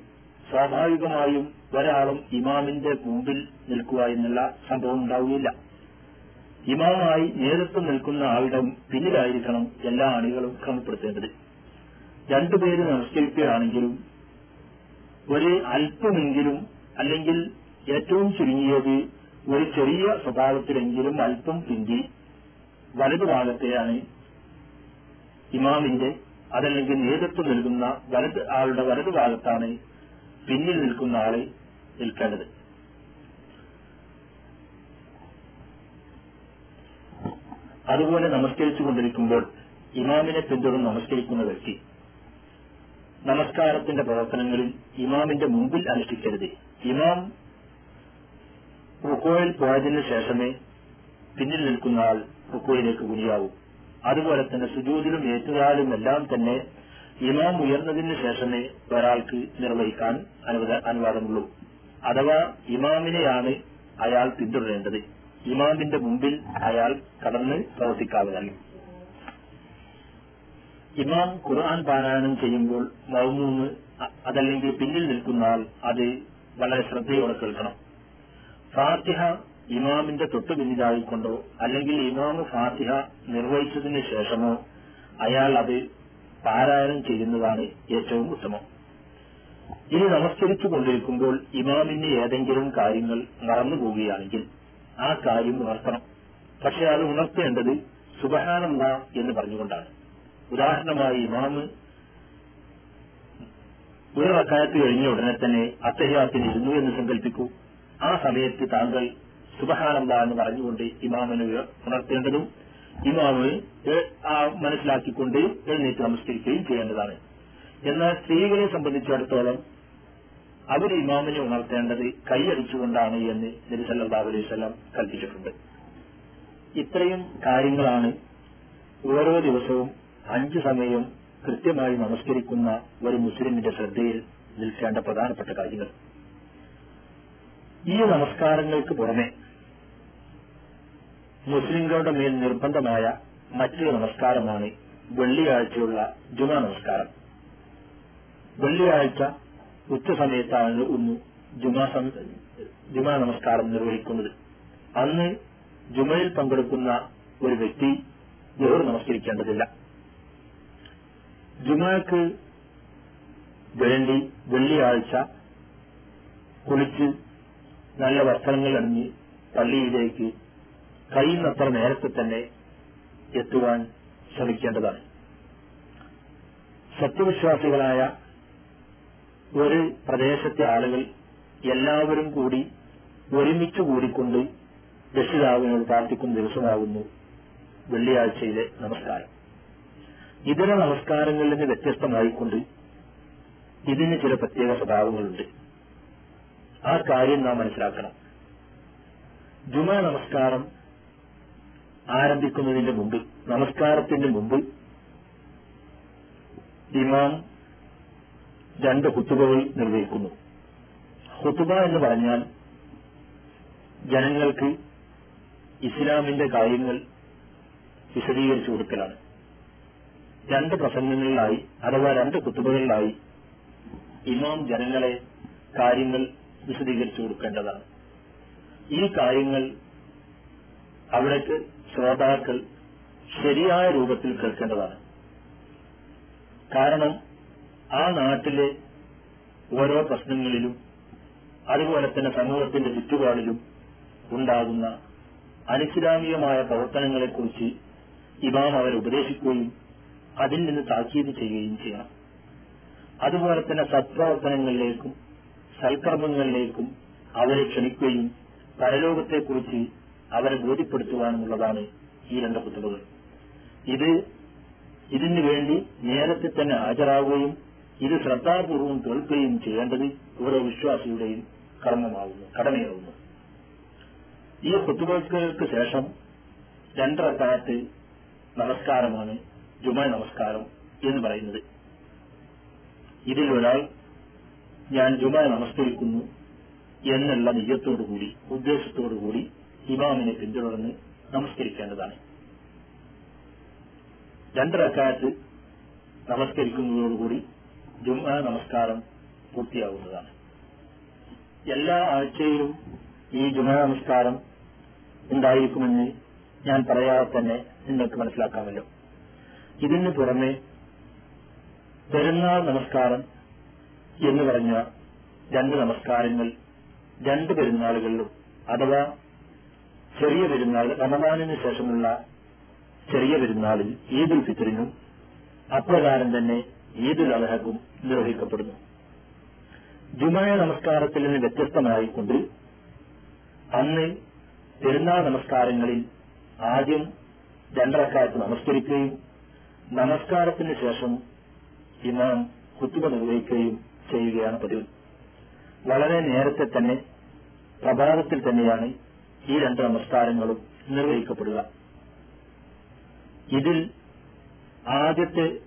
സ്വാഭാവികമായും ഒരാളും ഇമാമിന്റെ മുമ്പിൽ നിൽക്കുക എന്നുള്ള സംഭവം ഉണ്ടാവുകയില്ല. ഇമാമായി നേതൃത്വം നിൽക്കുന്ന ആളുടെ പിന്നിലായിരിക്കണം എല്ലാ അണികളും ക്രമപ്പെടുത്തേണ്ടത്. രണ്ടുപേര് നമസ്കരിക്കുകയാണെങ്കിലും ഒരു അല്പമെങ്കിലും അല്ലെങ്കിൽ ഏറ്റവും ചുരുങ്ങിയത് ഒരു ചെറിയ സ്വഭാവത്തിലെങ്കിലും അല്പം പിന്തി വലതുഭാഗത്തെയാണ് ഇമാമിന്റെ അതല്ലെങ്കിൽ നേതൃത്വം നൽകുന്ന വലത് ആളുടെ വലതുഭാഗത്താണ് പിന്നിൽ നിൽക്കുന്ന ആളെ നിൽക്കേണ്ടത് അതുപോലെ നമസ്കരിച്ചു കൊണ്ടിരിക്കുമ്പോൾ ഇമാമിനെ പിന്തുടർന്ന് നമസ്കരിക്കുന്ന വ്യക്തി നമസ്കാരത്തിന്റെ പ്രവർത്തനങ്ങളിൽ ഇമാമിന്റെ മുമ്പിൽ അനുഷ്ഠിക്കരുത് ഇമാം റുക്കോയിൽ പോയതിനു ശേഷമേ പിന്നിൽ നിൽക്കുന്ന ആൾ റുക്കോയിലേക്ക് കുനിയാവൂ. അതുപോലെ തന്നെ സുജൂതിലും ഏറ്റുകാലും എല്ലാം തന്നെ ഇമാം ഉയർന്നതിന് ശേഷമേ ഒരാൾക്ക് നിർവഹിക്കാൻ അനുവദ- അനുവാദമുള്ളൂ. അഥവാ ഇമാമിനെയാണ് അയാൾ പിന്തുടരേണ്ടത്. ഇമാമിന്റെ മുമ്പിൽ അയാൾ കടന്ന് പ്രവർത്തിക്കാവുന്നതല്ല ഇമാം ഖുർആൻ പാരായണം ചെയ്യുമ്പോൾ മൗമൂന്ന് അതല്ലെങ്കിൽ പിന്നിൽ നിൽക്കുന്ന ആൾ അത് വളരെ ശ്രദ്ധയോടെ കേൾക്കണം. ഫാത്തിഹ ഇമാമിന്റെ തൊട്ടു പിന്നിലായിക്കൊണ്ടോ അല്ലെങ്കിൽ ഇമാമ് ഫാത്തിഹ നിർവഹിച്ചതിന് ശേഷമോ അയാൾ അത് പാരായണം ചെയ്യുന്നതാണ് ഏറ്റവും ഉത്തമം. ഇനി നമസ്കരിച്ചു കൊണ്ടിരിക്കുമ്പോൾ ഇമാമിന് ഏതെങ്കിലും കാര്യങ്ങൾ മറന്നുപോവുകയാണെങ്കിൽ ആ കാര്യം ഉണർത്തണം. പക്ഷെ അത് ഉണർത്തേണ്ടത് സുബഹാനന്ദ എന്ന് പറഞ്ഞുകൊണ്ടാണ്. ഉദാഹരണമായി ഇമാമ് ഒരു റക്കായത്ത് കഴിഞ്ഞ ഉടനെ തന്നെ അത്തഹ്യാത്തിന് ഇരുന്നു എന്ന് സങ്കല്പിക്കൂ ആ സമയത്ത് താങ്കൾ സുബഹാനന്ദ എന്ന് പറഞ്ഞുകൊണ്ട് ഇമാമിനെ ഉണർത്തേണ്ടതും ഇമാമ് മനസ്സിലാക്കിക്കൊണ്ട് എഴുന്നേറ്റ് നമസ്കരിക്കുകയും ചെയ്യേണ്ടതാണ്. എന്നാൽ സ്ത്രീകളെ സംബന്ധിച്ചിടത്തോളം അവർ ഇമാമിനെ ഉണർത്തേണ്ടത് കൈയടിച്ചുകൊണ്ടാണ് എന്ന് നബി അലൈവല്ലാം കൽപ്പിച്ചിട്ടുണ്ട്. ഇത്രയും കാര്യങ്ങളാണ് ഓരോ ദിവസവും അഞ്ച് സമയം കൃത്യമായി നമസ്കരിക്കുന്ന ഒരു മുസ്ലിമിന്റെ ശ്രദ്ധയിൽ നിൽക്കേണ്ട പ്രധാനപ്പെട്ട കാര്യങ്ങൾ. ഈ നമസ്കാരങ്ങൾക്ക് പുറമെ മുസ്ലിങ്ങളുടെ മേൽ നിർബന്ധമായ മറ്റൊരു നമസ്കാരമാണ് വെള്ളിയാഴ്ചയുള്ള ജുമാ നമസ്കാരം. വെള്ളിയാഴ്ച ഉച്ചസമയത്താണ് ഒന്ന് ജുമാ ജുമാ നമസ്കാരം നിർവഹിക്കുന്നത്. അന്ന് ജുമയിൽ പങ്കെടുക്കുന്ന ഒരു വ്യക്തി ജോർ നമസ്കരിക്കേണ്ടതില്ല. ജുമാക്ക് വേണ്ടി വെള്ളിയാഴ്ച കുളിച്ച് നല്ല വസ്ത്രങ്ങൾ അണിഞ്ഞ് പള്ളിയിലേക്ക് കഴിയുന്നത്ര നേരത്തെ തന്നെ എത്തുവാൻ ശ്രമിക്കേണ്ടതാണ്. സത്യവിശ്വാസികളായ ഒരു പ്രദേശത്തെ ആളുകൾ എല്ലാവരും കൂടി ഒരുമിച്ച് കൂടിക്കൊണ്ട് രക്ഷിതാവിനോട് പ്രാർത്ഥിക്കുന്ന ദിവസമാകുന്നു വെള്ളിയാഴ്ചയിലെ നമസ്കാരം. ഇതര നമസ്കാരങ്ങളിൽ നിന്ന് വ്യത്യസ്തമായിക്കൊണ്ട് ഇതിന് ചില പ്രത്യേക സ്വഭാവങ്ങളുണ്ട്. ആ കാര്യം നാം മനസ്സിലാക്കണം. ജുമാ നമസ്കാരം ആരംഭിക്കുന്നതിന്റെ മുമ്പ് നമസ്കാരത്തിന് മുമ്പ് ഇമാം രണ്ട് ഹുത്തുബകൾ നിർവഹിക്കുന്നു. ഹുത്തുബ എന്ന് പറഞ്ഞാൽ ജനങ്ങൾക്ക് ഇസ്ലാമിന്റെ കാര്യങ്ങൾ വിശദീകരിച്ചു കൊടുക്കലാണ്. രണ്ട് പ്രസംഗങ്ങളിലായി അഥവാ രണ്ട് കുത്തുബകളിലായി ഇമാം ജനങ്ങളെ കാര്യങ്ങൾ വിശദീകരിച്ചു കൊടുക്കേണ്ടതാണ്. ഈ കാര്യങ്ങൾ അവിടേക്ക് ശ്രോതാക്കൾ ശരിയായ രൂപത്തിൽ കേൾക്കേണ്ടതാണ്. കാരണം ആ നാട്ടിലെ ഓരോ പ്രശ്നങ്ങളിലും അതുപോലെ തന്നെ സമൂഹത്തിന്റെ ചുറ്റുപാടിലും ഉണ്ടാകുന്ന അനിസ്ലാമികമായ പ്രവർത്തനങ്ങളെക്കുറിച്ച് ഇമാം അവരെ ഉപദേശിക്കുകയും അതിൽ നിന്ന് താക്കീത് ചെയ്യുകയും ചെയ്യണം. അതുപോലെ തന്നെ സത്പ്രവർത്തനങ്ങളിലേക്കും സൽക്കർമ്മങ്ങളിലേക്കും അവരെ ക്ഷണിക്കുകയും പരലോകത്തെക്കുറിച്ച് അവരെ ബോധ്യപ്പെടുത്തുവാനുമുള്ളതാണ് ഈ രണ്ട് കുത്തുബകൾ. ഇത് ഇതിനു വേണ്ടി നേരത്തെ തന്നെ ഹാജരാകുകയും ഇത് ശ്രദ്ധാപൂർവം കേൾക്കുകയും ചെയ്യേണ്ടത് ഓരോ വിശ്വാസിയുടെയും കർമ്മമാകുന്നു കടമയാകുന്നു. ഈ കുത്തുബകൾക്ക് ശേഷം രണ്ടറക്കാലത്ത് നമസ്കാരമാണ് ജുമ നമസ്കാരം എന്ന് പറയുന്നത്. ഇതിൽ ഒരാൾ ഞാൻ ജുമ നമസ്കരിക്കുന്നു എന്നുള്ള നിയത്തോടുകൂടി ഉദ്ദേശത്തോടുകൂടി ഇമാമിനെ പിന്തുടർന്ന് നമസ്കരിക്കേണ്ടതാണ്. രണ്ടരക്കാലത്ത് നമസ്കരിക്കുന്നതോടുകൂടി ജുമ നമസ്കാരം പൂർത്തിയാകുന്നതാണ്. എല്ലാ ആഴ്ചയിലും ഈ ജുമ നമസ്കാരം ഉണ്ടായിരിക്കുമെന്ന് ഞാൻ പറയാതെ തന്നെ നിങ്ങൾക്ക് മനസ്സിലാക്കാമല്ലോ. ഇതിന് പുറമെ പെരുന്നാൾ നമസ്കാരം എന്ന് പറഞ്ഞ രണ്ട് നമസ്കാരങ്ങൾ രണ്ട് പെരുന്നാളുകളിലും അഥവാ ചെറിയ പെരുന്നാൾ റമദാനിന് ശേഷമുള്ള ചെറിയ പെരുന്നാളിൽ ഈദുൽ ഫിത്തറിനും അപ്രകാരം തന്നെ ഈദുൽ അലഹക്കും നിർവഹിക്കപ്പെടുന്നു. ജുമായ നമസ്കാരത്തിൽ നിന്ന് വ്യത്യസ്തമായിക്കൊണ്ട് അന്ന് പെരുന്നാൾ നമസ്കാരങ്ങളിൽ ആദ്യം രണ്ടരക്കാലത്ത് നമസ്കരിക്കുകയും നമസ്കാരത്തിന് ശേഷം ഇമാം കുത്തുബ നിർവഹിക്കുകയും ചെയ്യുകയാണ് പതിവ്. വളരെ നേരത്തെ തന്നെ പ്രഭാതത്തിൽ തന്നെയാണ് ഈ രണ്ട് നമസ്കാരങ്ങളും നിർവഹിക്കപ്പെടുക. ഇതിൽ ആദ്യത്തെ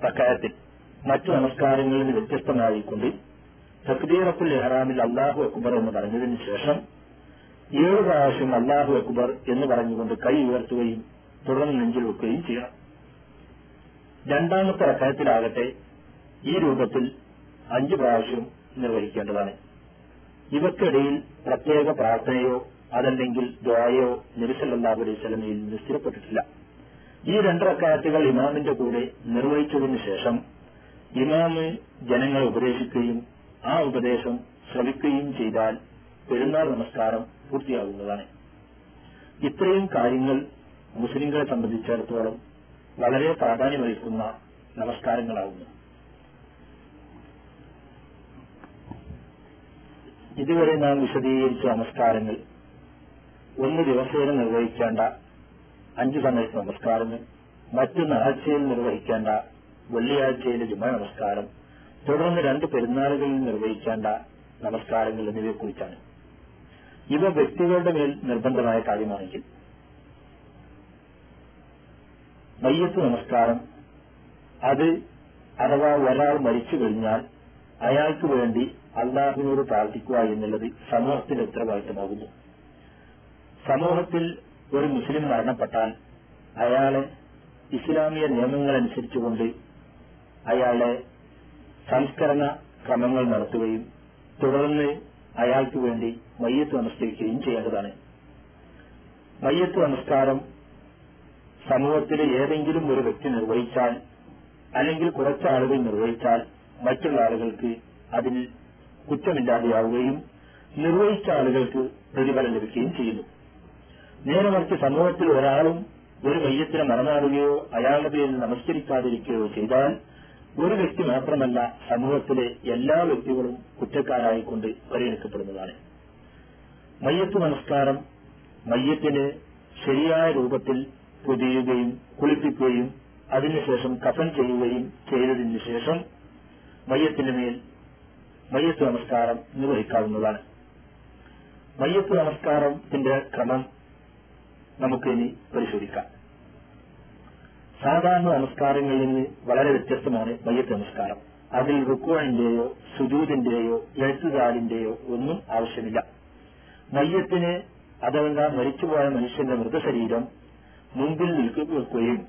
പ്രക്കാരത്തിൽ മറ്റു നമസ്കാരങ്ങളിൽ നിന്ന് വ്യത്യസ്തമായിക്കൊണ്ട് തക്ബീറത്തുൽ എഹ്റാമിൽ അള്ളാഹു അക്ബർ എന്ന് പറഞ്ഞതിന് ശേഷം ഏഴ് പ്രാവശ്യം അള്ളാഹു അക്ബർ എന്ന് പറഞ്ഞുകൊണ്ട് കൈ ഉയർത്തുകയും തുടർന്ന് നെഞ്ചിൽ വെക്കുകയും ചെയ്യണം രണ്ടാമത്തെ റക്കായത്തിലാകട്ടെ ഈ രൂപത്തിൽ അഞ്ച് പ്രാവശ്യം നിർവഹിക്കേണ്ടതാണ്. ഇവക്കിടയിൽ പ്രത്യേക പ്രാർത്ഥനയോ അതല്ലെങ്കിൽ ദ്വായോ നബിസല്ലാഹു അലൈഹി സ്വലമയിൽ നിന്ന് സ്ഥിരപ്പെട്ടിട്ടില്ല. ഈ രണ്ടറക്കാറ്റുകൾ ഇമാമിന്റെ കൂടെ നിർവഹിച്ചതിനു ശേഷം ഇമാമ് ജനങ്ങളെ ഉപദേശിക്കുകയും ആ ഉപദേശം ശ്രവിക്കുകയും ചെയ്താൽ പെരുന്നാൾ നമസ്കാരം പൂർത്തിയാകുന്നതാണ്. ഇത്രയും കാര്യങ്ങൾ മുസ്ലിങ്ങളെ സംബന്ധിച്ചിടത്തോളം വളരെ പ്രാധാന്യമറിയിക്കുന്ന നമസ്കാരങ്ങളാകുന്നു ഇതുവരെ നാം വിശദീകരിച്ച നമസ്കാരങ്ങൾ. ഒന്ന് ദിവസേന നിർവഹിക്കേണ്ട അഞ്ചു സമയത്ത് നമസ്കാരങ്ങൾ. മറ്റൊന്ന് ആഴ്ചയിൽ നിർവഹിക്കേണ്ട വെള്ളിയാഴ്ചയിലെ ജുമ നമസ്കാരം. തുടർന്ന് രണ്ട് പെരുന്നാളുകളിൽ നിർവഹിക്കേണ്ട നമസ്കാരങ്ങൾ എന്നിവയെക്കുറിച്ചാണ്. ഇവ വ്യക്തികളുടെ മേൽ നിർബന്ധമായ കാര്യമാണെങ്കിൽ. മയ്യത്ത് നമസ്കാരം. അത് അഥവാ ഒരാൾ മരിച്ചു കഴിഞ്ഞാൽ അയാൾക്ക് വേണ്ടി അള്ളാഹുവിനോട് പ്രാർത്ഥിക്കുക എന്നുള്ളത് സമൂഹത്തിന്റെ ഉത്തരവാദിത്തമാകുന്നു. സമൂഹത്തിൽ ഒരു മുസ്ലിം മരണപ്പെട്ടാൽ അയാളെ ഇസ്ലാമിക നിയമങ്ങളനുസരിച്ചുകൊണ്ട് അയാളെ സംസ്കരണ ക്രമങ്ങൾ നടത്തുകയും തുടർന്ന് അയാൾക്ക് വേണ്ടി മയ്യത്ത് നമസ്കരിക്കുകയും ചെയ്യേണ്ടതാണ്. മയ്യത്ത് നമസ്കാരം സമൂഹത്തിലെ ഏതെങ്കിലും ഒരു വ്യക്തി നിർവഹിച്ചാൽ അല്ലെങ്കിൽ കുറച്ച് ആളുകൾ നിർവഹിച്ചാൽ മറ്റുള്ള ആളുകൾക്ക് അതിൽ കുറ്റമില്ലാതെയാവുകയും നിർവഹിച്ച ആളുകൾക്ക് പ്രതിഫലം ലഭിക്കുകയും ചെയ്യുന്നു. നേരെ മറിച്ച് സമൂഹത്തിൽ ഒരാളും ഒരു മയ്യത്തിനെ മറന്നാടുകയോ അയാളുടെ പേരിൽ നമസ്കരിക്കാതിരിക്കുകയോ ചെയ്താൽ ഒരു വ്യക്തി മാത്രമല്ല സമൂഹത്തിലെ എല്ലാ വ്യക്തികളും കുറ്റക്കാരായിക്കൊണ്ട് പരിഗണിക്കപ്പെടുന്നതാണ്. മയ്യത്ത് നമസ്കാരം മയ്യത്തിന് ശരിയായ രൂപത്തിൽ പൊതിയുകയും കുളിപ്പിക്കുകയും അതിനുശേഷം കഫൻ ചെയ്യുകയും ചെയ്തതിനു ശേഷം മയ്യത്തിന് മേൽ മയ്യത്ത് നമസ്കാരം നിർവഹിക്കാവുന്നതാണ്. മയ്യത്ത് നമസ്കാരത്തിന്റെ ക്രമം നമുക്ക് ഇനി പരിശോധിക്കാം. സാധാരണ നമസ്കാരങ്ങളിൽ നിന്ന് വളരെ വ്യത്യസ്തമാണ് മയ്യത്ത് നമസ്കാരം. അതിൽ റുക്കുവാനിന്റെയോ സുജൂതിന്റെയോ എഴുത്തുകാലിന്റെയോ ഒന്നും ആവശ്യമില്ല. മയ്യത്തിന് അഥവാ മരിച്ചുപോയ മനുഷ്യന്റെ മൃതശരീരം മുമ്പിൽ നിൽക്കുകയും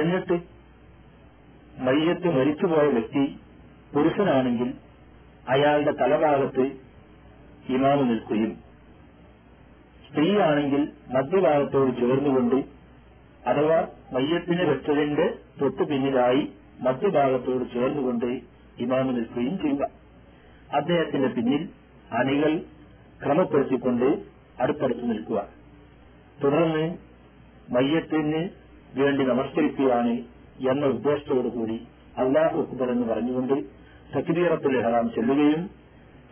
എന്നിട്ട് മയ്യത്ത് മരിച്ചുപോയ വ്യക്തി പുരുഷനാണെങ്കിൽ അയാളുടെ തലഭാഗത്ത് ഇമാമ് നിൽക്കുകയും സ്ത്രീയാണെങ്കിൽ മധ്യഭാഗത്തോട് ചേർന്നുകൊണ്ട് അഥവാ മയ്യത്തിന് വെച്ചതിന്റെ തൊട്ടു പിന്നിലായി മധ്യഭാഗത്തോട് ചേർന്നുകൊണ്ട് ഇമാമ് നിൽക്കുകയും ചെയ്യുക. അദ്ദേഹത്തിന്റെ പിന്നിൽ അണികൾ ക്രമപ്പെടുത്തിക്കൊണ്ട് അടുത്തടുത്ത് നിൽക്കുക. തുടർന്ന് മയ്യത്തിന് വേണ്ടി നമസ്കരിക്കുകയാണ് എന്ന ഉദ്ദേശത്തോടുകൂടി അള്ളാഹു അക്ബർ എന്ന് പറഞ്ഞുകൊണ്ട് തക്ബീറത്തുൽ ഇഹ്റാം ചെല്ലുകയും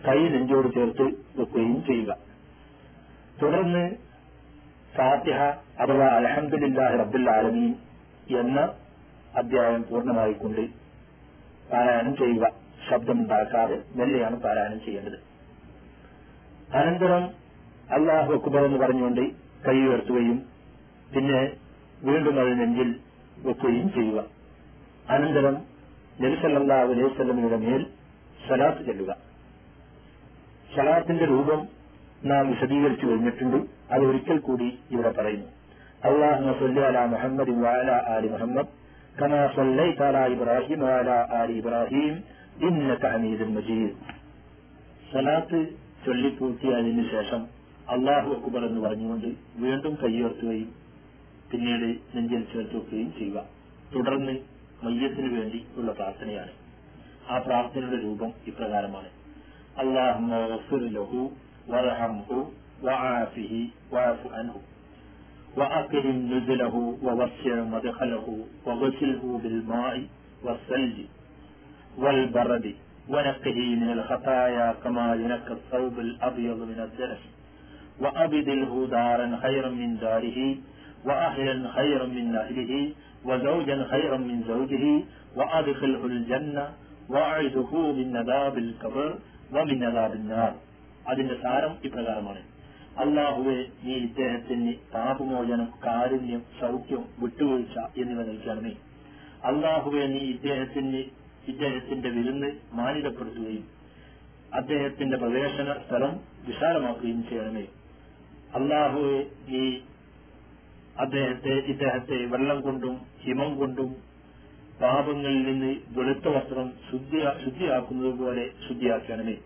കൈ നെഞ്ചോട് ചേർത്ത് വെക്കുകയും ചെയ്യുക. തുടർന്ന് ഫാത്തിഹ അഥവാ അലഹമുല്ലാഹി റബ്ബുൽ ആലമീൻ എന്ന അധ്യായം പൂർണമായിക്കൊണ്ട് പാരായണം ചെയ്യുക. ശബ്ദമുണ്ടാക്കാതെ മെല്ലെയാണ് പാരായണം ചെയ്യേണ്ടത്. അനന്തരം അള്ളാഹു അക്ബർ എന്ന് പറഞ്ഞുകൊണ്ട് കൈ ഉയർത്തുകയും പിന്നെ വീണ്ടും അത് നെഞ്ചിൽ വെക്കുകയും ചെയ്യുക. അനന്തരം നബിസല്ലാഹു അലൈഹി സ്വലമിയുടെ മേൽ സലാത്ത് ചെല്ലുക. സലാത്തിന്റെ രൂപം നാം വിശദീകരിച്ചു കഴിഞ്ഞിട്ടുണ്ട്. അത് ഒരിക്കൽ കൂടി ഇവിടെ പറയുന്നു. അല ആലി മുഹമ്മദ് ചൊല്ലിപ്പൂർത്തിയായതിനു ശേഷം അള്ളാഹു അക്ബർ എന്ന് പറഞ്ഞുകൊണ്ട് വീണ്ടും കൈയുയർത്തുകയും പിന്നീട് നെഞ്ചിൽ ചേർത്ത് വെക്കുകയും ചെയ്യുക. തുടർന്ന് മയ്യത്തിന് വേണ്ടി ഉള്ള പ്രാർത്ഥനയാണ് ആ പ്രാർത്ഥനയുടെ രൂപം ഇപ്രകാരമാണ് اللهم اغفر له وارحمه وعافه واعف عنه وأكرم نزله ووسع مدخله وغسله بالماء والثلج والبرد ونقه من الخطايا كما ينقى الثوب الأبيض من الدنس وأبدله دارا خيرا من داره وأهلا خيرا من أهله وزوجا خيرا من زوجه وأدخله الجنة وأعذه من عذاب القبر ومن عذاب النار അതിന്റെ സാരം ഇപ്രകാരമാണ് അള്ളാഹുവെ നീ ഇദ്ദേഹത്തിന് പാപമോചനം കാരുണ്യം സൗഖ്യം വിട്ടുവീഴ്ച എന്നിവ നൽകണമേ അള്ളാഹുവെ നീ ഇദ്ദേഹത്തിന് ഇദ്ദേഹത്തിന്റെ വിരുന്ന് മാനിതപ്പെടുത്തുകയും അദ്ദേഹത്തിന്റെ പ്രവേശന സ്ഥലം വിശാലമാക്കുകയും ചെയ്യണമേ അള്ളാഹുവെ നീ അദ്ദേഹത്തെ ഇദ്ദേഹത്തെ വെള്ളം കൊണ്ടും ഹിമം കൊണ്ടും പാപങ്ങളിൽ നിന്ന് വെളുത്ത വസ്ത്രം ശുദ്ധി ശുദ്ധിയാക്കുന്നത് പോലെ ശുദ്ധിയാക്കണമേ.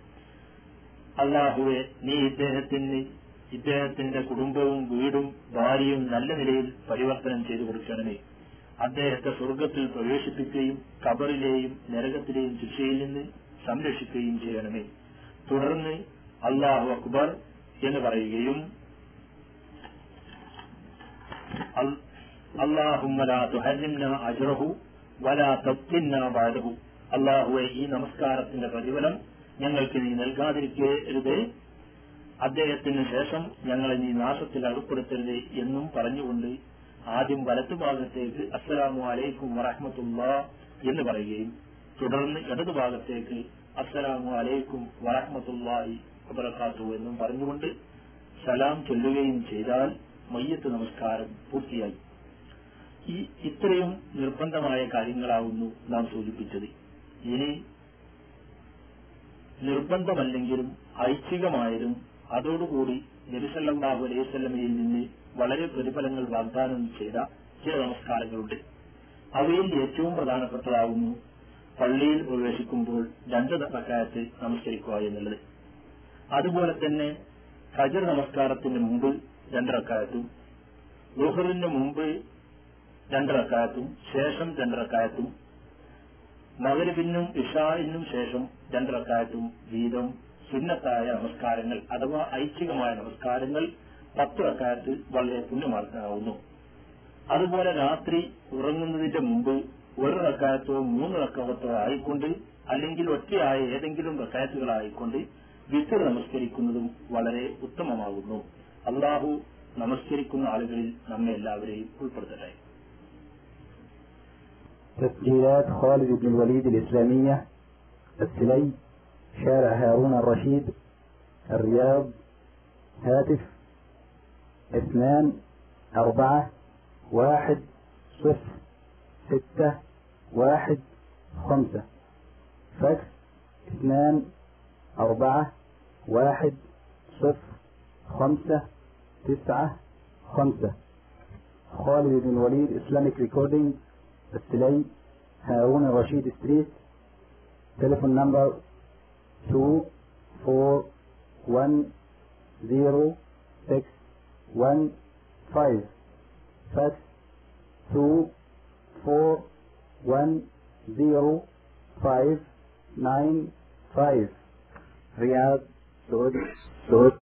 അള്ളാഹുവെ നീ ഇദ്ദേഹത്തിന് ഇദ്ദേഹത്തിന്റെ കുടുംബവും വീടും ഭാര്യയും നല്ല നിലയിൽ പരിവർത്തനം ചെയ്തു കൊടുക്കണമേ. അദ്ദേഹത്തെ സ്വർഗത്തിൽ പ്രവേശിപ്പിക്കുകയും കബറിലെയും നരകത്തിലെയും ശിക്ഷയിൽ നിന്ന് സംരക്ഷിക്കുകയും ചെയ്യണമേ. തുടർന്ന് അള്ളാഹു അക്ബർ എന്ന് പറയുകയും വലാ അള്ളാഹുവെ ഈ നമസ്കാരത്തിന്റെ പ്രതിഫലം ഞങ്ങൾക്ക് നീ നൽകാതിരിക്കരുത് അദ്ദേഹത്തിന് ശേഷം ഞങ്ങളെ നീ നാശത്തിൽ അകപ്പെടുത്തരുത് എന്നും പറഞ്ഞുകൊണ്ട് ആദ്യം വലത്തുഭാഗത്തേക്ക് അസ്സലാമു അലൈക്കും വറഹമത്തുള്ള എന്ന് പറയുകയും തുടർന്ന് ഇടതുഭാഗത്തേക്ക് അസ്സലാമു അലൈക്കും വറഹമത്തുള്ളി വബറക്കാത്തു എന്നും പറഞ്ഞുകൊണ്ട് സലാം ചൊല്ലുകയും ചെയ്താൽ മയ്യത്ത് നമസ്കാരം പൂർത്തിയായി. ഈ ഇത്രയും നിർബന്ധമായ കാര്യങ്ങളാവുന്നു നാം സൂചിപ്പിച്ചത്. ഇനി നിർബന്ധമല്ലെങ്കിലും ഐച്ഛികമായതും അതോടുകൂടി നബിസല്ലാഹു അലൈവല്ലമയിൽ നിന്ന് വളരെ പ്രതിഫലങ്ങൾ വാഗ്ദാനം ചെയ്ത ചില നമസ്കാരങ്ങളുണ്ട്. അവയിൽ ഏറ്റവും പ്രധാനപ്പെട്ടതാകുന്നു പള്ളിയിൽ പ്രവേശിക്കുമ്പോൾ രണ്ട് റക്കായത്ത് നമസ്കരിക്കുക എന്നുള്ളത്. അതുപോലെ തന്നെ ഫജർ നമസ്കാരത്തിന് മുമ്പ് രണ്ടറക്കായത്തും ലുഹറിന് മുമ്പ് രണ്ടറക്കായത്തും ശേഷം രണ്ടറക്കായത്തും. മകരവിനും ഇഷായിനും ശേഷം രണ്ടറക്കായത്തും. വീതം സുന്നത്തായ നമസ്കാരങ്ങൾ അഥവാ ഐച്ഛികമായ നമസ്കാരങ്ങൾ പത്ത് റക്കായത്ത് വളരെ പുണ്യമാർക്കാവുന്നു. അതുപോലെ രാത്രി ഉറങ്ങുന്നതിന്റെ മുമ്പ് ഒരു റക്കായത്തോ മൂന്ന് റക്കായത്തോ ആയിക്കൊണ്ട് അല്ലെങ്കിൽ ഒറ്റയായ ഏതെങ്കിലും റക്കായത്തുകളായിക്കൊണ്ട് വിത്തർ നമസ്കരിക്കുന്നതും വളരെ ഉത്തമമാകുന്നു. അള്ളാഹു നമസ്കരിക്കുന്ന ആളുകളിൽ നമ്മെ എല്ലാവരെയും ഉൾപ്പെടുത്തട്ടെ. تسجيلات خالد بن الوليد الإسلامية السلي شارع هارون الرشيد الرياض هاتف اثنان أربعة واحد صفر ستة واحد خمسة. فاكس اثنان أربعة واحد صفر خمسة تسعة خمسة. خالد بن الوليد إسلامك ريكوردينج السلي هارون الرشيد ستريت تليفون نمبر 24106115 فاكس 2410 five. Riyadh, Saudi,